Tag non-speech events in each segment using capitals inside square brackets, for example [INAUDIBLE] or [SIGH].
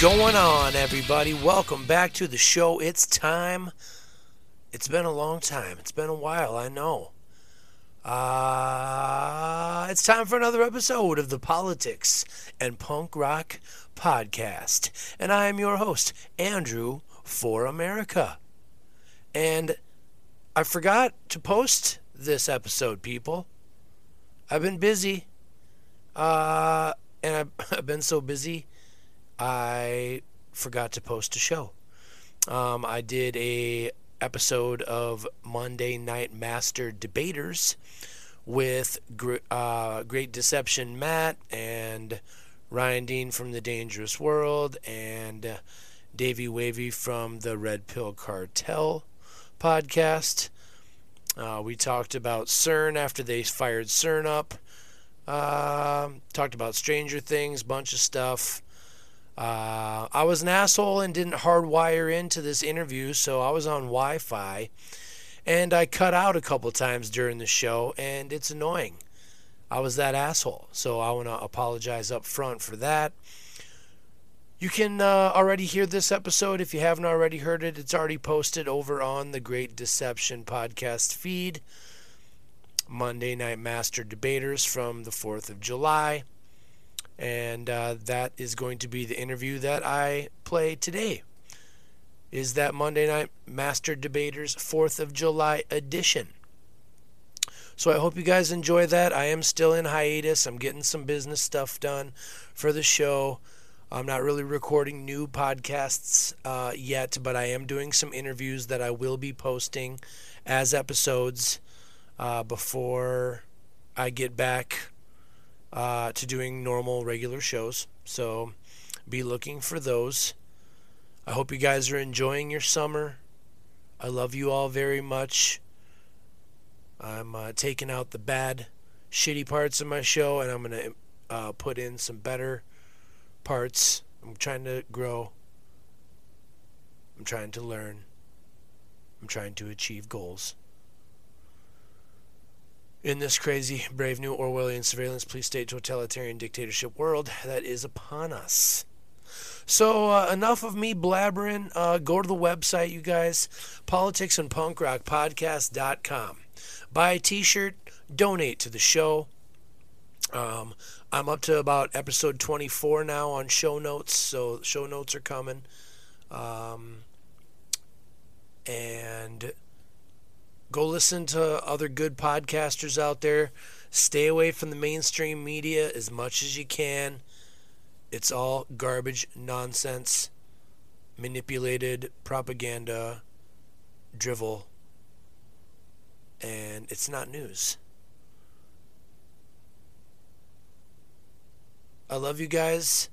going on, everybody? Welcome back to the show. It's time. It's been a long time. It's been a while, I know. Uh, it's time for another episode of the Politics and Punk Rock Podcast. And I am your host, Andrew for America. And I forgot to post this episode, people. I've been busy. Uh, and I've, [LAUGHS] I've been so busy, I forgot to post a show. Um, I did a episode of Monday Night Master Debaters with uh, Great Deception Matt and Ryan Dean from The Dangerous World and Davey Wavey from the Red Pill Cartel podcast. Uh, we talked about CERN after they fired CERN up. Uh, talked about Stranger Things, bunch of stuff. Uh, I was an asshole and didn't hardwire into this interview, so I was on Wi Fi. And I cut out a couple times during the show, and it's annoying. I was that asshole. So I want to apologize up front for that. You can uh, already hear this episode. If you haven't already heard it, it's already posted over on the Great Deception podcast feed. Monday Night Master Debaters from the 4th of July. And uh, that is going to be the interview that I play today. Is that Monday Night Master Debaters 4th of July edition. So I hope you guys enjoy that. I am still in hiatus. I'm getting some business stuff done for the show. I'm not really recording new podcasts uh, yet, but I am doing some interviews that I will be posting as episodes uh, before I get back uh, to doing normal, regular shows. So be looking for those. I hope you guys are enjoying your summer. I love you all very much. I'm uh, taking out the bad, shitty parts of my show, and I'm going to uh, put in some better parts. I'm trying to grow. I'm trying to learn. I'm trying to achieve goals. In this crazy, brave new Orwellian surveillance police state totalitarian dictatorship world that is upon us. So, uh, enough of me blabbering. Uh, go to the website, you guys, politicsandpunkrockpodcast.com. Buy a t shirt, donate to the show. Um, I'm up to about episode 24 now on show notes, so show notes are coming. Um, and go listen to other good podcasters out there. Stay away from the mainstream media as much as you can. It's all garbage, nonsense, manipulated propaganda, drivel, and it's not news. I love you guys.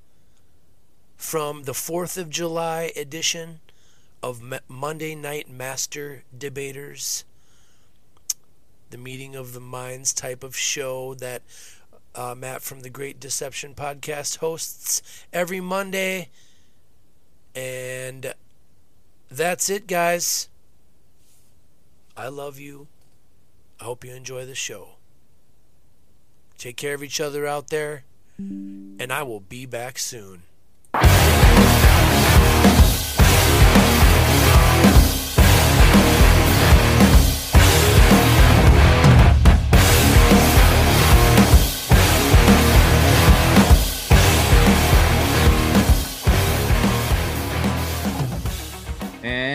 From the 4th of July edition of Monday Night Master Debaters, the meeting of the minds type of show that uh, Matt from the Great Deception podcast hosts every Monday. And that's it, guys. I love you. I hope you enjoy the show. Take care of each other out there and I will be back soon.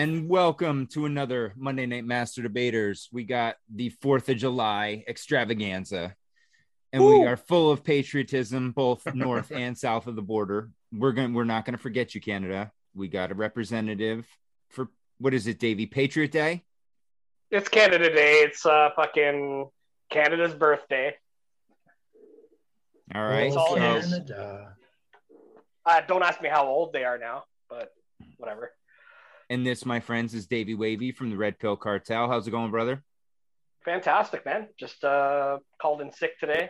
And welcome to another Monday Night Master Debaters. We got the 4th of July extravaganza and Ooh. we are full of patriotism both [LAUGHS] north and south of the border. We're going we're not going to forget you canada. We got a representative for what is it davey patriot day? It's canada day. It's uh fucking canada's birthday. All right all canada. Uh, don't ask me how old they are now but whatever and this my friends is davey wavey from the red pill cartel how's it going brother fantastic man just uh called in sick today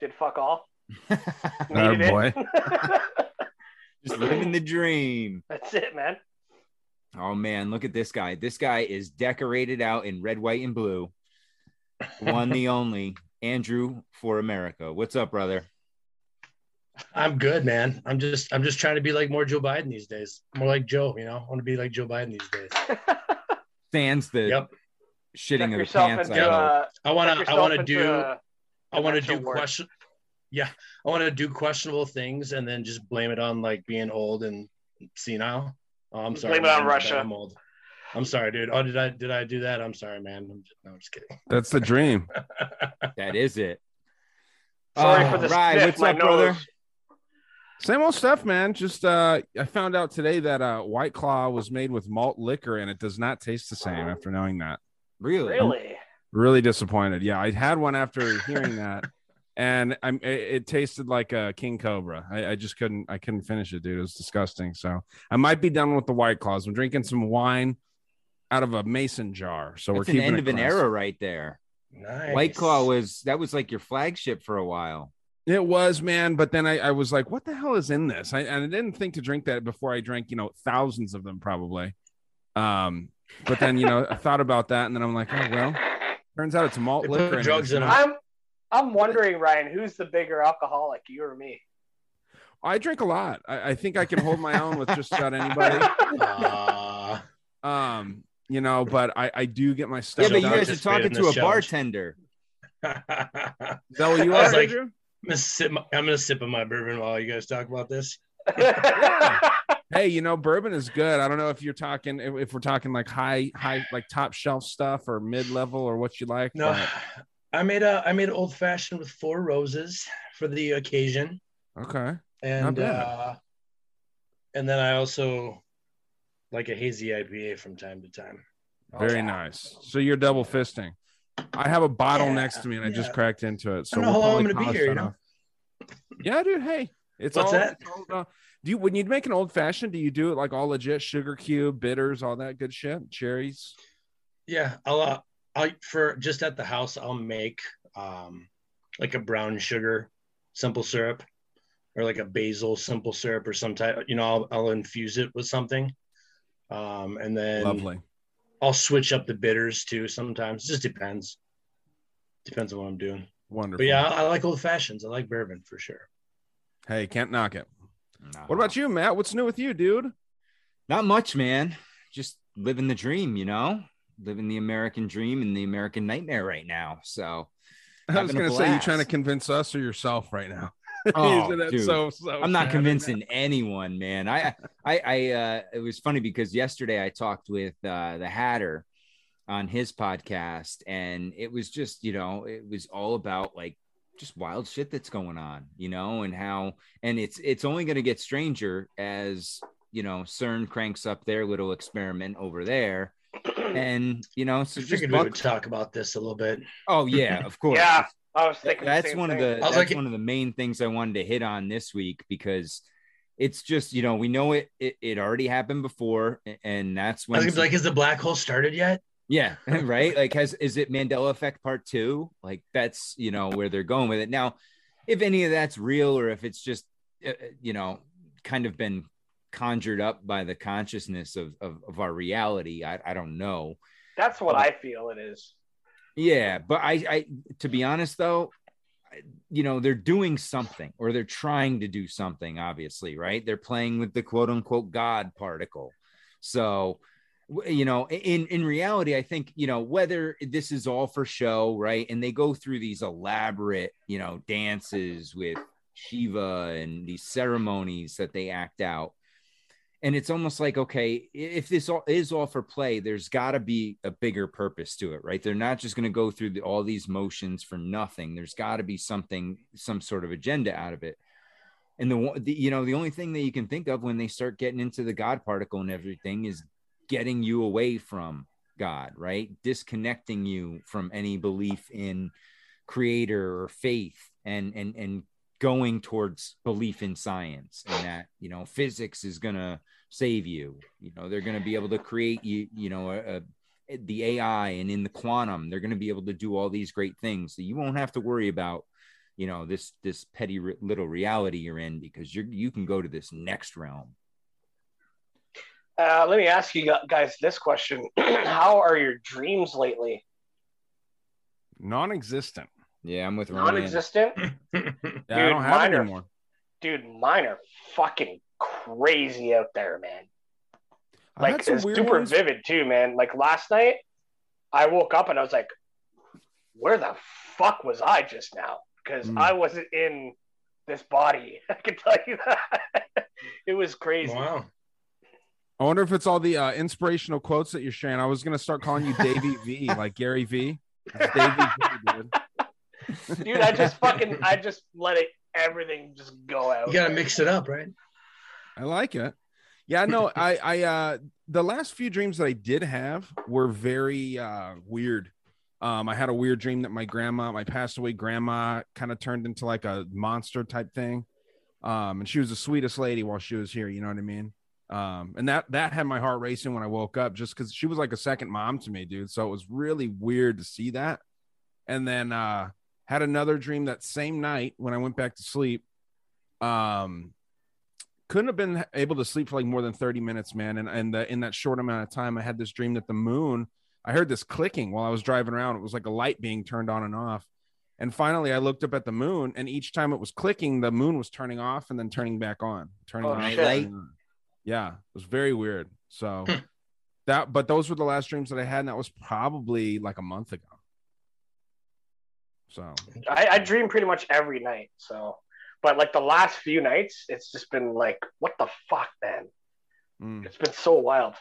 did fuck all. [LAUGHS] oh boy. [LAUGHS] [LAUGHS] Just living the dream. That's it, man. Oh man, look at this guy. This guy is decorated out in red, white, and blue. One the only Andrew for America. What's up, brother? I'm good, man. I'm just I'm just trying to be like more Joe Biden these days. More like Joe, you know. I want to be like Joe Biden these days. [LAUGHS] Sans the Yep. shitting Check of the pants. into, I uh, I want to I want to do I want to do work. question. Yeah, I want to do questionable things and then just blame it on like being old and senile. Oh, I'm sorry. blame it on man, Russia. I'm old. I'm sorry, dude. Oh, did I did I do that? I'm sorry, man. I'm just, no, I'm just kidding. That's the dream. [LAUGHS] That is it. Sorry Uh, for the Rye, what's my up, brother? Nose. Same old stuff, man. Just uh I found out today that uh White Claw was made with malt liquor and it does not taste the same after knowing that. Really? Really? Really disappointed. Yeah, I had one after hearing that. And I'm it, it tasted like a king cobra. I, I just couldn't I couldn't finish it, dude. It was disgusting. So I might be done with the white claws. I'm drinking some wine out of a mason jar. So we're That's an end it of an era right there. Nice. White Claw was that was like your flagship for a while. It was, man. But then I, I was like, what the hell is in this? I, and I didn't think to drink that before I drank, you know, thousands of them probably. Um, but then, you know, I thought about that and then I'm like, oh, well, turns out it's malt They liquor. and drugs it's in 'em. I'm I'm wondering, Ryan, who's the bigger alcoholic, you or me? I drink a lot. I, I think I can hold my own with just about anybody. Uh, [LAUGHS] Um, you know, but I, I do get my stuff. Yeah, but you guys are talking to a challenge. bartender. I'm Is that what you are, like- Andrew? Gonna sip. My, I'm gonna sip on my bourbon while you guys talk about this. [LAUGHS] Hey, you know, bourbon is good. I don't know if you're talking if, if we're talking like high, high, like top shelf stuff or mid level or what you like. No, but- I made a I made an old fashioned with four roses for the occasion, okay. and uh, and then I also like a hazy IPA from time to time. Very yeah. nice. So you're double fisting. I have a bottle Yeah, next to me and I just cracked into it. So I don't know we'll how long I'm gonna be here, you know? Yeah, dude. Hey, it's What's all, that? it's all, uh, do you when you make an old fashioned? Do you do it like all legit sugar cube, bitters, all that good shit, cherries? Yeah, I'll uh, I for just at the house I'll make um like a brown sugar simple syrup or like a basil simple syrup or some type. You know, I'll, I'll infuse it with something, um, and then Lovely. I'll switch up the bitters too. Sometimes It just depends. Depends on what I'm doing. Wonderful. But yeah, I, I like old fashions. I like bourbon for sure. Hey, can't knock it. No. What about you, Matt? What's new with you, dude? Not much, man. Just living the dream, you know, living the American dream and the American nightmare right now. So [LAUGHS] I was gonna say you trying to convince us or yourself right now. [LAUGHS] Oh, You said that dude. so, so I'm not convincing anyone, man. I, I, I, uh, it was funny because yesterday I talked with uh, the Hatter on his podcast, and it was just, you know, it was all about like just wild shit that's going on, you know, and how, and it's, it's only going to get stranger as, you know, CERN cranks up their little experiment over there. And, you know, so I just we buck- talk about this a little bit. oh, yeah, of [LAUGHS] course. yeah, I was thinking. that's same one of the that's like- one of the main things I wanted to hit on this week because it's just you know we know it it, it already happened before and that's I when was like, has the black hole started yet? yeah [LAUGHS] right like has is it Mandela effect part two like that's you know where they're going with it now if any of that's real or if it's just uh, you know kind of been conjured up by the consciousness of of, of our reality I, I don't know That's what I feel it is. Yeah, but I, I, to be honest though, you know, they're doing something or they're trying to do something. Obviously, right? They're playing with the quote unquote God particle. So, you know, in in reality, I think you know whether this is all for show, right? And they go through these elaborate, you know, dances with Shiva and these ceremonies that they act out and it's almost like okay if this all is all for play there's got to be a bigger purpose to it right? They're not just going to go through the, all these motions for nothing. There's got to be something some sort of agenda out of it. And the, the you know the only thing that you can think of when they start getting into the god particle and everything is getting you away from god right? Disconnecting you from any belief in creator or faith and and and going towards belief in science and that you know physics is going to save you you know they're going to be able to create you you know a, a, the ai and in the quantum they're going to be able to do all these great things so you won't have to worry about you know this this petty re- little reality you're in because you're you can go to this next realm Uh, let me ask you guys this question: [CLEARS THROAT] How are your dreams lately? Non-existent. Yeah i'm with Ryan. Non-existent. [LAUGHS] Yeah, I Dude, don't have mine it are- anymore. Dude, mine are fucking crazy out there, man. I've Like it's super ones. vivid too, man. Like last night, I woke up and I was like, "Where the fuck was I just now?" Because Mm. I wasn't in this body. [LAUGHS] I can tell you that. [LAUGHS] it was crazy. Wow. I wonder if it's all the uh, inspirational quotes that you're sharing. I was gonna start calling you Davey V, like Gary V. It's Davey V, dude. Dude, I just fucking, I just let it, everything just go out. You gotta mix it up, right? I like it. Yeah, no, [LAUGHS] I, I, uh, the last few dreams that I did have were very uh, weird. Um, I had a weird dream that my grandma, my passed away grandma, kind of turned into like a monster type thing. Um, and she was the sweetest lady while she was here. You know what I mean? Um, and that that had my heart racing when I woke up, just because she was like a second mom to me, dude. So it was really weird to see that. And then uh, had another dream that same night when I went back to sleep. Um, couldn't have been able to sleep for like more than 30 minutes, man. And and the, in that short amount of time, I had this dream that the moon, I heard this clicking while I was driving around. It was like a light being turned on and off. And finally, I looked up at the moon, and each time it was clicking, the moon was turning off and then turning back on, turning Oh, on. shit. turning on. Yeah, it was very weird. So Hmm. that, but those were the last dreams that I had, and that was probably like a month ago. So I, I dream pretty much every night. So, but like the last few nights, it's just been like, what the fuck, man? mm. It's been so wild.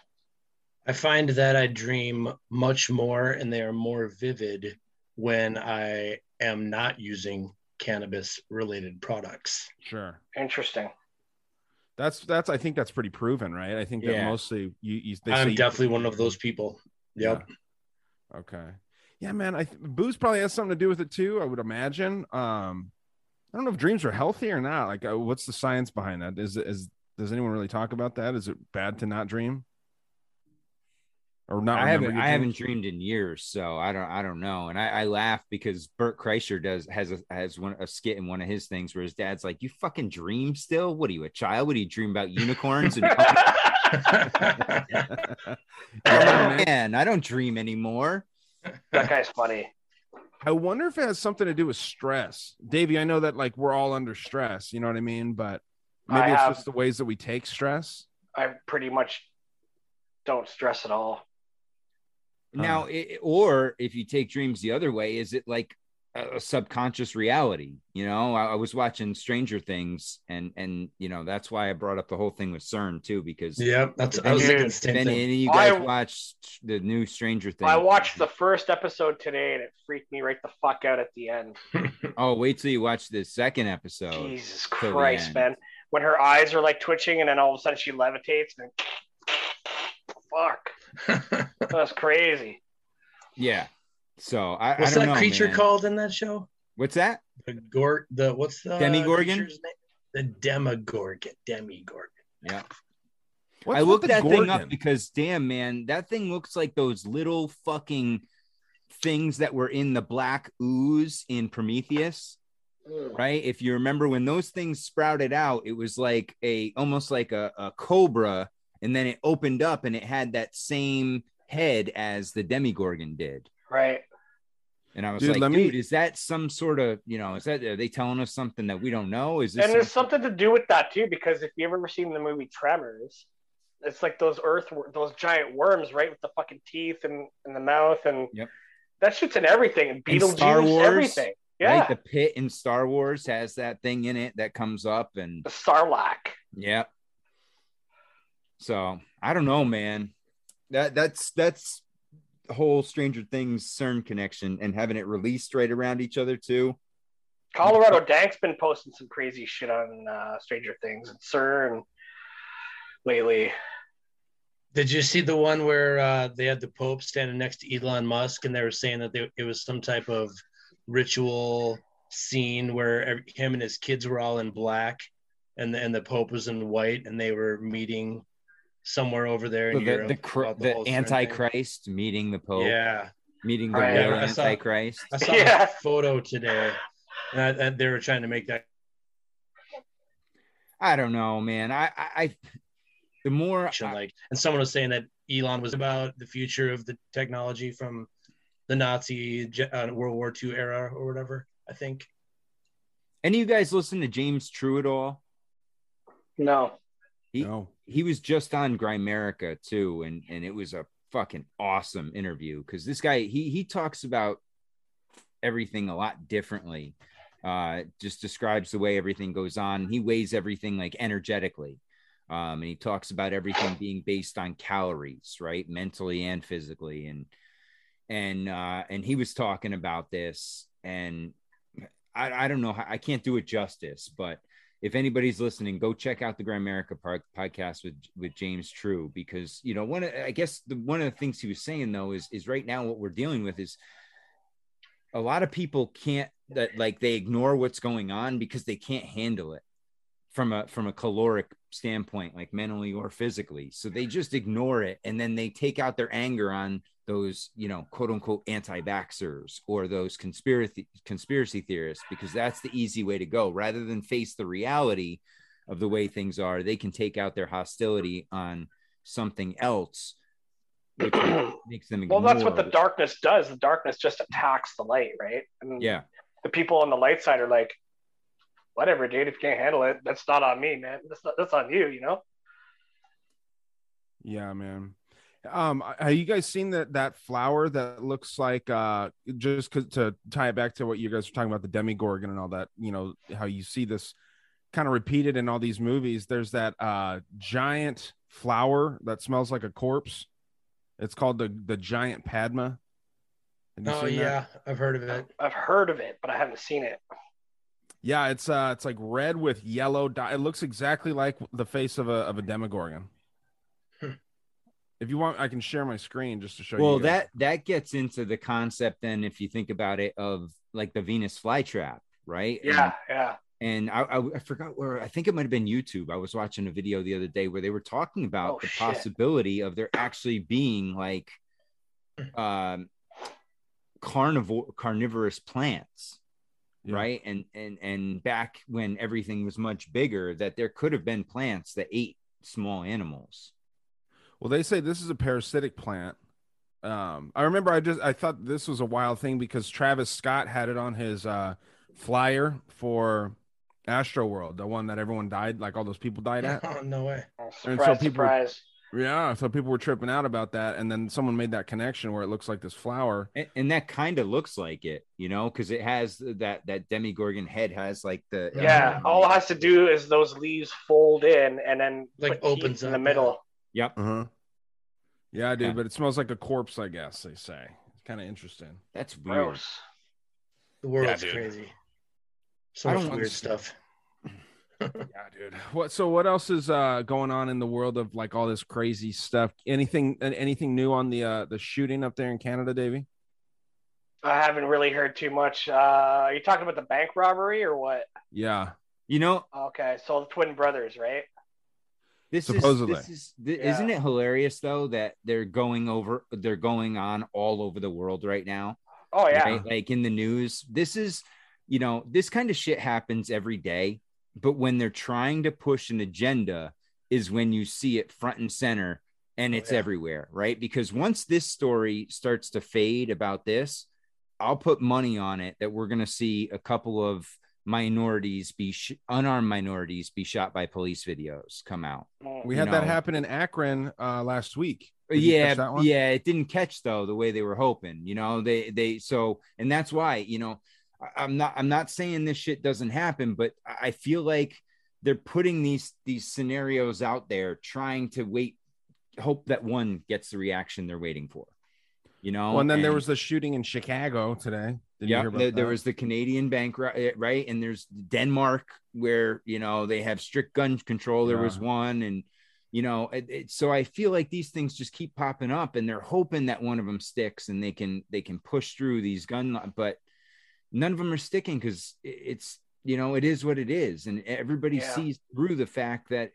I find that I dream much more and they are more vivid when I am not using cannabis related products. sure. Interesting. That's that's I think that's pretty proven, right? I think that Yeah. mostly you. you they I'm you- definitely one of those people. Yep. Yeah. Okay. Yeah, man. I th- booze probably has something to do with it too. I would imagine. Um, I don't know if dreams are healthy or not. Like, uh, what's the science behind that? Is is does anyone really talk about that? Is it bad to not dream? Or not? I haven't I haven't dreamed in years, so I don't I don't know. And I, I laugh because Bert Kreischer does has a has one a skit in one of his things where his dad's like, "You fucking dream still? What are you a child? What do you dream about unicorns?" And [LAUGHS] [LAUGHS] [LAUGHS] Yeah, man. man, I don't dream anymore. That guy's funny. I wonder if it has something to do with stress, Davey. I know that like we're all under stress. You know what I mean? But maybe I it's have- just the ways that we take stress. I pretty much don't stress at all. Now, um, it, or if you take dreams the other way, is it like a, a subconscious reality? You know, I, I was watching Stranger Things, and and you know that's why I brought up the whole thing with CERN too, because yeah, That's I was Dude, thinking the if same any, any of you guys I- watched the new Stranger Things, I watched the first episode today and it freaked me right the fuck out at the end. [LAUGHS] Oh, oh, wait till you watch the second episode. Jesus Christ, man. When her eyes are like twitching and then all of a sudden she levitates and [LAUGHS] fuck. [LAUGHS] That's crazy. Yeah. So I, What's I don't that know, creature man. called in that show? What's that? The gor the what's the Demigorgon? creature's name? The Demogorgon. Demigorgon. Yeah. What's I with looked the that thing up because damn man, that thing looks like those little fucking things that were in the black ooze in Prometheus, mm. right? If you remember when those things sprouted out, it was like a almost like a, a cobra, and then it opened up and it had that same head as the Demigorgon did. Right. And I was Dude, like, let me- dude, is that some sort of, you know, is that are they telling us something that we don't know? Is this And there's something to do with that too, because if you ever seen the movie Tremors, it's like those earth, those giant worms, right, with the fucking teeth and, and the mouth, and Yep. that shit's in everything, and In Star Beetlejuice, Wars, everything. Yeah, right? The pit in Star Wars has that thing in it that comes up and the Sarlacc. yeah. So I don't know, man. That that's that's the whole Stranger Things CERN connection and having it released right around each other too. Colorado Dank's been posting some crazy shit on uh, Stranger Things and CERN lately. Did you see the one where uh, they had the Pope standing next to Elon Musk and they were saying that they, it was some type of ritual scene where ev- him and his kids were all in black and the, and the Pope was in white and they were meeting somewhere over there in So the Europe. the, cr- about the whole CERN thing. Antichrist meeting the Pope, Yeah. meeting the Right. real I saw- Antichrist. I saw Yeah. a photo today and, I, and they were trying to make that I don't know, man. I I, I the more connection, I- like and someone was saying that Elon was about the future of the technology from the Nazi uh, World War II era or whatever. I think. any of you guys listen to James True at all? No. He No. he was just on Grimerica too, and and it was a fucking awesome interview because this guy he he talks about everything a lot differently. Uh, just describes the way everything goes on. He weighs everything like energetically. Um, and he talks about everything being based on calories, right? Mentally and physically. And and uh and he was talking about this and I, I don't know how I can't do it justice, but if anybody's listening, go check out the Grimerica Park podcast with with James True because you know one of, I guess the one of the things he was saying though is is right now what we're dealing with is a lot of people can't that like they ignore what's going on because they can't handle it from a from a caloric standpoint like mentally or physically. So they just ignore it and then they take out their anger on those you know quote unquote anti-vaxxers or those conspiracy conspiracy theorists because that's the easy way to go rather than face the reality of the way things are they can take out their hostility on something else which [CLEARS THROAT] makes them Well, that's what the darkness does. The darkness just attacks the light, right? And yeah the people on the light side are like, whatever, dude. If you can't handle it, that's not on me, man. That's not, that's on you, you know. Yeah, man. Um, have you guys seen that that flower that looks like uh just 'cause- to tie it back to what you guys were talking about the demigorgon and all that, you know, how you see this kind of repeated in all these movies. There's that uh giant flower that smells like a corpse. It's called the the giant Padma. Have you Oh seen that? yeah, I've heard of it. I've heard of it, but I haven't seen it. Yeah, it's uh it's like red with yellow dye. It looks exactly like the face of a of a demogorgon. If you want, I can share my screen just to show you. well that that gets into the concept then if you think about it of like the venus flytrap right And- Yeah, yeah. and I, I, I forgot where I think it might have been YouTube. I was watching a video the other day where they were talking about Oh, the shit. possibility of there actually being like [CLEARS THROAT] um carnivore carnivorous plants Yeah. right and and and back when everything was much bigger that there could have been plants that ate small animals Well, they say this is a parasitic plant. Um, I remember I just I thought this was a wild thing because Travis Scott had it on his uh flyer for Astro World, the one that everyone died, like all those people died at. [LAUGHS] Oh, no way. Oh, And surprise, so people- surprise. Yeah, so people were tripping out about that, and then someone made that connection where it looks like this flower. and, and that kind of looks like it you know because it has that that demigorgon head has like the Yeah, um, all it has to do is those leaves fold in and then Like opens in the up, middle. Yep Uh huh. Yeah, dude, Yeah. but it smells like a corpse. I guess they say it's kind of interesting. that's weird Gross. The world's dude. crazy. So much weird understand. stuff. [LAUGHS] Yeah, dude. What? So, what else is uh going on in the world of like all this crazy stuff? Anything? Anything new on the uh the shooting up there in Canada, Davey? I haven't really heard too much. Uh, are you talking about the bank robbery or what? Yeah. you know Okay, so the twin brothers, right? This Supposedly. is, this is th- Yeah. isn't it hilarious though that they're going over they're going on all over the world right now Oh yeah, right? like in the news this is you know this kind of shit happens every day but when they're trying to push an agenda is when you see it front and center and Oh, it's yeah. everywhere right because once this story starts to fade about this i'll put money on it that we're going to see a couple of minorities be sh- unarmed minorities be shot by police videos come out Mm. We You had that happen in Akron uh last week. Did yeah catch that one? yeah it didn't catch though the way they were hoping you know they they so and that's why you know I- i'm not i'm not saying this shit doesn't happen but i I feel like they're putting these these scenarios out there trying to wait hope that one gets the reaction they're waiting for you know Well, and then there was the shooting in Chicago today. Did you yeah hear about there, there was the canadian bank eh, right? And there's denmark where you know they have strict gun control. There was one and you know it, it, so i feel like these things just keep popping up and they're hoping that one of them sticks and they can they can push through these gun but none of them are sticking because it's you know it is what it is. And everybody Yeah. sees through the fact that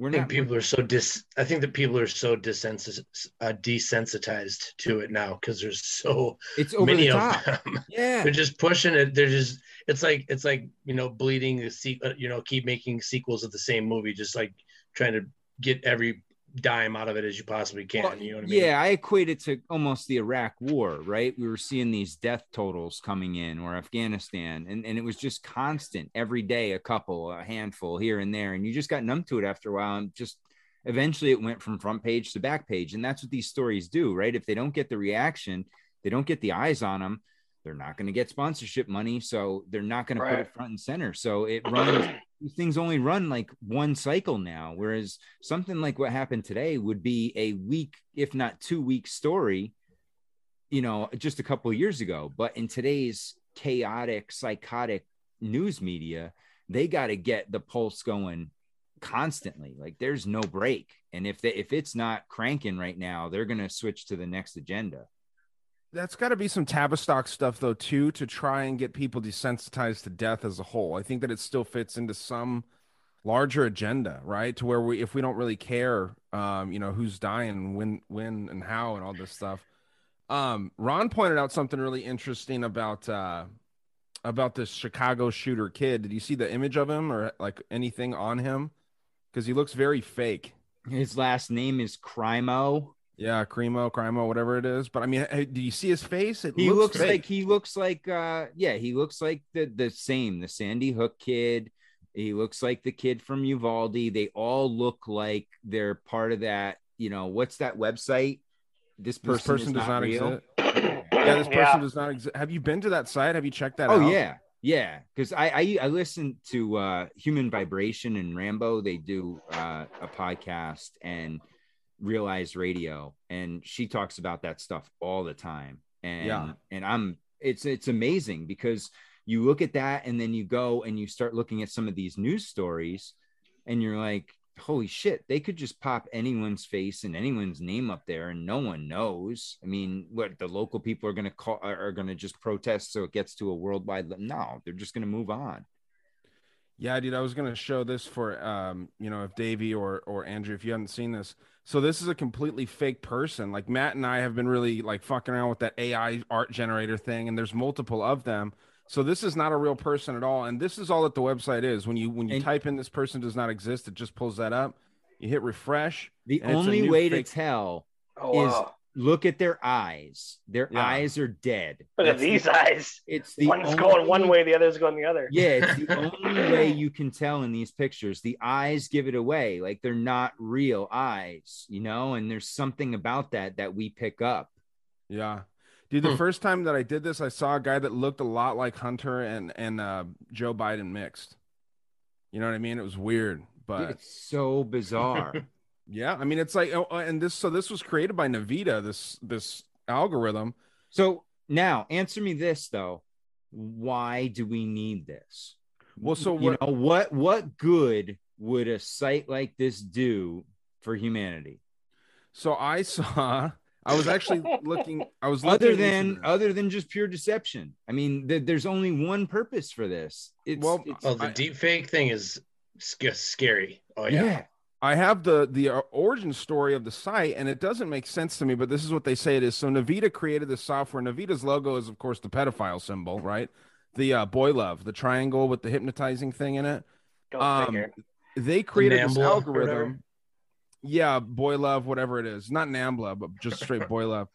we're I think not people are so dis. I think that people are so desensis- uh, desensitized to it now because there's so it's many the of them. [LAUGHS] yeah They're just pushing it. They're just. It's like it's like you know bleeding the se- uh, You know, keep making sequels of the same movie, just like trying to get every dime out of it as you possibly can. Well, you know what I mean? Yeah, I equate it to almost the Iraq war, right? We were seeing these death totals coming in or Afghanistan, and, and it was just constant every day, a couple, a handful here and there. And you just got numb to it after a while. And just eventually it went from front page to back page. And that's what these stories do, right? If they don't get the reaction, they don't get the eyes on them, they're not going to get sponsorship money. So they're not going to put it front and center. So it runs these things only run like one cycle now whereas something like what happened today would be a week if not two week story you know just a couple of years ago. But in today's chaotic psychotic news media they got to get the pulse going constantly. Like there's no break. And if they if it's not cranking right now they're going to switch to the next agenda That's got to be some Tavistock stuff though too to try and get people desensitized to death as a whole. I think that it still fits into some larger agenda, right? To where we if we don't really care um, you know, who's dying, when when and how and all this stuff. Um, Ron pointed out something really interesting about uh about this Chicago shooter kid. Did you see the image of him or like anything on him? Because he looks very fake. his last name is crimo Yeah, Cremo, Crimo, whatever it is. But I mean, hey, do you see his face? It he looks fake. like he looks like uh yeah he looks like the the same the sandy hook kid he looks like the kid from uvalde they all look like they're part of that you know what's that website this person, this person does not real. exist. Yeah, this [COUGHS] person Yeah. does not exist. Have you been to that site? Have you checked that oh out? yeah yeah because I, I i listen to uh human vibration and rambo they do uh a podcast and realize radio and she talks about that stuff all the time. And Yeah. and i'm it's it's amazing because you look at that and then you go and you start looking at some of these news stories and you're like holy shit they could just pop anyone's face and anyone's name up there and no one knows. I mean what the local people are going to call are, going to just protest so it gets to a worldwide no they're just going to move on Yeah, dude, I was gonna show this for um, you know, if Davey or or Andrew, if you haven't seen this. So this is a completely fake person. Like Matt and I have been really like fucking around with that AI art generator thing, and there's multiple of them. So this is not a real person at all. And this is all that the website is. When you when you And- type in this person does not exist, it just pulls that up. You hit refresh. the And it's a only way fake- to tell Oh, is wow. Look at their eyes their Yeah. eyes are dead Look at That's the- these eyes. it's the One's only- going one way, the other's going the other. yeah it's the [LAUGHS] only way you can tell in these pictures the eyes give it away like they're not real eyes you know and there's something about that that we pick up Yeah. Dude, the Hmm. first time that I did this, I saw a guy that looked a lot like Hunter and and uh, Joe Biden mixed. You know what I mean? It was weird, but it's so bizarre [LAUGHS] yeah, I mean, it's like, oh, oh, and this so this was created by Nvidia, this this algorithm. so now answer me this though why do we need this Well, so you know what what good would a site like this do for humanity So I saw, I was actually looking, I was looking other than other than just pure deception i mean th- there's only one purpose for this it's Well, it's- Oh, the I- deep fake thing is sc- scary. Oh yeah. yeah. I have the the uh, origin story of the site, and it doesn't make sense to me. But this is what they say it is. So Nvidia created this software. Nvidia's logo is, of course, the pedophile symbol, right? The uh, boy love, the triangle with the hypnotizing thing in it. Go Um, figure. They created this Nambla or whatever? algorithm. Yeah, boy love, whatever it is, not Nambla, but just straight boy love.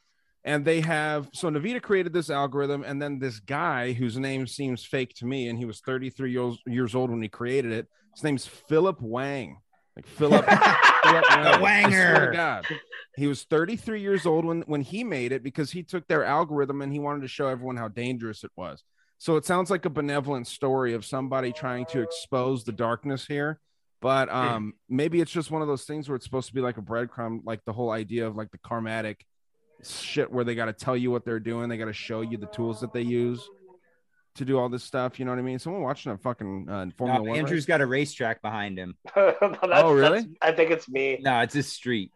And they have so Nvidia created this algorithm, and then this guy whose name seems fake to me, and he was 33 years years old when he created it. His name's Philip Wang, like Philip. Philip Wang. I swear to Wanger. God. He was 33 years old when when he made it because he took their algorithm and he wanted to show everyone how dangerous it was. So it sounds like a benevolent story of somebody trying to expose the darkness here. But um maybe it's just one of those things where it's supposed to be like a breadcrumb, like the whole idea of like the karmatic shit where they got to tell you what they're doing, they got to show you the tools that they use to do all this stuff. You know what I mean? Someone watching a fucking uh, Formula No, One. andrew's race? got a racetrack behind him [LAUGHS] That's- Oh, really? I think it's me. no it's a street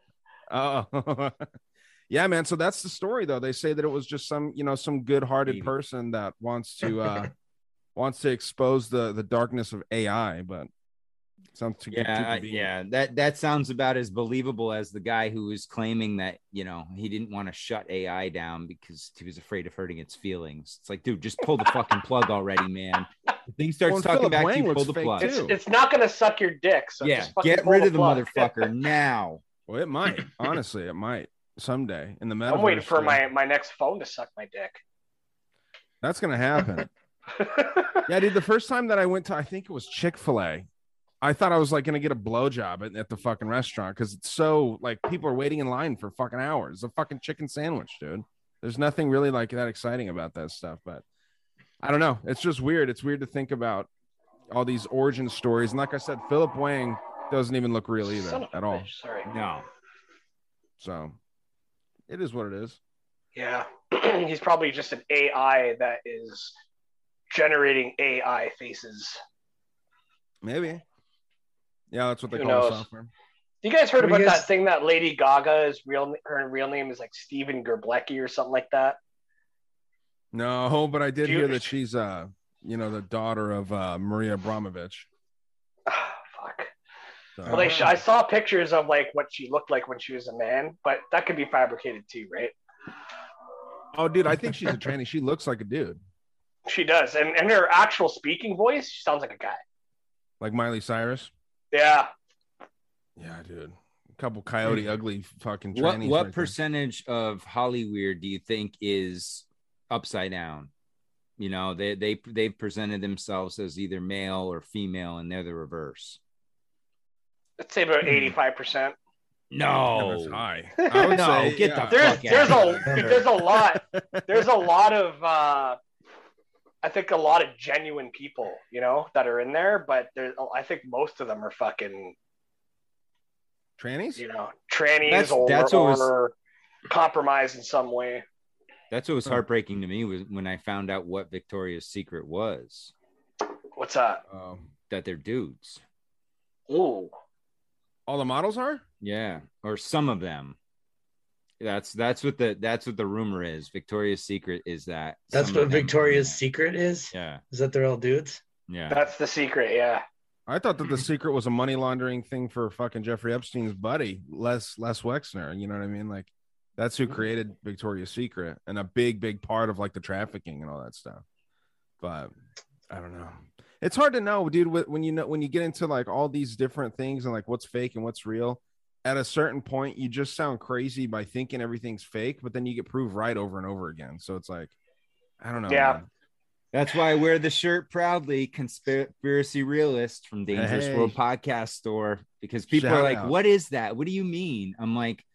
Oh, [LAUGHS] yeah, man. So that's the story, though. They say that it was just some, you know, some good-hearted Maybe. person that wants to uh [LAUGHS] wants to expose the the darkness of AI, but sounds too too yeah I- convenient. yeah that that sounds about as believable as the guy who was claiming that you know he didn't want to shut ai down because he was afraid of hurting its feelings it's like dude just pull the fucking plug already man the thing starts Well, talking Philip back to you pull the plug. It's, it's not going to suck your dick. So yeah just fucking get rid of the plug. motherfucker [LAUGHS] now Well, it might. Honestly, it might someday in the metaverse. I'm waiting for my my next phone to suck my dick. That's gonna happen. [LAUGHS] yeah, dude. The first time that I went to, I think it was Chick Fil A. I thought I was like gonna get a blowjob at, at the fucking restaurant because it's so like people are waiting in line for fucking hours. It's a fucking chicken sandwich, dude. There's nothing really like that exciting about that stuff, but I don't know. It's just weird. It's weird to think about all these origin stories. And like I said, Philip Wang doesn't even look real either Son at all. bitch, Sorry. No. So it is what it is. Yeah, [CLEARS THROAT] he's probably just an AI that is generating AI faces. Maybe. Yeah, that's what they Who call the knows? software. You guys heard Well, about yes. that thing that Lady Gaga is real? Her real name is like Stephen Gerblecki or something like that. No, but I did Do you- hear that she's uh, you know, the daughter of uh Maria Abramovich. Ah, fuck. So, Well, they I saw pictures of like what she looked like when she was a man, but that could be fabricated too, right? oh, dude, I think she's a tranny. She looks like a dude, She does, and and her actual speaking voice, she sounds like a guy. like Miley Cyrus. Yeah, Yeah, dude. A couple coyote ugly fucking What what right there. percentage of Hollyweird do you think is upside down? You know, they they they've presented themselves as either male or female, and they're the reverse. let's say about Hmm. eighty-five percent. No, high. I would No, say, get yeah. the There's fuck there's outta a [LAUGHS] there's a lot there's a lot of uh, I think a lot of genuine people, you know, that are in there, but there I think most of them are fucking trannies. you know trannies That's- or, that's what was- or compromised in some way. that's what was heartbreaking to me was when I found out what Victoria's Secret was. What's that? Um, That they're dudes. Ooh, all the models are. Yeah, or some of them. That's that's what the that's what the rumor is. Victoria's Secret is that. That's what of them- Victoria's Secret is. Yeah, Is that they're all dudes? yeah. that's the secret. Yeah. I thought that the secret was a money laundering thing for fucking Jeffrey Epstein's buddy, Les Les Wexner. You know what I mean? Like that's who created Victoria's Secret and a big, big part of like the trafficking and all that stuff. But I don't know. It's hard to know, dude. When you know when you get into like all these different things and like what's fake and what's real, at a certain point, you just sound crazy by thinking everything's fake, but then you get proved right over and over again. So it's like, I don't know. Yeah. man. That's why I wear the shirt proudly, conspiracy realist from Dangerous Hey. World Podcast Store, because people Shout are like, out. "What is that? What do you mean?" I'm like,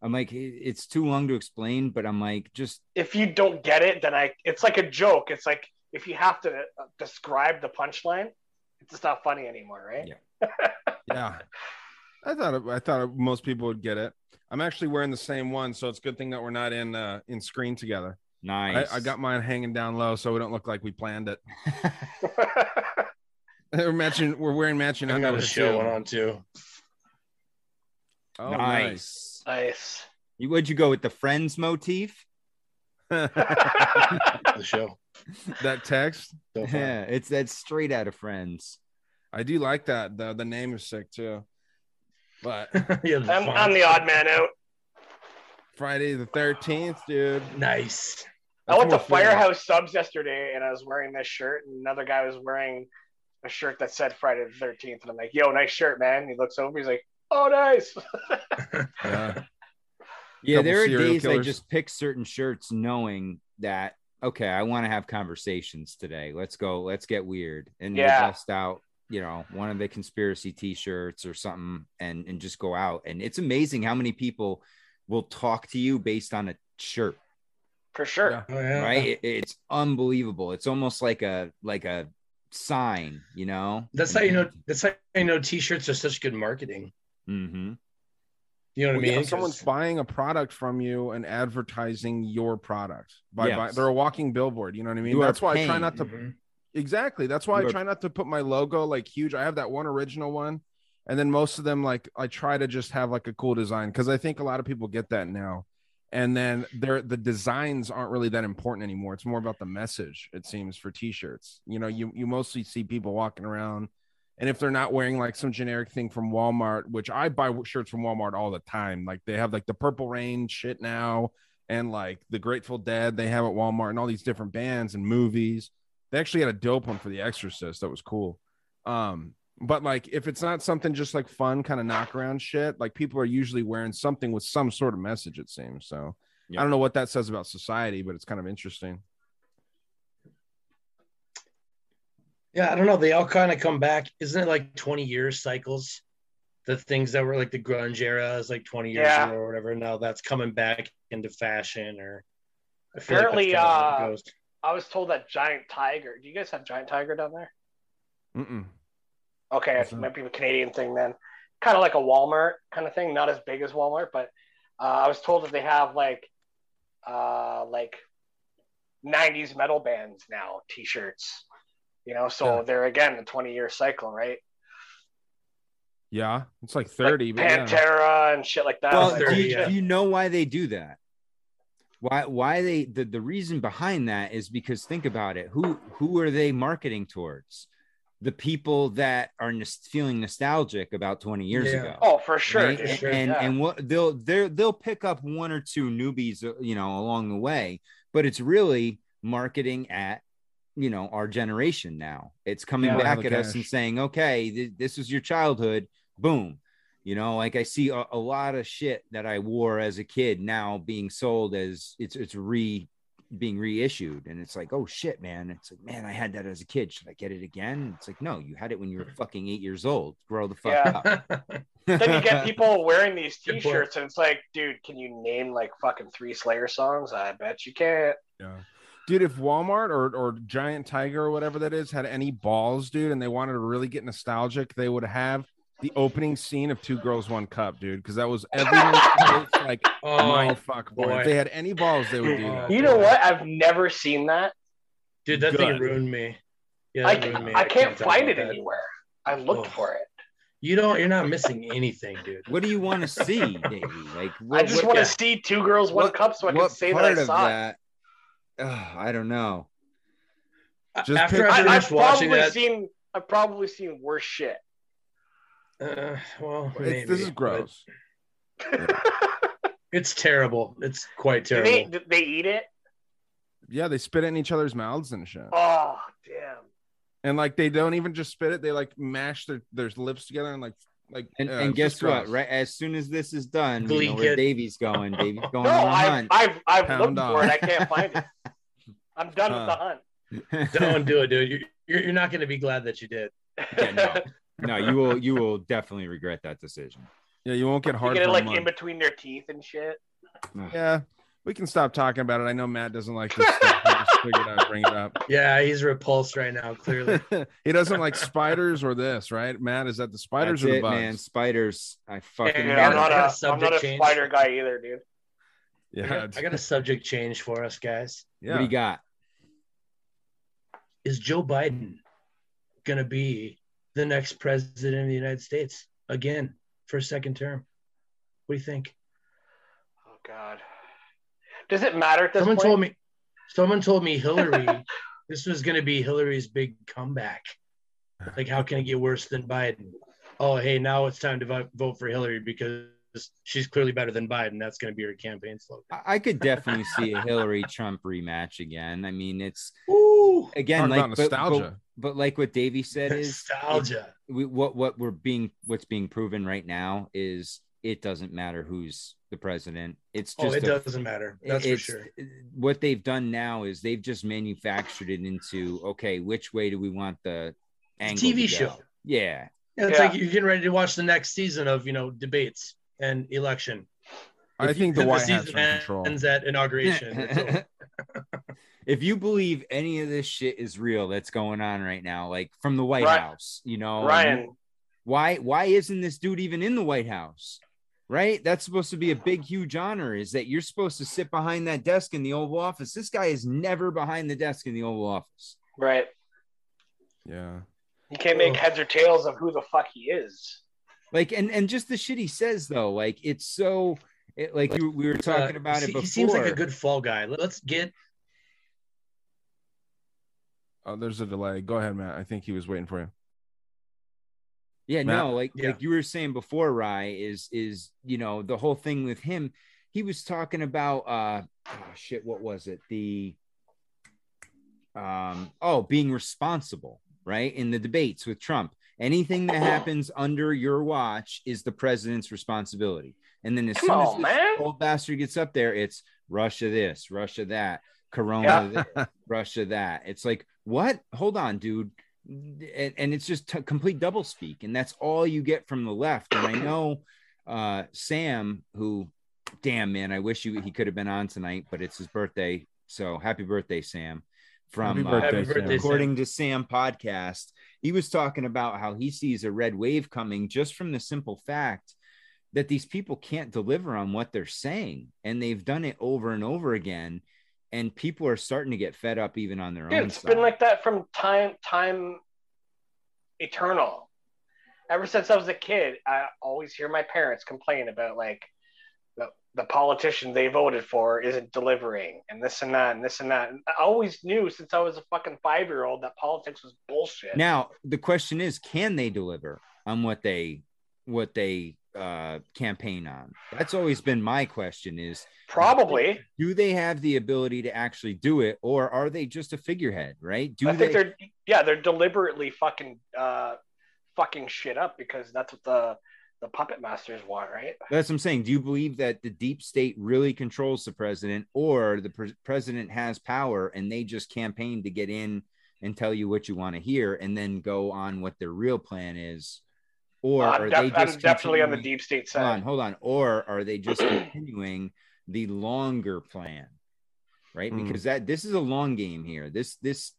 I'm like, it's too long to explain, but I'm like, just If you don't get it, then I it's like a joke. It's like if you have to uh, describe the punchline, it's just not funny anymore, right? Yeah. [LAUGHS] yeah i thought it, i thought most people would get it i'm actually wearing the same one so it's a good thing that we're not in uh in screen together nice. I, I got mine hanging down low so we don't look like we planned it [LAUGHS] we're matching we're wearing matching I got a underwear show too. one on too. oh nice. nice. You would you go with the Friends motif? [LAUGHS] The show. that text So. Yeah, it's that's straight out of Friends. i do like that the, the name is sick too but [LAUGHS] yeah, I'm. I'm the odd man out. friday the 13th dude Nice. I went to That's more fair. Firehouse Subs yesterday and I was wearing this shirt, and another guy was wearing a shirt that said Friday the 13th. And I'm like, yo, nice shirt, man. He looks over, he's like, oh, nice. [LAUGHS] yeah [LAUGHS] Yeah, there are serial days I just pick certain shirts knowing that okay, I want to have conversations today. Let's go, let's get weird. And we'll Yeah. bust out, you know, one of the conspiracy t-shirts or something and and just go out. And it's amazing how many people will talk to you based on a shirt, For sure. Yeah. Oh yeah. right? It- it's unbelievable. It's almost like a like a sign, you know. That's how you know. That's how you know t-shirts are such good marketing. hmm You know what Well, I yeah, mean? someone's 'Cause- buying a product from you and advertising your product by, Yes. by they're a walking billboard. You know what I mean? You That's why I try not to Mhm. Exactly. That's why I try not to put my logo like huge. I have that one original one, and then most of them like I try to just have like a cool design because I think a lot of people get that now. And then they're the designs aren't really that important anymore. It's more about the message, it seems, for t-shirts. You know, you you mostly see people walking around and if they're not wearing like some generic thing from Walmart, which I buy shirts from Walmart all the time, like they have like the Purple Rain shit now, and like the Grateful Dead, they have at Walmart, and all these different bands and movies. They actually had a dope one for The Exorcist that was cool. Um, But like, if it's not something just like fun, kind of knock around shit, like people are usually wearing something with some sort of message. It seems so. Yeah. I don't know what that says about society, but it's kind of interesting. Yeah, I don't know. They all kind of come back. Isn't it like 20 year cycles? The things that were like the grunge era is like 20 years Yeah. ago or whatever. Now that's coming back into fashion or Apparently, like that's kinda how uh, it goes. I was told that Giant Tiger. Do you guys have Giant Tiger down there? Mm-mm. Okay, What's it might be a Canadian thing then. Kind of like a Walmart kind of thing, not as big as Walmart, but uh, I was told that they have like uh, like 90s metal bands now, t-shirts. You know, so Yeah. they're again a 20 year cycle, right? Yeah, it's like Like thirty. but yeah. Pantera and shit like that. well, Like, do you, yeah. do you know why they do that? Why why they the, the reason behind that is because think about it. Who who are they marketing towards? The people that are nos- feeling nostalgic about 20 years Yeah. ago. oh, for sure. right? dude. And, sure, and yeah. and what they'll they'll they'll pick up one or two newbies, uh, you know, along the way, but it's really marketing at you know our generation now. It's coming Yeah. back at the us and saying, okay, th- this is your childhood. Boom. You know, like I see a, a lot of shit that I wore as a kid now being sold as it's it's re being reissued and it's like oh shit man it's like man i had that as a kid should i get it again it's like no you had it when you were hmm. fucking eight years old grow the fuck Yeah. up [LAUGHS] then you get people wearing these [LAUGHS] t-shirts and it's like, dude, can you name like fucking three Slayer songs? I bet you can't. Yeah. Dude, if Walmart or, or Giant Tiger or whatever that is had any balls, dude, and they wanted to really get nostalgic, they would have the opening scene of Two Girls One Cup, dude, because that was everyone's [LAUGHS] face, like my oh, fuck boy. boy. If they had any balls, they would do that. You know what? I've never seen that. dude, that thing ruined me. Yeah, I, ruined me. I can't talk find it that. anywhere. I looked Oh. for it. You don't. You're not missing anything, dude. what do you want to see Davey? like I just what- want yeah. to see two girls, one what- cup, so I can what say that part I of saw it. that Ugh, i don't know Just After pick- I I, I've watching probably that, seen. I've probably seen worse shit. Uh, well, It's, this maybe, is but gross. [LAUGHS] It's terrible. It's quite do terrible. they do they eat it? Yeah, they spit it in each other's mouths and shit. Oh damn! And like they don't even just spit it, they like mash their, their lips together and like like and, uh, and guess just what gross. right as soon as this is done you know where kid. Davey's going [LAUGHS] Davey's going No, on a I've hunt I've, I've Pound looked off. for it. I can't find it. [LAUGHS] I'm done with the Uh, hunt. Don't do it, dude. You- You're, you're not going to be glad that you did. Yeah, no. No you will you will definitely regret that decision Yeah, you won't get You hard get it like month. in between their teeth and shit. Yeah, we can stop talking about it. I know Matt doesn't like this stuff. I just figured I'd bring it up. [LAUGHS] Yeah, he's repulsed right now. Clearly, [LAUGHS] he doesn't like spiders or this, right? Matt, is that the spiders That's or the it, bugs? man spiders i fucking Yeah, I I'm not a a, I'm not a change. spider guy either, dude. I, Yeah, got, I got a subject change for us, guys. what do you got Is Joe Biden going to be the next president of the United States again for a second term? What do you think? Oh God. Does it matter at this Someone point? told me. Someone told me Hillary. [LAUGHS] this was going to be Hillary's big comeback. Like, how can it get worse than Biden? Oh, hey, now it's time to vote, vote for Hillary because she's clearly better than Biden. That's going to be her campaign slogan. I- I could definitely see a Hillary Trump rematch again. I mean, it's Ooh, again like about but- but- nostalgia. But, like what Davey said is nostalgia. we, what what we're being what's being proven right now is it doesn't matter who's the president. It's just Oh, just it a- doesn't matter. That's for sure. What they've done now is they've just manufactured it into okay, which way do we want the angle TV show. Yeah, Yeah, it's Yeah. like you're getting ready to watch the next season of you know debates and election. I If think you- the White Hat's season in control. ends at inauguration. [LAUGHS] It's over. if you believe any of this shit is real that's going on right now, like from the White Right. House, you know, Ryan, why why isn't this dude even in the White House? Right? That's supposed to be a big, huge honor. Is that you're supposed to sit behind that desk in the Oval Office? This guy is never behind the desk in the Oval Office. right? yeah. You can't make heads or tails of who the fuck he is. Like, and and just the shit he says though, like it's so, it, like you, we were talking Uh, about he, it before. he seems like a good fall guy. Let's get Oh, there's a delay. Go ahead, Matt. I think he was waiting for you. Yeah, Matt? no, like Yeah. like you were saying before, Rye is is you know the whole thing with him. He was talking about uh oh shit, what was it? The um oh being responsible, right? In the debates with Trump. Anything that happens under your watch is the president's responsibility. And then as Come soon as on, this man. old bastard gets up there, it's Russia this, Russia that, Corona this, [LAUGHS] Russia that. It's like, what? Hold on, dude. And, and it's just t- complete double speak. And that's all you get from the left. And I [COUGHS] know uh, Sam, who, damn, man, I wish you, he could have been on tonight, but it's his birthday. So happy birthday, Sam. From Happy uh, birthday, Happy birthday, Sam. according to Sam podcast, he was talking about how he sees a red wave coming just from the simple fact that these people can't deliver on what they're saying. And they've done it over and over again. And people are starting to get fed up even on their Dude, own it's side. been like that from time time eternal. Ever since I was a kid, I always hear my parents complain about like the, the politician they voted for isn't delivering and this and that and this and that. And I always knew since I was a fucking five year old that politics was bullshit. now the question is, can they deliver on what they what they uh campaign on? That's always been my question is Probably. do they have the ability to actually do it or are they just a figurehead, right? Do I they think they're yeah, they're deliberately fucking uh fucking shit up because that's what the the puppet masters want, right? That's what I'm saying. Do you believe that the deep state really controls the president, or the pre- president has power and they just campaign to get in and tell you what you want to hear, and then go on what their real plan is? Or I'm, are def- they just definitely on the deep state side? Hold on, hold on. Or are they just [CLEARS THROAT] continuing the longer plan? Right, Hmm. because that this is a long game here. This this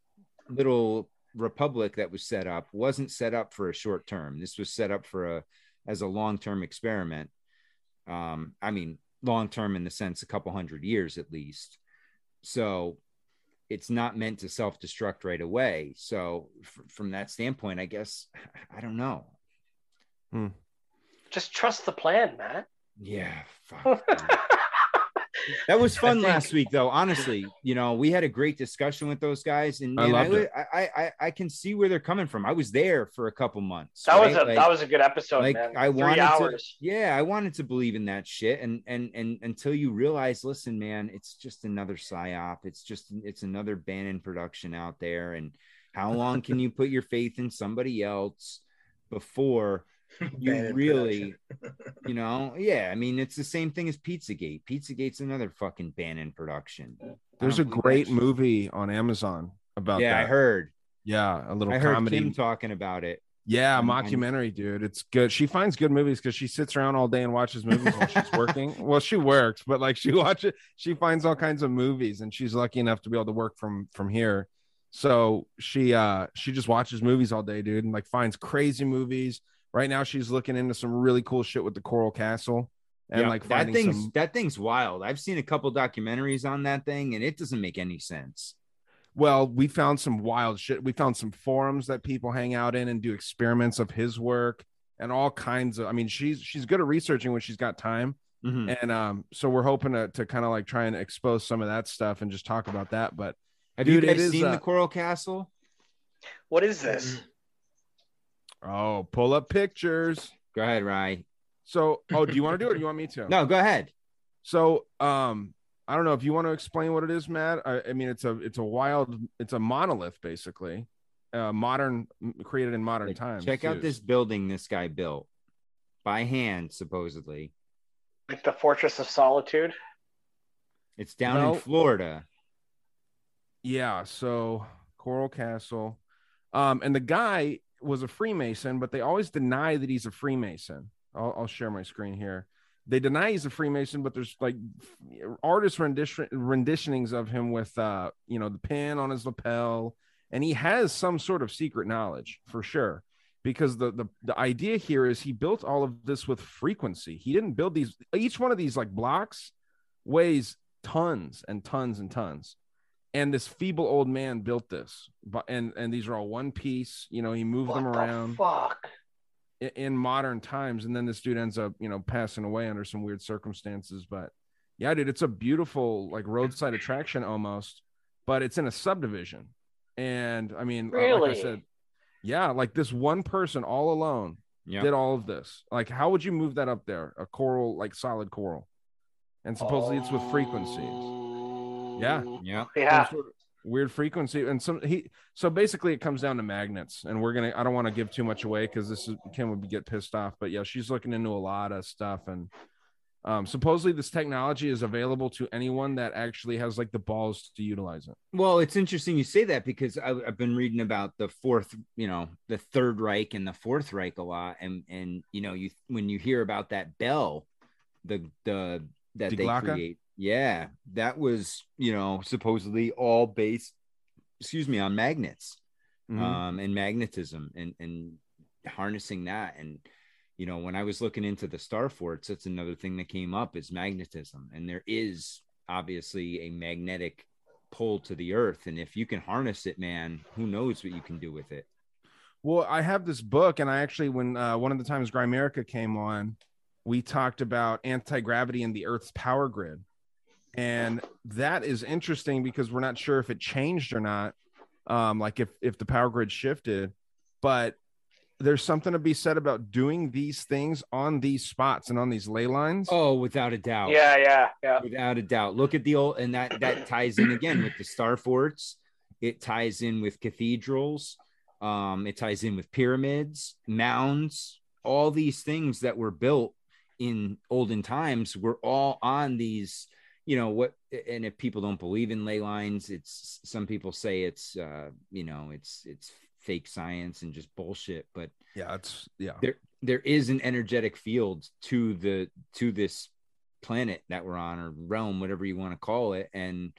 little republic that was set up wasn't set up for a short term. This was set up for a as a long term experiment. Um, I mean, long term in the sense a couple hundred years at least. So it's not meant to self destruct right away. So f- from that standpoint, I guess [SIGHS] I don't know. Mm. Just trust the plan, man. Yeah, fuck. [LAUGHS] dude. that was fun think- last week, though. Honestly, you know, we had a great discussion with those guys, and I man, I, loved would- it. I, I, I can see where they're coming from. I was there for a couple months. That was a? Like- that was a good episode, like man. I Three wanted hours. to, yeah, I wanted to believe in that shit, and and and until you realize, listen, man, it's just another psyop. It's just it's another Bannon production out there, and how long can you put your faith in somebody else before [LAUGHS] you really, you know? Yeah, I mean, it's the same thing as Pizzagate. Pizzagate's another fucking Bannon production. There's a great that movie on Amazon about Yeah, that. I heard. Yeah, a little I heard comedy. Kim talking about it. Yeah, I'm- I'm- mockumentary, dude. It's good. She finds good movies because she sits around all day and watches movies while she's [LAUGHS] working. Well, she works, but like she watches, she finds all kinds of movies, and she's lucky enough to be able to work from from here. So she uh she just watches movies all day, dude, and like finds crazy movies. Right now, she's looking into some really cool shit with the Coral Castle, and Yeah, like that finding thing's some. that thing's wild. I've seen a couple documentaries on that thing, and it doesn't make any sense. Well, we found some wild shit. We found some forums that people hang out in and do experiments of his work and all kinds of. I mean, she's she's good at researching when she's got time. Mhm. and um so we're hoping to, to kind of like try and expose some of that stuff and just talk about that but Have Dude, you guys seen uh, the Coral Castle? What is this? Oh pull up pictures Go ahead, Rye. so oh do you want to do it or do you want me to [LAUGHS] No, go ahead. so um i don't know if you want to explain what it is matt i, I mean it's a it's a wild it's a monolith basically uh modern created in modern Like, times Check out too. this building this guy built by hand, supposedly. Like the Fortress of Solitude. It's down No. in Florida. Yeah, so Coral Castle. Um, and the guy was a Freemason, but they always deny that he's a Freemason. I'll, I'll share my screen here. They deny he's a Freemason, but there's like artist rendition renditionings of him with uh, you know, the pin on his lapel, and he has some sort of secret knowledge for sure. Because the, the the idea here is he built all of this with frequency. He didn't build these each one of these like blocks weighs tons and tons and tons and this feeble old man built this but and and these are all one piece you know he moved What them the around fuck? i- in modern times and then this dude ends up you know passing away under some weird circumstances but yeah dude it's a beautiful like roadside attraction almost but it's in a subdivision. And i mean uh, like i said yeah like this one person all alone Yeah. did all of this. Like how would you move that up there a coral like solid coral? And supposedly it's with frequencies yeah Yeah. Yeah. sort, of, weird frequency and some he so basically it comes down to magnets and we're gonna i don't want to give too much away because this is kim would get pissed off but yeah she's looking into a lot of stuff and um supposedly this technology is available to anyone that actually has like the balls to utilize it Well, it's interesting you say that because I, I've been reading about the fourth, you know, the Third Reich and the Fourth Reich a lot, and and you know, you when you hear about that bell, the the that Die they Glocke? create, yeah, that was you know supposedly all based, excuse me, on magnets, Mhm. um, and magnetism, and and harnessing that, and you know, when I was looking into the star forts, that's another thing that came up is magnetism, and there is obviously a magnetic pull to the earth. And if you can harness it man who knows what you can do with it? Well, I have this book, and I actually, when uh, one of the times Grimerica came on, we talked about anti gravity and the Earth's power grid, and that is interesting because we're not sure if it changed or not, um, like if if the power grid shifted, but there's something to be said about doing these things on these spots and on these ley lines. oh without a doubt. Yeah, yeah, yeah. without a doubt. Look at the old and that that ties in again with the star forts. It ties in with cathedrals. Um it ties in with pyramids mounds. All these things that were built in olden times were all on these you know what and if people don't believe in ley lines it's some people say it's uh you know it's it's fake science and just bullshit but yeah, it's yeah. there there is an energetic field to the to this planet that we're on or realm whatever you want to call it and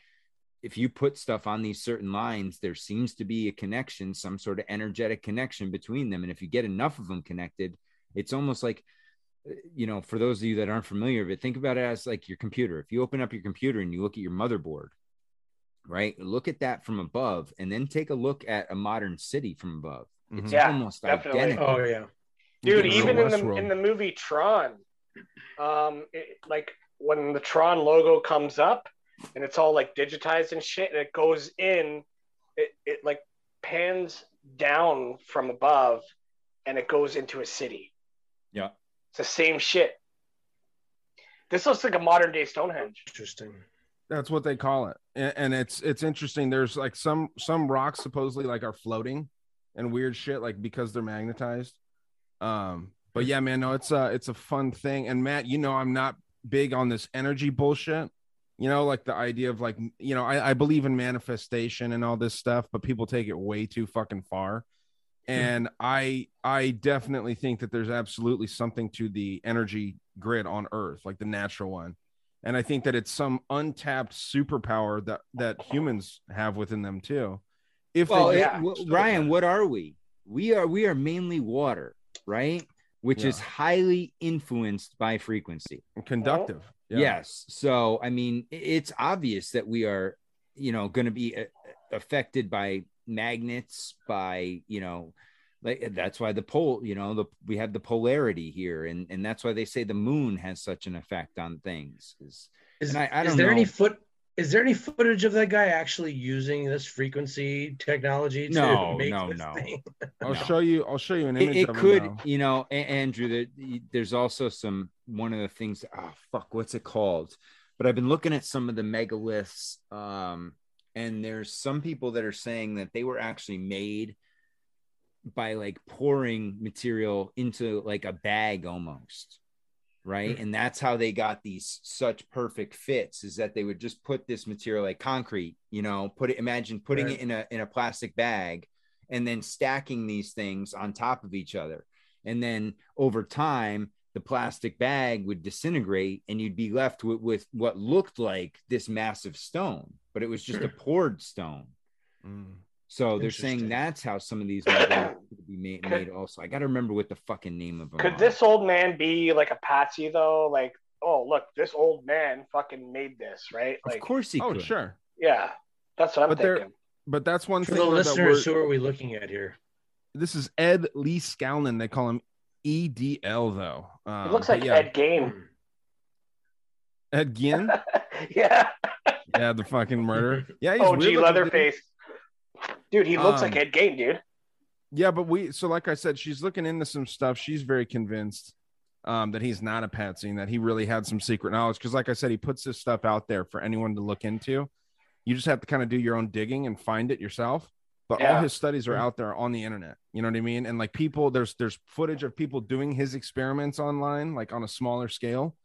if you put stuff on these certain lines there seems to be a connection some sort of energetic connection between them and if you get enough of them connected it's almost like you know for those of you that aren't familiar with it think about it as like your computer if you open up your computer and you look at your motherboard right look at that from above and then take a look at a modern city from above it's Mhm. Yeah, almost definitely. identical Oh yeah. Dude, even in the Westworld. in the movie Tron, um, it, like when the Tron logo comes up and it's all like digitized and shit, and it goes in, it it like pans down from above, and it goes into a city. Yeah. It's the same shit. This looks like a modern day Stonehenge. Interesting. That's what they call it, and, it's it's interesting. There's like some some rocks supposedly like are floating and weird shit, like because they're magnetized. Um, but yeah, man, no, it's a it's a fun thing. And Matt, you know, I'm not big on this energy bullshit. You know, like the idea of like you know, I, I believe in manifestation and all this stuff, but people take it way too fucking far. And I I definitely think that there's absolutely something to the energy grid on Earth, like the natural one and i think that it's some untapped superpower that that humans have within them too if well, they yeah, w- Ryan, what are we? We are we are mainly water, right? Which is highly influenced by frequency. conductive yeah. Yes. So I mean, it's obvious that we are, you know, going to be uh, affected by magnets, by you know, like that's why the pole, you know, the we have the polarity here, and and that's why they say the moon has such an effect on things. Is Is, I- I is don't there any foot? Is there any footage of that guy actually using this frequency technology? To No, [LAUGHS] make no, this no. thing? i'll No. show you i'll show you an image it of could him you know A- andrew that there's also some one of the things oh fuck what's it called but i've been looking at some of the megaliths um and there's some people that are saying that they were actually made by like pouring material into like a bag almost right? Hmm. And that's how they got these such perfect fits is that they would just put this material like concrete you know put it imagine putting Right. it in a in a plastic bag and then stacking these things on top of each other. And then over time the plastic bag would disintegrate and you'd be left with, with what looked like this massive stone but it was just a [CLEARS THROAT] poured stone Mm. so they're saying that's how some of these [COUGHS] could be made, made also i gotta remember what the fucking name of them Could are. this old man be like a patsy though? Like, oh look, this old man fucking made this, right? Like, of course he oh could sure yeah, that's what I'm But thinking. but that's one For thing the though, that listeners, we're- who are we looking at here? this is ed leedskalnin they call him edl though um, It looks like yeah Ed Gain. ed Gein? [LAUGHS] yeah. Yeah the fucking murder. yeah he's OG weird dude. Leatherface. Dude, he looks Um, like Ed Gain, dude. Yeah, but we so like I said, she's looking into some stuff. She's very convinced um, that he's not a patsy and that he really had some secret knowledge. Because, like I said, he puts this stuff out there for anyone to look into. You just have to kind of do your own digging and find it yourself. But all his studies are out there on the internet. You know what I mean? And like people, there's there's footage of people doing his experiments online, like on a smaller scale.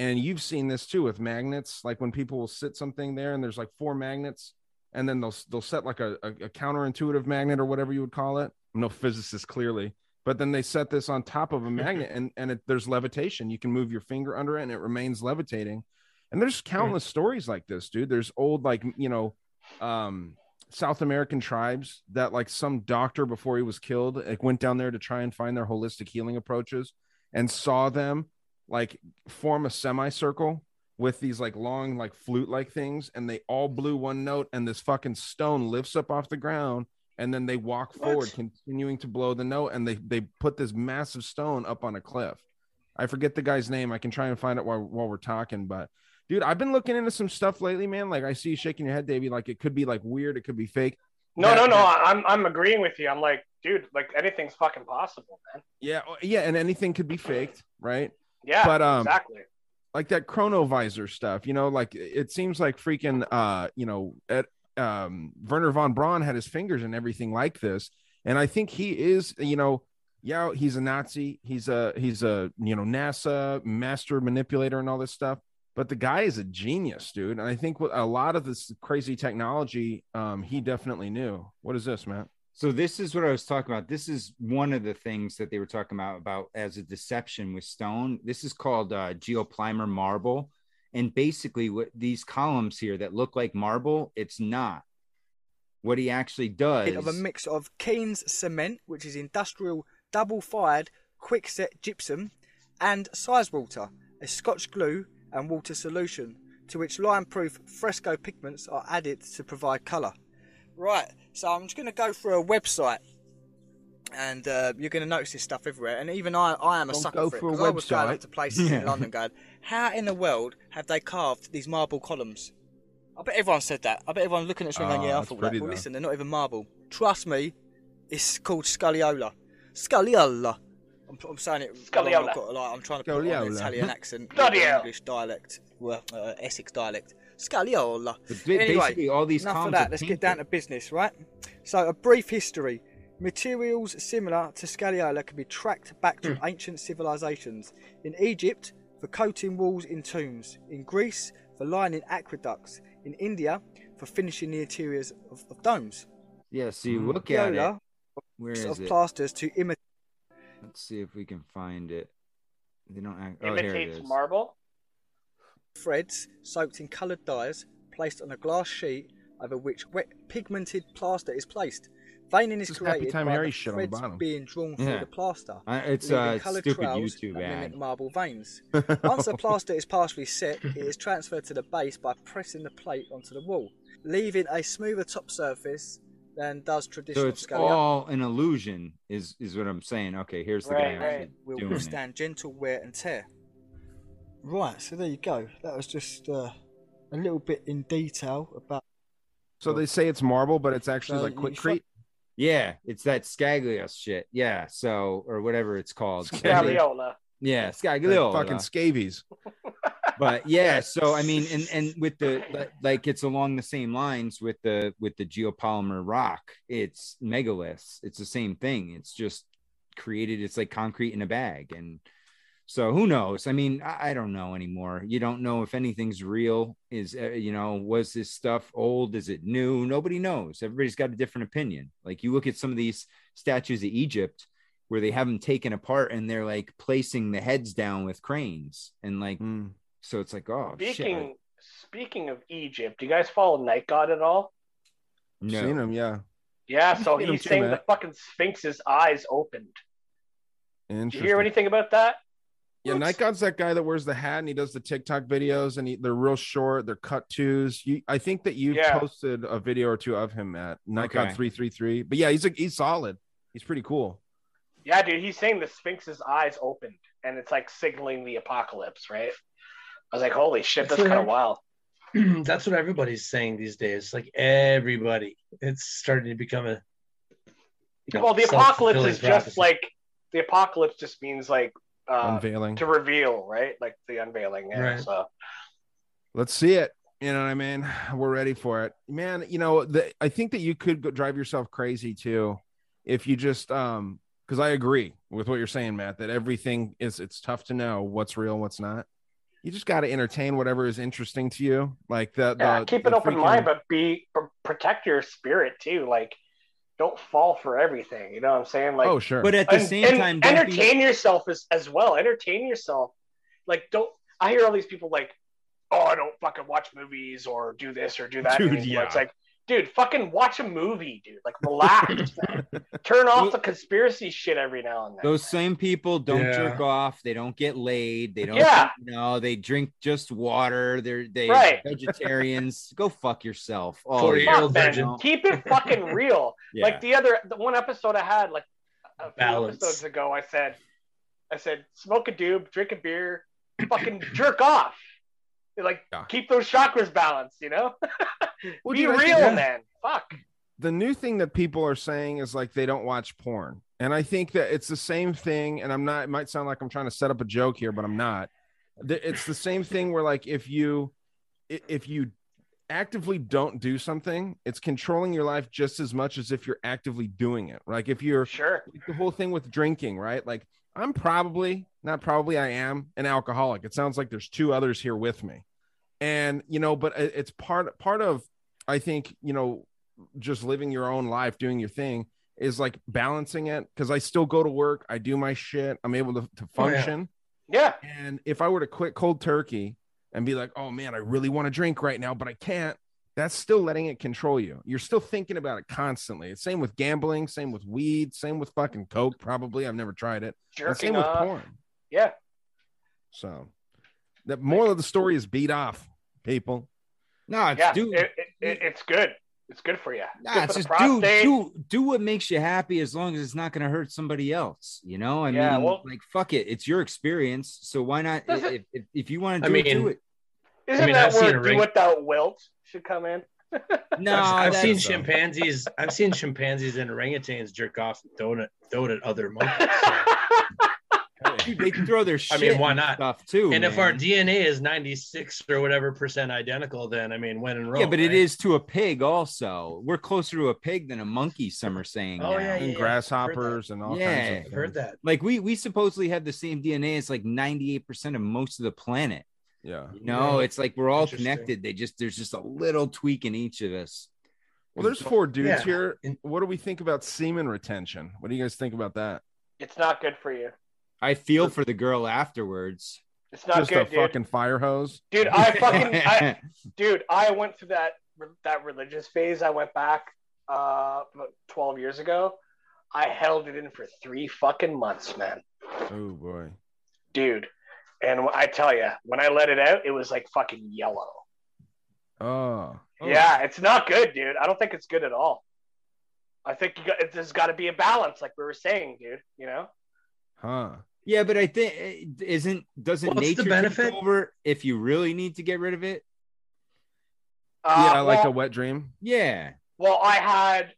And you've seen this too with magnets, like when people will sit something there and there's like four magnets, and then they'll they'll set like a, a, a counterintuitive magnet or whatever you would call it. I'm no physicist clearly, but then they set this on top of a magnet [LAUGHS] and and it, there's levitation. You can move your finger under it and it remains levitating. And there's countless stories like this, dude. There's old like you know, um, South American tribes that like some doctor before he was killed like went down there to try and find their holistic healing approaches and saw them like form a semicircle with these like long like flute like things and they all blew one note and this fucking stone lifts up off the ground and then they walk What? forward continuing to blow the note and they they put this massive stone up on a cliff i forget the guy's name i can try and find it while, while we're talking but dude i've been looking into some stuff lately man like i see you shaking your head davey like it could be like weird it could be fake No, That- no, no. that- I'm I'm agreeing with you. I'm like, dude, like anything's fucking possible, man. yeah oh, yeah and anything could be faked right Yeah, But, um, exactly. like that chronovisor stuff you know like it seems like freaking uh you know at um wernher von braun had his fingers in everything like this. And i think he is you know yeah he's a nazi. He's a he's a you know nasa master manipulator and all this stuff. But the guy is a genius dude. And i think a lot of this crazy technology um he definitely knew. What is this man So this is what I was talking about. This is one of the things that they were talking about about as a deception with stone. This is called uh, geopolymer marble, and basically, what these columns here that look like marble, it's not. What he actually does. Of a mix of Keene's cement, which is industrial double-fired quickset gypsum, and Sizewater, a Scotch glue and water solution, to which lime-proof fresco pigments are added to provide colour. Right, so I'm just going to go through a website, and uh, you're going to notice this stuff everywhere. And even I, I am a Don't sucker go for it for a because I was going website. up to places [LAUGHS] Yeah. in London, going, "How in the world have they carved these marble columns?" I bet everyone said that. I bet everyone looking at this and Oh, "Yeah, I that's thought that." pretty, Well, though. listen, they're not even marble. Trust me, it's called scagliola. Scagliola. I'm, I'm saying it. Scagliola. I've got, like, I'm trying to put it on an Scagliola. Italian [LAUGHS] accent, with Scagliola. English dialect, well, uh, Essex dialect. Scagliola. Oh, anyway, basically, all these Enough of that. Let's get down to business, right? So, a brief history. Materials similar to scagliola can be tracked back to hmm. ancient civilizations. In Egypt, for coating walls in tombs. In Greece, for lining aqueducts. In India, for finishing the interiors of, of domes. Yeah, so you look at it. Scagliola Where is of it? plasters to imitate Let's see if we can find it. They don't. Act- oh, here it Imitates marble. Threads soaked in coloured dyes placed on a glass sheet over which wet pigmented plaster is placed. Veining is This created by the on the threads being drawn through the plaster. Uh, it's leaving a coloured stupid trails YouTube that mimic marble veins. [LAUGHS] Once the plaster is partially set, it is transferred to the base by pressing the plate onto the wall, leaving a smoother top surface than does traditional. So it's scalia. all an illusion, is is what I'm saying. Okay, here's the Right, guy right. will it. withstand gentle wear and tear. Right, so there you go. That was just uh, a little bit in detail about. so they say it's marble but it's actually So like you quickcrete Yeah, it's that Scaglios shit. Yeah, so or whatever it's called. Scagliola. Yeah, Like Scagliola. fucking scabies [LAUGHS] but yeah so i mean and and with the like- like it's along the same lines with the with the geopolymer rock it's megaliths it's the same thing it's just created it's like concrete in a bag and so who knows i mean i, I don't know anymore you don't know if anything's real is uh, you know was this stuff old is it new nobody knows everybody's got a different opinion like you look at some of these statues of egypt where they have them taken apart and they're like placing the heads down with cranes and like Mm. so it's like, oh, Speaking shit. speaking of Egypt, do you guys follow Night God at all? No. seen them yeah Yeah, so he's too, saying man. the fucking Sphinx's eyes opened. Did you hear anything about that? Yeah, Night God's that guy that wears the hat and he does the TikTok videos and he, they're real short. They're cut twos. You, I think that you Yeah. posted a video or two of him at Nikon three three three. But yeah, he's a, he's solid. He's pretty cool. Yeah, dude, he's saying the Sphinx's eyes opened and it's like signaling the apocalypse, right? I was like, holy shit, that's That's kind of wild. [CLEARS THROAT] That's what everybody's saying these days. Like everybody, it's starting to become a. you know, well, the apocalypse is just prophecy. like the apocalypse just means like uh, Unveiling. to reveal, right? Like the unveiling. Yeah. Right. So Let's see it. You know what I mean? We're ready for it, man. You know, the, I think that you could go drive yourself crazy too if you just um because I agree with what you're saying, Matt. That everything is it's tough to know what's real, what's not. You just got to entertain whatever is interesting to you, like the, Yeah, the keep the an open mind, but be protect your spirit too. Like, don't fall for everything. You know what I'm saying? Like, oh sure, But at the and- same and time, don't be- entertain yourself as, as well. Entertain yourself. Like, don't. I hear all these people like, "Oh, I don't fucking watch movies or do this or do that." Dude, anymore." yeah. It's like, dude, fucking watch a movie, dude. Like, relax. [LAUGHS] Turn off the conspiracy shit every now and then. Those same people don't Yeah. jerk off. They don't get laid. They don't. Yeah. No, they drink just water. They're they Right. [LAUGHS] vegetarians. Go fuck yourself. [LAUGHS] Oh, Forty yeah. year old Fuck, virgin. Keep it fucking real. Yeah. Like the other, the one episode I had, like a few Balance. episodes ago, I said, I said, smoke a doob, drink a beer, fucking jerk off. Like, Yeah. keep those chakras balanced, you know? [LAUGHS] Well, Be dude, think real, that- man. Fuck. the new thing that people are saying is like they don't watch porn. And I think that it's the same thing. And I'm not, it might sound like I'm trying to set up a joke here, but I'm not. It's the same thing where like if you if you actively don't do something, it's controlling your life just as much as if you're actively doing it. Like if you're Sure. like the whole thing with drinking, right? Like I'm probably not probably I am an alcoholic. It sounds like there's two others here with me. And you know, but it's part part of I think, you know, just living your own life, doing your thing is like balancing it because I still go to work, I do my shit, I'm able to, to Oh, yeah. function. Yeah. And if I were to quit cold turkey and be like, oh man, I really want to drink right now, but I can't, that's still letting it control you. You're still thinking about it constantly. It's same with gambling, same with weed, same with fucking coke. Probably, I've never tried it. Jerking same with porn. Yeah. So, the moral of the story is beat off, people. no, it's Yeah. do. It, it, it, it's good. It's good for you. Nah, good it's for just do do do what makes you happy as long as it's not going to hurt somebody else. You know, I Yeah, mean, well- like fuck it, it's your experience. So why not? If, if, if you want to I do it, do mean, it. Isn't mean, that I've seen do ring- without wilt should come in? No, [LAUGHS] I've, I've seen that's- chimpanzees. I've seen chimpanzees and orangutans jerk off and throw it, throw it at other monkeys. [LAUGHS] So, Dude, they throw their I mean, why not? Stuff too. and if our. DNA is 96 or whatever percent identical, then I mean, when in Rome. yeah, but it right? is to a pig also. We're closer to a pig than a monkey. Some are saying. Oh, now. yeah, And yeah. grasshoppers and all Yeah. kinds of I've heard that. Like we we supposedly have the same DNA as like ninety eight percent of most of the planet. Yeah. No, Yeah. it's like we're all connected. They just there's just a little tweak in each of us. Well, there's four dudes Yeah. here. What do we think about semen retention? What do you guys think about that? it's not good for you. I feel for the girl afterwards. It's not Just good, a dude. fucking fire hose. Dude, I [LAUGHS] fucking, I, dude, I went through that that religious phase. I went back uh about 12 years ago. I held it in for three fucking months, man, Oh boy. dude. And I tell you, when I let it out, it was like fucking yellow. Oh. Yeah, it's not good, dude. I don't think it's good at all. I think you got, there's got to be a balance, like we were saying, dude. You know? Huh. yeah, but I think isn't doesn't What's the nature take benefit? over if you really need to get rid of it? Uh, yeah, like well, a wet dream. Yeah, well, I had.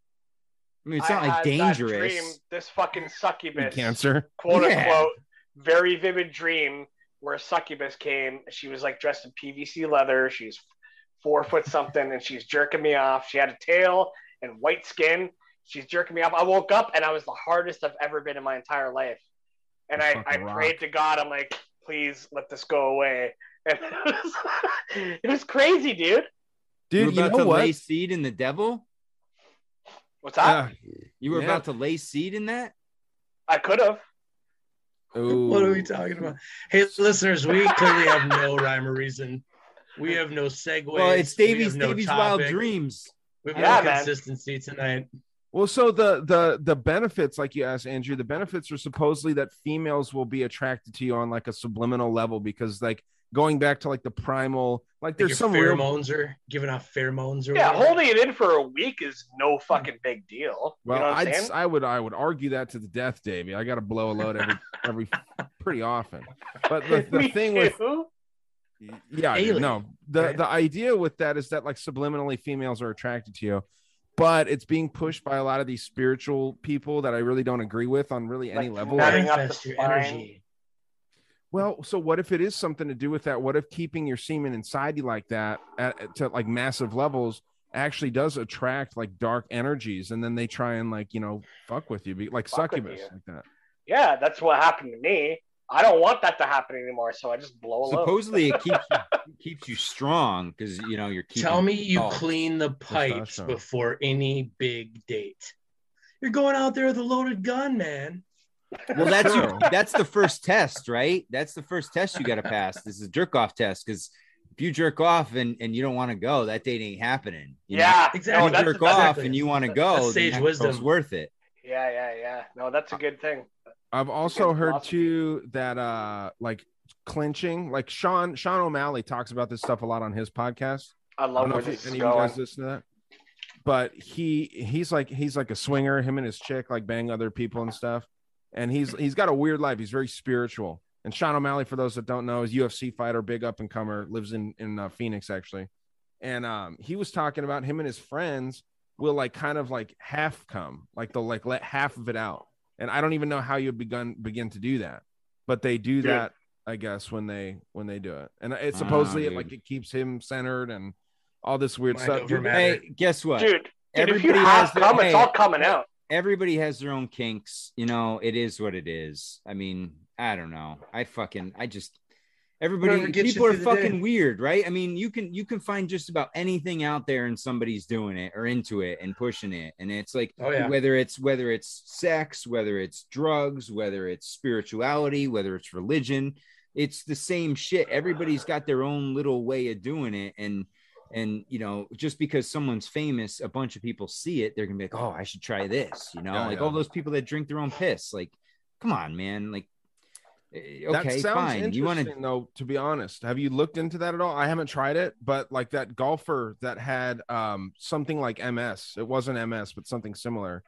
I mean it's I not like had that dangerous. dream, this fucking succubus. Cancer. quote [LAUGHS] Yeah. unquote very vivid dream where a succubus came. She was like dressed in PVC leather. She's four foot something, and she's jerking me off. She had a tail and white skin. She's jerking me off. I woke up and I was the hardest I've ever been in my entire life. And I, I rock. prayed to God. I'm like, please let this go away. [LAUGHS] And it was, it was crazy, dude. you Dude, were you about know to what? lay seed in the devil. What's that? Uh, You were Yeah. about to lay seed in that. I could have. Ooh. What are we talking about? Hey, listeners, we clearly have no rhyme or reason. We have no segue. Well, it's Davey's no Davey's wild dreams. We have Yeah, no man. consistency tonight. Well, so the the the benefits, like you asked Andrew, the benefits are supposedly that females will be attracted to you on like a subliminal level because like going back to like the primal, like Like there's your some real pheromones are giving off pheromones or Yeah, whatever. holding it in for a week is no fucking big deal. well, you know I'm I'd saying? I would I would argue that to the death, Davey. I got to blow a load every every [LAUGHS] pretty often. But the, the Me thing with yeah dude, Alien, no the right? the idea with that is that like subliminally females are attracted to you but it's being pushed by a lot of these spiritual people that i really don't agree with on really any level up Manifest your energy. Well, so what if it is something to do with that? What if keeping your semen inside you like that at, at- to like massive levels actually does attract like dark energies, and then they try and like you know fuck with you, be like Fuck succubus like that. Yeah, that's what happened to me. I don't want that to happen anymore, so I just blow a load. Supposedly it [LAUGHS] keeps you, it keeps you strong because you know you're keeping. Tell me you Oh, clean the pipes before any big date. You're going out there with a loaded gun, man. Well, that's True. that's the first test, right? That's the first test you got to pass. This is a jerk off test because if you jerk off and, and you don't want to go, that date ain't happening. You know? yeah, Exactly. If you that's, jerk that's- off exactly. and you want to go, then sage that wisdom. girl's worth it. yeah, yeah, yeah. No, that's a good thing. I've also heard philosophy. too that uh like clinching, like Sean Sean O'Malley talks about this stuff a lot on his podcast. I I love don't know where if you- this is any going. guys listen to that. But he he's like he's like a swinger, him and his chick like bang other people and stuff. And he's he's got a weird life. He's very spiritual. And Sean O'Malley, for those that don't know, is UFC fighter, big up and comer, lives in in uh, Phoenix actually. And um, he was talking about him and his friends will like kind of like half come, like they'll like let half of it out. And I don't even know how you begun begin to do that, but they do Dude. that, I guess, when they when they do it. And it's supposedly it, like it keeps him centered and all this weird Mind stuff. Dude. Hey, guess what? Dude, dude, if you Everybody have has it's hey. all coming out. Everybody has their own kinks. You know, it is what it is. I mean, I don't know. I fucking, I just, everybody, Whatever gets you people are the day. fucking weird, right? I mean, you can, you can find just about anything out there and somebody's doing it or into it and pushing it. And it's like, Oh yeah. whether it's whether it's sex whether it's drugs whether it's spirituality whether it's religion it's the same shit everybody's got their own little way of doing it and and you know just because someone's famous a bunch of people see it they're gonna be like oh i should try this you know? Yeah, like yeah. all those people that drink their own piss like come on man like eh, okay fine you want to though to be honest. Have you looked into that at all? I haven't tried it but like that golfer that had um something like ms it wasn't ms but something similar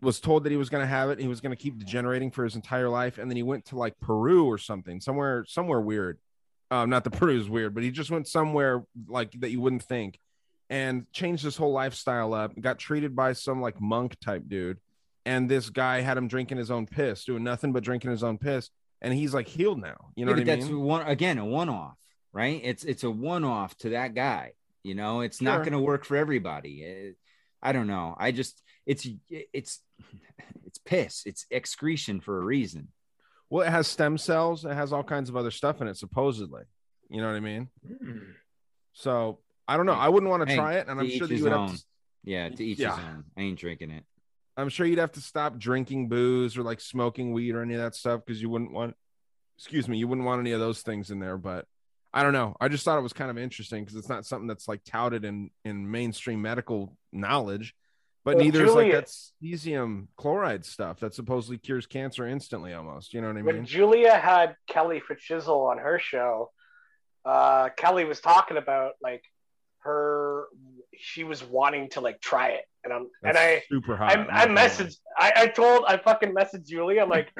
was told that he was going to have it he was going to keep degenerating for his entire life and then he went to like peru or something somewhere somewhere weird um not the [LAUGHS] peru is weird but he just went somewhere like that you wouldn't think and changed his whole lifestyle up got treated by some like monk type dude. And this guy had him drinking his own piss doing nothing but drinking his own piss. And he's like healed now. You know Yeah, what I that's mean? one again a one-off right? It's it's a one-off to that guy you know? It's not going to work for everybody. It- i don't know. I just it's it's [LAUGHS] it's piss. It's excretion for a reason Well, it has stem cells. It has all kinds of other stuff in it, supposedly. You know what I mean? Mm. So I don't know. I wouldn't want to try it, and I'm sure that you would have. To, yeah to each Yeah. his own i ain't drinking it I'm sure you'd have to stop drinking booze or like smoking weed or any of that stuff because you wouldn't want. Excuse me, you wouldn't want any of those things in there. But I don't know. I just thought it was kind of interesting because it's not something that's like touted in in mainstream medical knowledge. But Well, neither is like that cesium chloride stuff that supposedly cures cancer instantly almost. You know what I mean? when? Julia had Kelly Fitzgerald on her show, uh, Kelly was talking about like her, she was wanting to like try it, and I'm and I super hot. I, I not gonna lie. messaged I, I told I fucking messaged Julia. I'm like,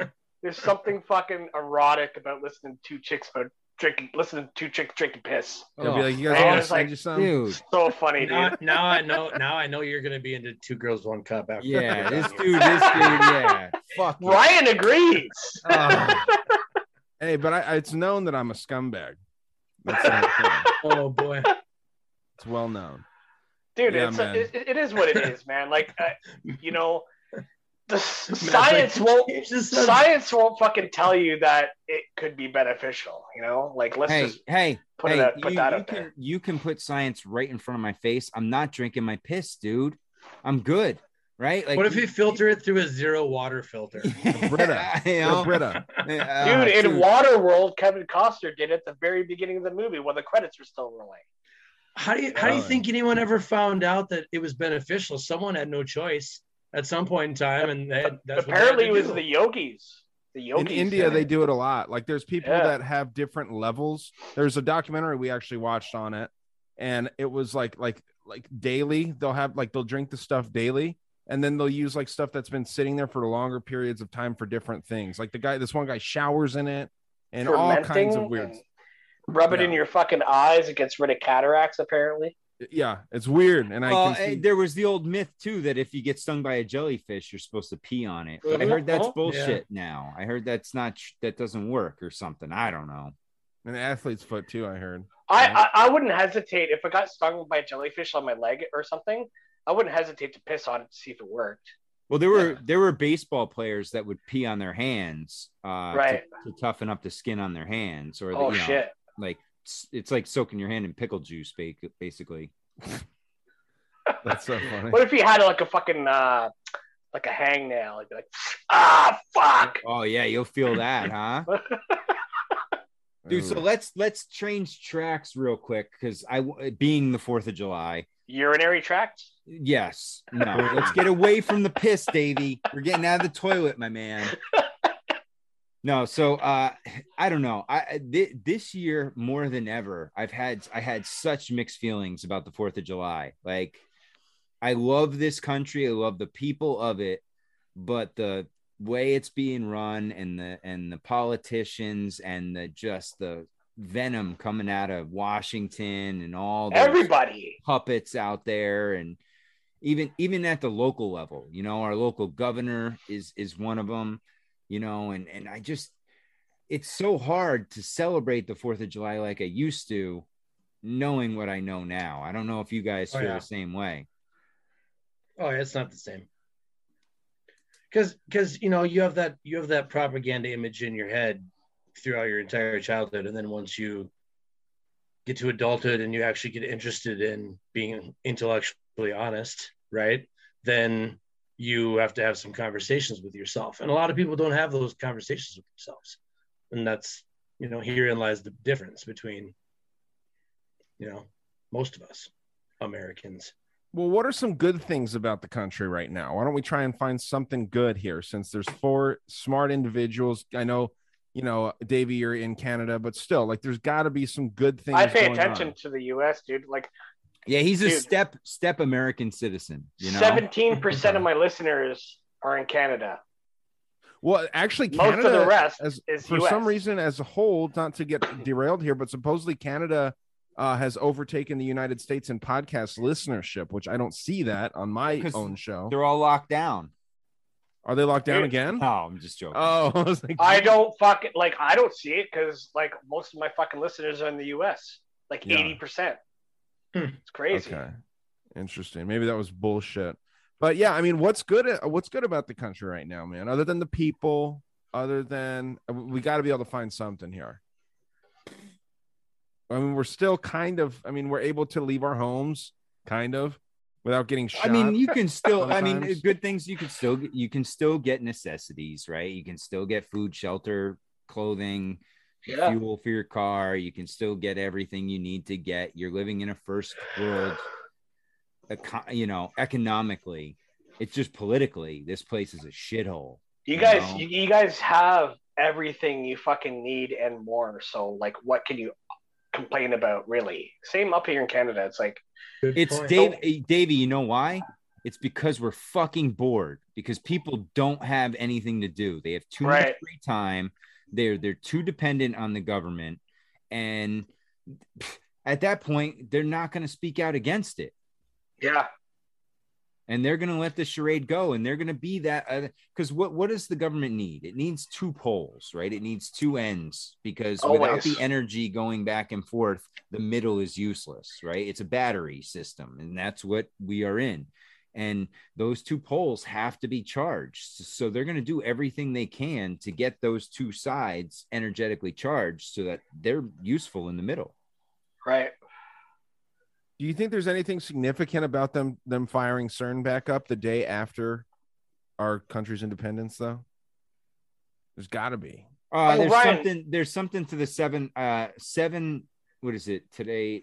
there's something fucking erotic about listening to two chicks about drinking, listening to two chicks drinking piss. They'll be like, you guys I want to send like, you some? dude So funny, Now, dude. now I know. Now I know you're gonna be into two girls, one cup. After yeah this dude this dude yeah fuck it. Ryan agrees. Oh, Hey, but I, it's known that I'm a scumbag. That's the whole thing. [LAUGHS] Oh boy. It's well known. dude Yeah, it's man. it, it is what it is man like uh, you know the science like, [LAUGHS] won't "Change the subject." science won't fucking tell you that it could be beneficial you know like let's hey just hey put hey, it out, put you, that you out can there you can put science right in front of my face i'm not drinking my piss dude i'm good right like what if you filter it through a zero water filter? [LAUGHS] Brita. [LAUGHS] you Or know? Brita. Uh, dude in dude. Waterworld Kevin Costner did at the very beginning of the movie when the credits were still rolling How do you how do you think anyone ever found out that it was beneficial? Someone had no choice at some point in time, and they that's apparently it what they was had to the yogis the In India, did they do it a lot. Like there's people Yeah. that have different levels. There's a documentary we actually watched on it, and it was like like like daily. They'll have like they'll drink the stuff daily, and then they'll use like stuff that's been sitting there for longer periods of time for different things. Like the guy, this one guy showers in it, and all kinds of Fermenting weird. rub it in your fucking eyes it gets rid of cataracts apparently yeah, it's weird, and I Well, can eh, see, there was the old myth too that if you get stung by a jellyfish, you're supposed to pee on it. But I heard that's Oh, bullshit now. I heard that's not that doesn't work or something. I don't know. an athlete's foot too. I heard. I, I I wouldn't hesitate if I got stung by a jellyfish on my leg or something. I wouldn't hesitate to piss on it to see if it worked. Well, there were there were baseball players that would pee on their hands, uh, Right. to, toughen up the skin on their hands, or Oh you know, shit! like s- it's like soaking your hand in pickle juice, basically. [LAUGHS] That's so funny. What if he had like a fucking uh, like a hangnail? He'd be like, ah, fuck. Oh yeah, you'll feel that, huh? [LAUGHS] Dude, so let's let's change tracks real quick because I being the Fourth of July. Urinary tract. Yes. No. [LAUGHS] Let's get away from the piss, Davey. We're getting out of the toilet, my man. No, so uh I don't know. I thi- this year more than ever, I've had I had such mixed feelings about the 4th of July. Like I love this country, I love the people of it, but the way it's being run and the and the politicians and the just the venom coming out of Washington and all the Everybody. puppets out there and even even at the local level you know our local governor is is one of them you know and and i just it's so hard to celebrate the fourth of july like i used to knowing what i know now i don't know if you guys Oh, feel yeah. the same way Oh, yeah, it's not the same. Because because you know you have that you have that propaganda image in your head throughout your entire childhood, and then once you get to adulthood and you actually get interested in being intellectually honest, right? Then you have to have some conversations with yourself, and a lot of people don't have those conversations with themselves, and that's you know herein lies the difference between you know most of us Americans. Well, what are some good things about the country right now? Why don't we try and find something good here since there's four smart individuals? I know, you know, Davey, you're in Canada, but still, like, there's got to be some good things. I pay going attention on. to the U.S., dude. Like yeah he's a Dude. step step american citizen you know seventeen percent of my listeners are in Canada. Well, actually, Most of the rest as, is for US. some reason, as a whole, not to get derailed here, but supposedly Canada uh, has overtaken the United States in podcast listenership, which I don't see that on my own show. they're all locked down Are they locked down Dude. again? no i'm just joking Oh, [LAUGHS] I was like, I don't fucking like. I don't see it because like most of my fucking listeners are in the U.S. Like Yeah. eighty percent. Hmm. It's crazy. Okay, interesting. Maybe that was bullshit. But yeah, I mean, what's good? What's good about the country right now, man? Other than the people, other than we got to be able to find something here. I mean, we're still kind of. I mean, we're able to leave our homes, kind of, without getting shot. I mean, you can still. [LAUGHS] I mean, good things. You can still. You can still get necessities, right? You can still get food, shelter, clothing, Yeah. fuel for your car. You can still get everything you need to get. You're living in a first world, you know, economically. It's just politically, this place is a shithole. You guys, No. you, you guys have everything you fucking need and more. So like, what can you complain about? Really? Same up here in Canada. It's like Good It's point. Dave, Davey. You know why? It's because we're fucking bored. Because people don't have anything to do. They have too much free time. They're they're too dependent on the government, and at that point, they're not going to speak out against it, yeah, and they're going to let the charade go, and they're going to be that. Because what what does the government need? It needs two poles, right? It needs two ends because without the energy going back and forth, the middle is useless, right? It's a battery system, and that's what we are in. And those two poles have to be charged. So they're going to do everything they can to get those two sides energetically charged so that they're useful in the middle. right. Do you think there's anything significant about them them firing CERN back up the day after our country's independence, though? There's got to be. Uh, Oh, there's Ryan. something. There's something to the seven. Uh, seven. What is it today?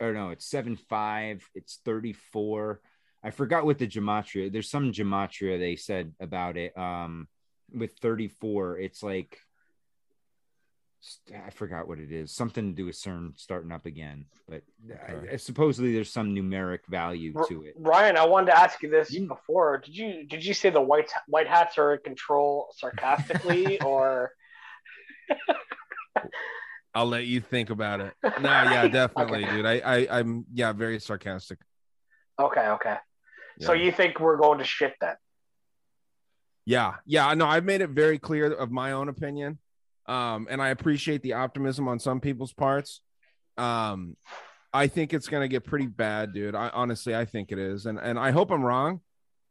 Or no, it's seven five. It's thirty four. I forgot what the gematria. There's some gematria they said about it. Um, with thirty four, it's like I forgot what it is. Something to do with CERN starting up again. But Okay. I, supposedly there's some numeric value to it. Ryan, I wanted to ask you this You- before. Did you did you say the white white hats are in control sarcastically [LAUGHS] or [LAUGHS] I'll let you think about it. No, yeah, [LAUGHS] definitely, Okay. dude. I, I, I'm, yeah, very sarcastic. Okay, okay. So you think we're going to shit then? Yeah, yeah. No, I've made it very clear of my own opinion, um, and I appreciate the optimism on some people's parts. Um, I think it's gonna get pretty bad, dude. I honestly, I think it is, and and I hope I'm wrong,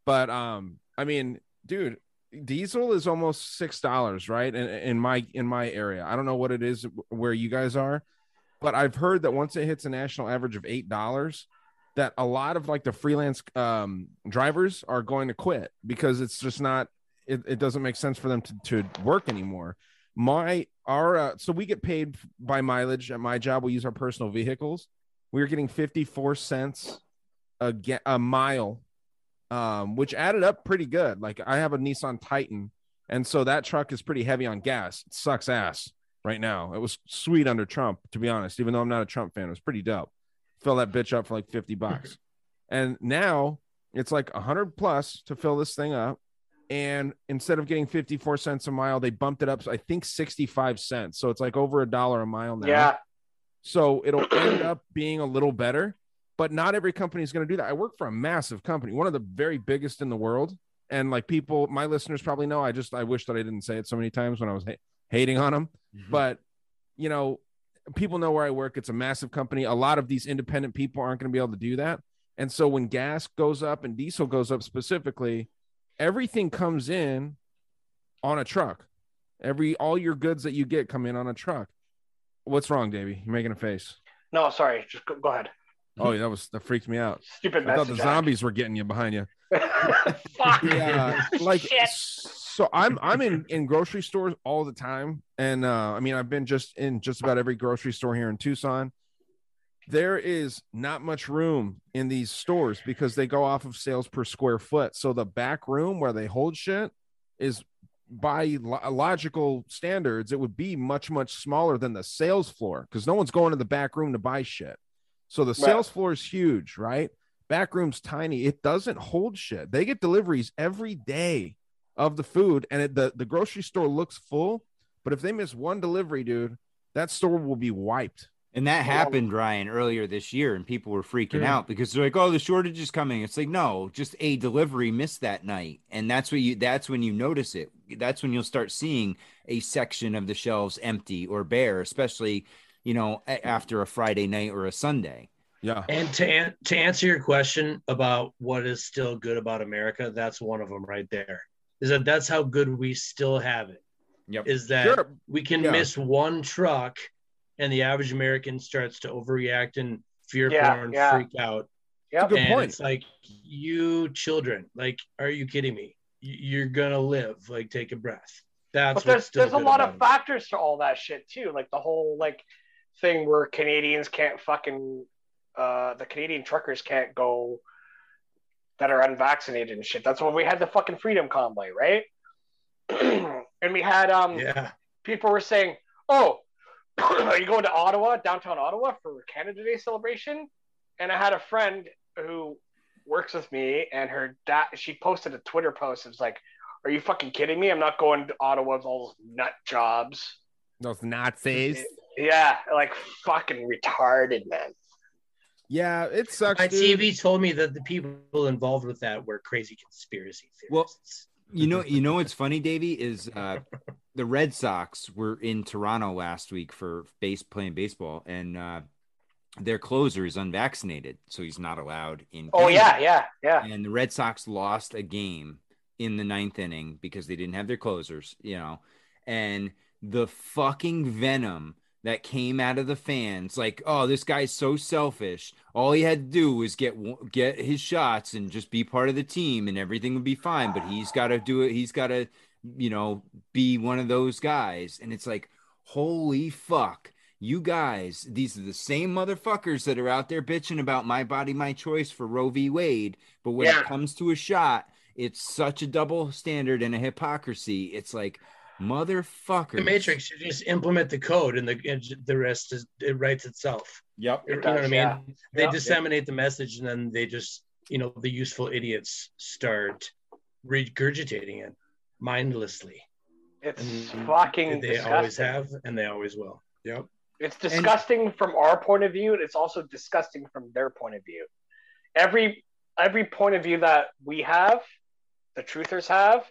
but um, I mean, dude, diesel is almost six dollars, right? In, in my in my area, I don't know what it is where you guys are, but I've heard that once it hits a national average of eight dollars, that a lot of like the freelance um, drivers are going to quit because it's just not it, it doesn't make sense for them to, to work anymore. My our uh, so we get paid by mileage. At my job we use our personal vehicles. We were getting 54 cents a, a mile um, which added up pretty good. Like i have a nissan titan and so that truck is pretty heavy on gas. It sucks ass right now. It was sweet under trump to be honest even though i'm not a trump fan. It was pretty dope fill that bitch up for like 50 bucks. [LAUGHS] And now it's like 100 plus to fill this thing up. And instead of getting 54 cents a mile they bumped it up i think 65 cents. So it's like over a dollar a mile now. Yeah. so it'll end up being a little better but not every company is going to do that. I work for a massive company one of the very biggest in the world. And like people my listeners probably know i just i wish that i didn't say it so many times when i was ha- hating on them mm-hmm. but you know people know where i work. It's a massive company. A lot of these independent people aren't going to be able to do that. And so when gas goes up and diesel goes up specifically everything comes in on a truck. Every all your goods that you get come in on a truck. What's wrong davey? You're making a face? No, sorry. Just go, go ahead. oh that was that freaked me out. Stupid i thought the zombies were getting you behind you. [LAUGHS] Fuck. yeah like Shit. So i'm i'm in in grocery stores all the time. And uh i mean i've been just in just about every grocery store here in tucson. There is not much room in these stores because they go off of sales per square foot. So the back room where they hold shit is by lo- logical standards it would be much much smaller than the sales floor because no one's going to the back room to buy shit. So the Right. sales floor is huge right? Back room's tiny. It doesn't hold shit. They get deliveries every day of the food and it, the, the grocery store looks full but if they miss one delivery dude that store will be wiped And that happened, Ryan, earlier this year, and people were freaking Yeah. out because they're like, "Oh, the shortage is coming." It's like, no, just a delivery missed that night, and that's what you. That's when you notice it. That's when you'll start seeing a section of the shelves empty or bare, especially, you know, after a Friday night or a Sunday. yeah And to an- to answer your question about what is still good about America, that's one of them right there. Is that that's how good we still have it. Yep. Is that Sure. we can Yeah. miss one truck, and the average American starts to overreact and fear Yeah, porn, yeah. freak out. Yeah, Good point. it's like you children, like, are you kidding me? You're gonna live. Like, take a breath. That's But there's there's a lot of it. factors to all that shit too, like the whole like thing where Canadians can't fucking uh the Canadian truckers can't go that are unvaccinated and shit. That's when we had the fucking freedom convoy, right? [CLEARS THROAT] and we had um Yeah. people were saying, "Oh, [CLEARS THROAT] are you going to Ottawa, downtown Ottawa, for Canada Day celebration?" And I had a friend who works with me, and her dad. She posted a Twitter post. It was like, "Are you fucking kidding me? I'm not going to Ottawa with all those nut jobs." those nazis Yeah, like fucking retarded, man. Yeah it sucks My dude. TV told me that the people involved with that were crazy conspiracy theorists. Well. You know, you know [LAUGHS] what's funny, Davey, is uh, the Red Sox were in Toronto last week for base playing baseball, and uh, their closer is unvaccinated, so he's not allowed in. Oh yeah, yeah, yeah. And the Red Sox lost a game in the ninth inning because they didn't have their closers, you know, and the fucking venom that came out of the fans, like, oh, this guy's so selfish. All he had to do was get get his shots and just be part of the team, and everything would be fine. But he's got to do it. He's got to, you know, be one of those guys. And it's like, holy fuck. You guys, these are the same motherfuckers that are out there bitching about my body, my choice for Roe v. Wade. But when Yeah. it comes to a shot, it's such a double standard and a hypocrisy. It's like, motherfuckers. The Matrix, you just implement the code, and the and the rest is it writes itself. Yep. You It know what I mean? yeah. They Yeah. disseminate the message, and then they just, you know, the useful idiots start regurgitating it mindlessly. It's And fucking they disgusting. always have, and they always will. Yep. It's disgusting from our point of view, and it's also disgusting from their point of view. Every every point of view that we have, the truthers have,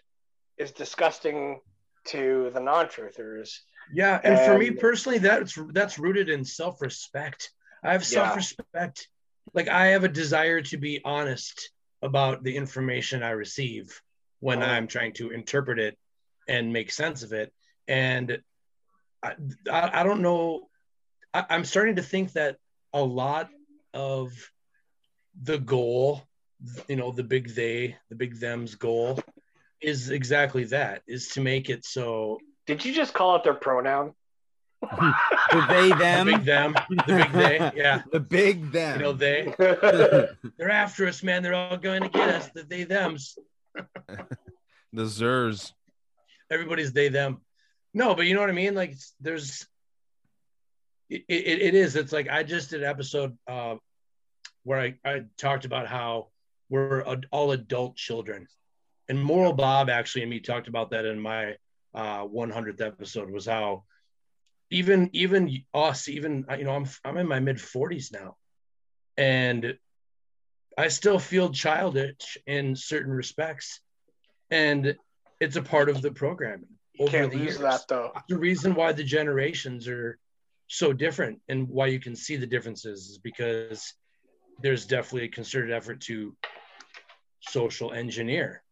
is disgusting to the non-truthers. Yeah, and, for me personally, that's that's rooted in self-respect. I have self-respect. Like I have a desire to be honest about the information I receive when Oh. I'm trying to interpret it and make sense of it. And I, I, I don't know. I, I'm starting to think that a lot of the goal, you know, the big they, the big them's goal, is exactly that: is to make it so Did you just call out their pronoun? The they [LAUGHS] the them. big them, the big they, yeah. [LAUGHS] The big them. You know, they [LAUGHS] they're after us, man. They're all going to get us. The they them's. The Zers. Everybody's they them. No, but you know what I mean. Like there's, it, it, it is. It's like I just did an episode uh, where I, I talked about how we're ad- all adult children, and Moral Bob actually and me talked about that in my uh, 100th episode. Was how even even us, even you know, I'm I'm in my mid 40s now, and I still feel childish in certain respects, and it's a part of the programming. You over can't the lose years. that though. The reason why the generations are so different and why you can see the differences is because there's definitely a concerted effort to social engineer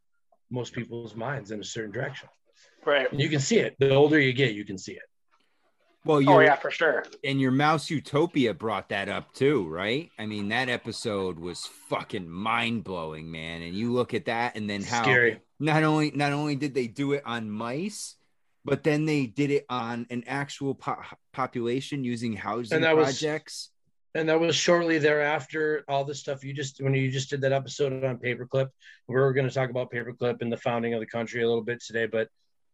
most people's minds in a certain direction. Right. And you can see it. The older you get, you can see it. well, Oh yeah, for sure. and your Mouse Utopia brought that up too, right? I mean, that episode was fucking mind blowing, man. And you look at that, and then how Scary. not only not only did they do it on mice, but then they did it on an actual po- population using housing And that was- projects. And that was shortly thereafter all the stuff you just when you just did that episode on paperclip we were going to talk about paperclip and the founding of the country a little bit today but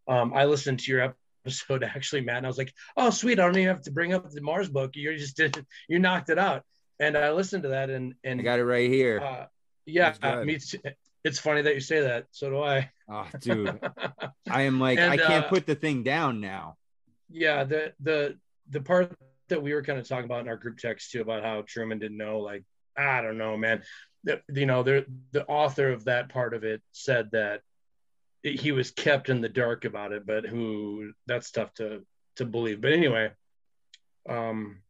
um, i listened to your episode [LAUGHS] actually Mat and i was like oh sweet i don't even have to bring up the mars book you just did you knocked it out and i listened to that and and I got it right here. uh, yeah good. me too. it's funny that you say that so do i oh, dude, [LAUGHS] I am like, And, I can't uh, put the thing down now. yeah the the the part that we were kind of talking about in our group text too about how truman didn't know like i don't know man you know the the author of that part of it said that it- he was kept in the dark about it but who that's tough to to believe but anyway um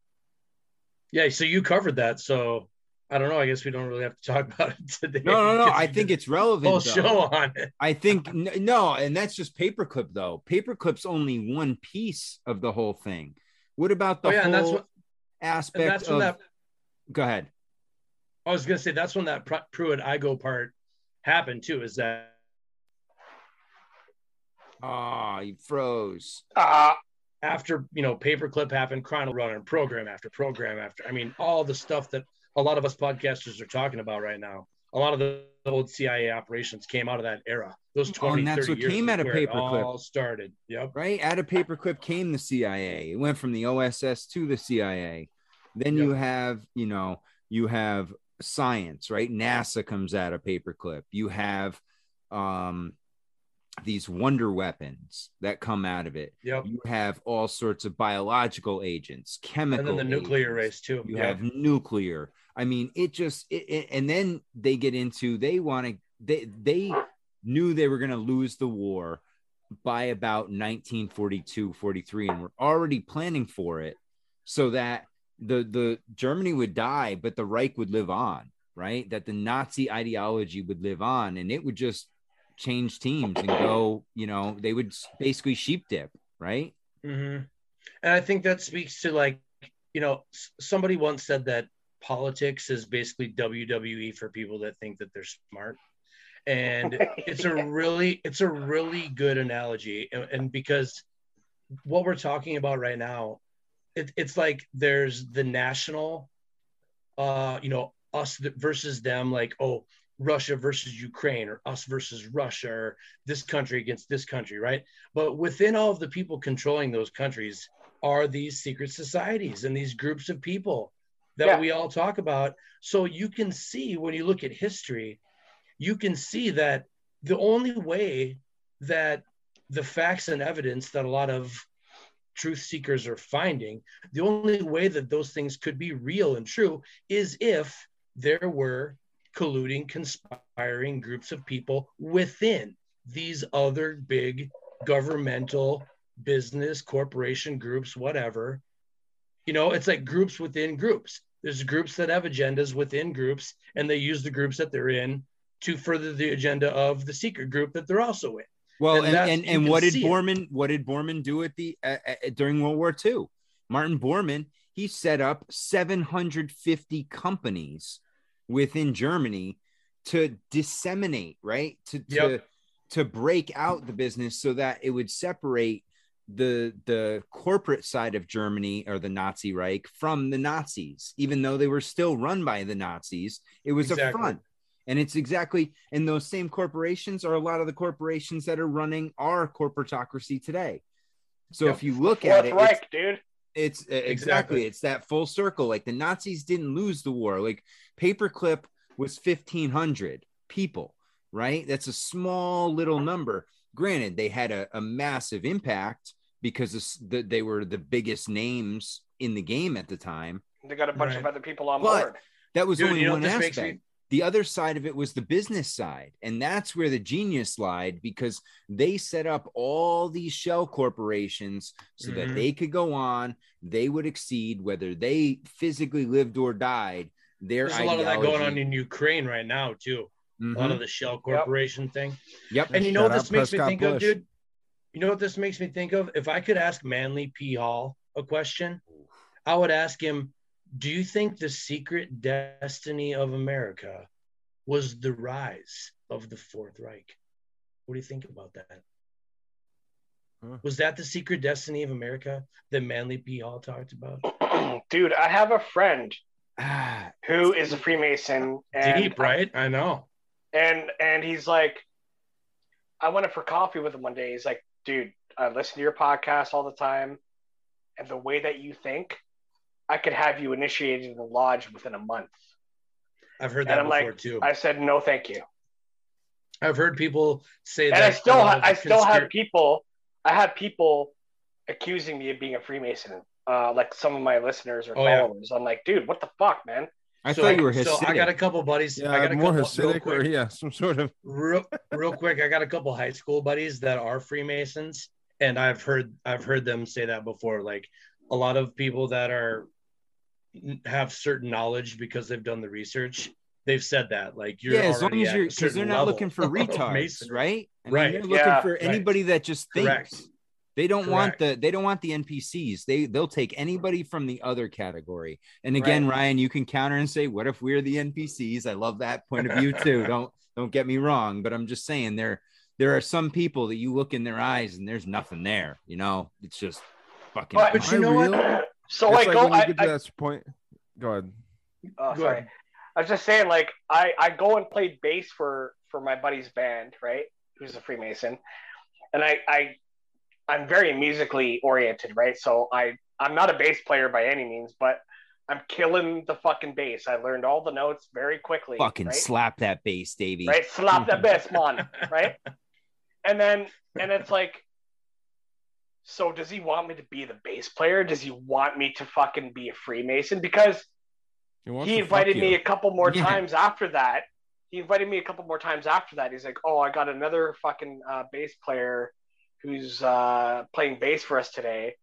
yeah so you covered that so i don't know i guess we don't really have to talk [LAUGHS] about it today No, no, no. I think it's relevant. whole show on it I think no, and that's just paperclip though. Paperclip's only one piece of the whole thing. What about the oh yeah whole and that's what aspect that's of? that Go ahead. I was gonna say that's when that Pr- Pruitt-Igoe part happened too. Is that Oh, he froze. Uh, after you know paperclip happened, Chrono Runner, program after program after. I mean, all the stuff that a lot of us podcasters are talking about right now. A lot of the old CIA operations came out of that era. Those Oh, and that's 30 what years came out of Paperclip. All started. Yep. Right out of paperclip came the CIA. It went from the OSS to the CIA. Then you have, you know, you have science, right? NASA comes out of paperclip. You have um these wonder weapons that come out of it. Yep. You have all sorts of biological agents, chemical, And then the nuclear race too. You Yep. have nuclear. I mean, it just it, it- and then they get into they want to they they knew they were going to lose the war by about 1942 43 and were already planning for it so that the the Germany would die but the Reich would live on, right? That the Nazi ideology would live on and it would just change teams and go, you know, they would basically sheep dip, right? hmm And I think that speaks to like, you know, somebody once said that politics is basically WWE for people that think that they're smart. And [LAUGHS] it's a really, it's a really good analogy. And, and because what we're talking about right now, it, it's like there's the national, uh, you know, us versus them, like, oh, Russia versus Ukraine or us versus Russia or this country against this country, right? But within all of the people controlling those countries are these secret societies and these groups of people that Yeah. we all talk about. So you can see when you look at history, you can see that the only way that the facts and evidence that a lot of truth seekers are finding, the only way that those things could be real and true is if there were colluding, conspiring groups of people within these other big governmental business, corporation groups, whatever. You know, it's like groups within groups. There's groups that have agendas within groups, and they use the groups that they're in to further the agenda of the secret group that they're also in. Well, And and and, and, what did see it. Bormann what did Bormann do at the uh, uh, during World War II? Martin Bormann he set up 750 companies within Germany to disseminate, right? To to Yep. to break out the business so that it would separate the the corporate side of Germany or the Nazi Reich from the Nazis, even though they were still run by the Nazis. It was a front. And it's exactly, and those same corporations are a lot of the corporations that are running our corporatocracy today. So Yep. if you look Fourth at it, it's, dude. it's uh, exactly. Exactly. it's that full circle. Like the Nazis didn't lose the war. Like paperclip was 1500 people, right? That's a small little number. Granted, they had a, a massive impact because of s- the, they were the biggest names in the game at the time. They got a bunch of other people on But- board. That was Dude, only you know one what this makes aspect. me- The other side of it was the business side. And that's where the genius lied because they set up all these shell corporations so that Mhm. they could go on, they would exceed whether they physically lived or died. Their There's a lot of that going on in Ukraine right now too. A lot Mhm. of the shell corporation thing. Yep. And you know what this out makes me Prescott think of, dude? You know what this makes me think of? If I could ask Manly P. Hall a question, I would ask him, Do you think the secret destiny of America was the rise of the Fourth Reich? What do you think about that? Huh. Was that the secret destiny of America that Manly P. Hall talked about? [CLEARS THROAT] dude, I have a friend Ah, who is a Freemason, and Deep, right? I know. and and he's like, I went in for coffee with him one day. He's like, dude, I listen to your podcast all the time, and the way that you think, I could have you initiated in the lodge within a month. I've heard And that I'm before like, too. I said, no, thank you. I've heard people say And that. I still, ha- I still have people, I have people accusing me of being a Freemason. Uh, like some of my listeners or Oh, yeah. followers. I'm like, dude, what the fuck, man? I So- thought you were So I got a couple buddies. Yeah, I got a more couple, real Hasidic or yeah, some sort of real, real quick i got a couple high school buddies that are freemasons and i've heard i've heard them say that before like a lot of people that are have certain knowledge because they've done the research they've said that like you're yeah, as long as you're because they're not looking for [LAUGHS] of retards, right? I mean, Right. They're looking Yeah, for right. anybody that just thinks. Correct. They don't want the they don't want the NPCs. They they'll take anybody from the other category. And again, Right. Ryan, you can counter and say, "What if we're the NPCs?" I love that point of view too. [LAUGHS] don't don't get me wrong, but I'm just saying there there are some people that you look in their eyes and there's nothing there. You know, it's just fucking. But- but you I know what? So it's like, like go, when you I, get I, to that point. Go ahead. oh, Go sorry. ahead. I was just saying, like, I, I go and play bass for for my buddy's band, right? Who's a Freemason, and I I I'm very musically oriented, right? So I I'm not a bass player by any means, but I'm killing the fucking bass. I learned all the notes very quickly. fucking right? slap that bass, Davey. right? Slap the bass, [LAUGHS] man, right? And then and it's like, so does he want me to be the bass player? Does he want me to fucking be a Freemason? Because He, he invited me a couple more Yeah. times after that. He invited me a couple more times after that. He's like, "Oh, I got another fucking uh, bass player who's uh, playing bass for us today,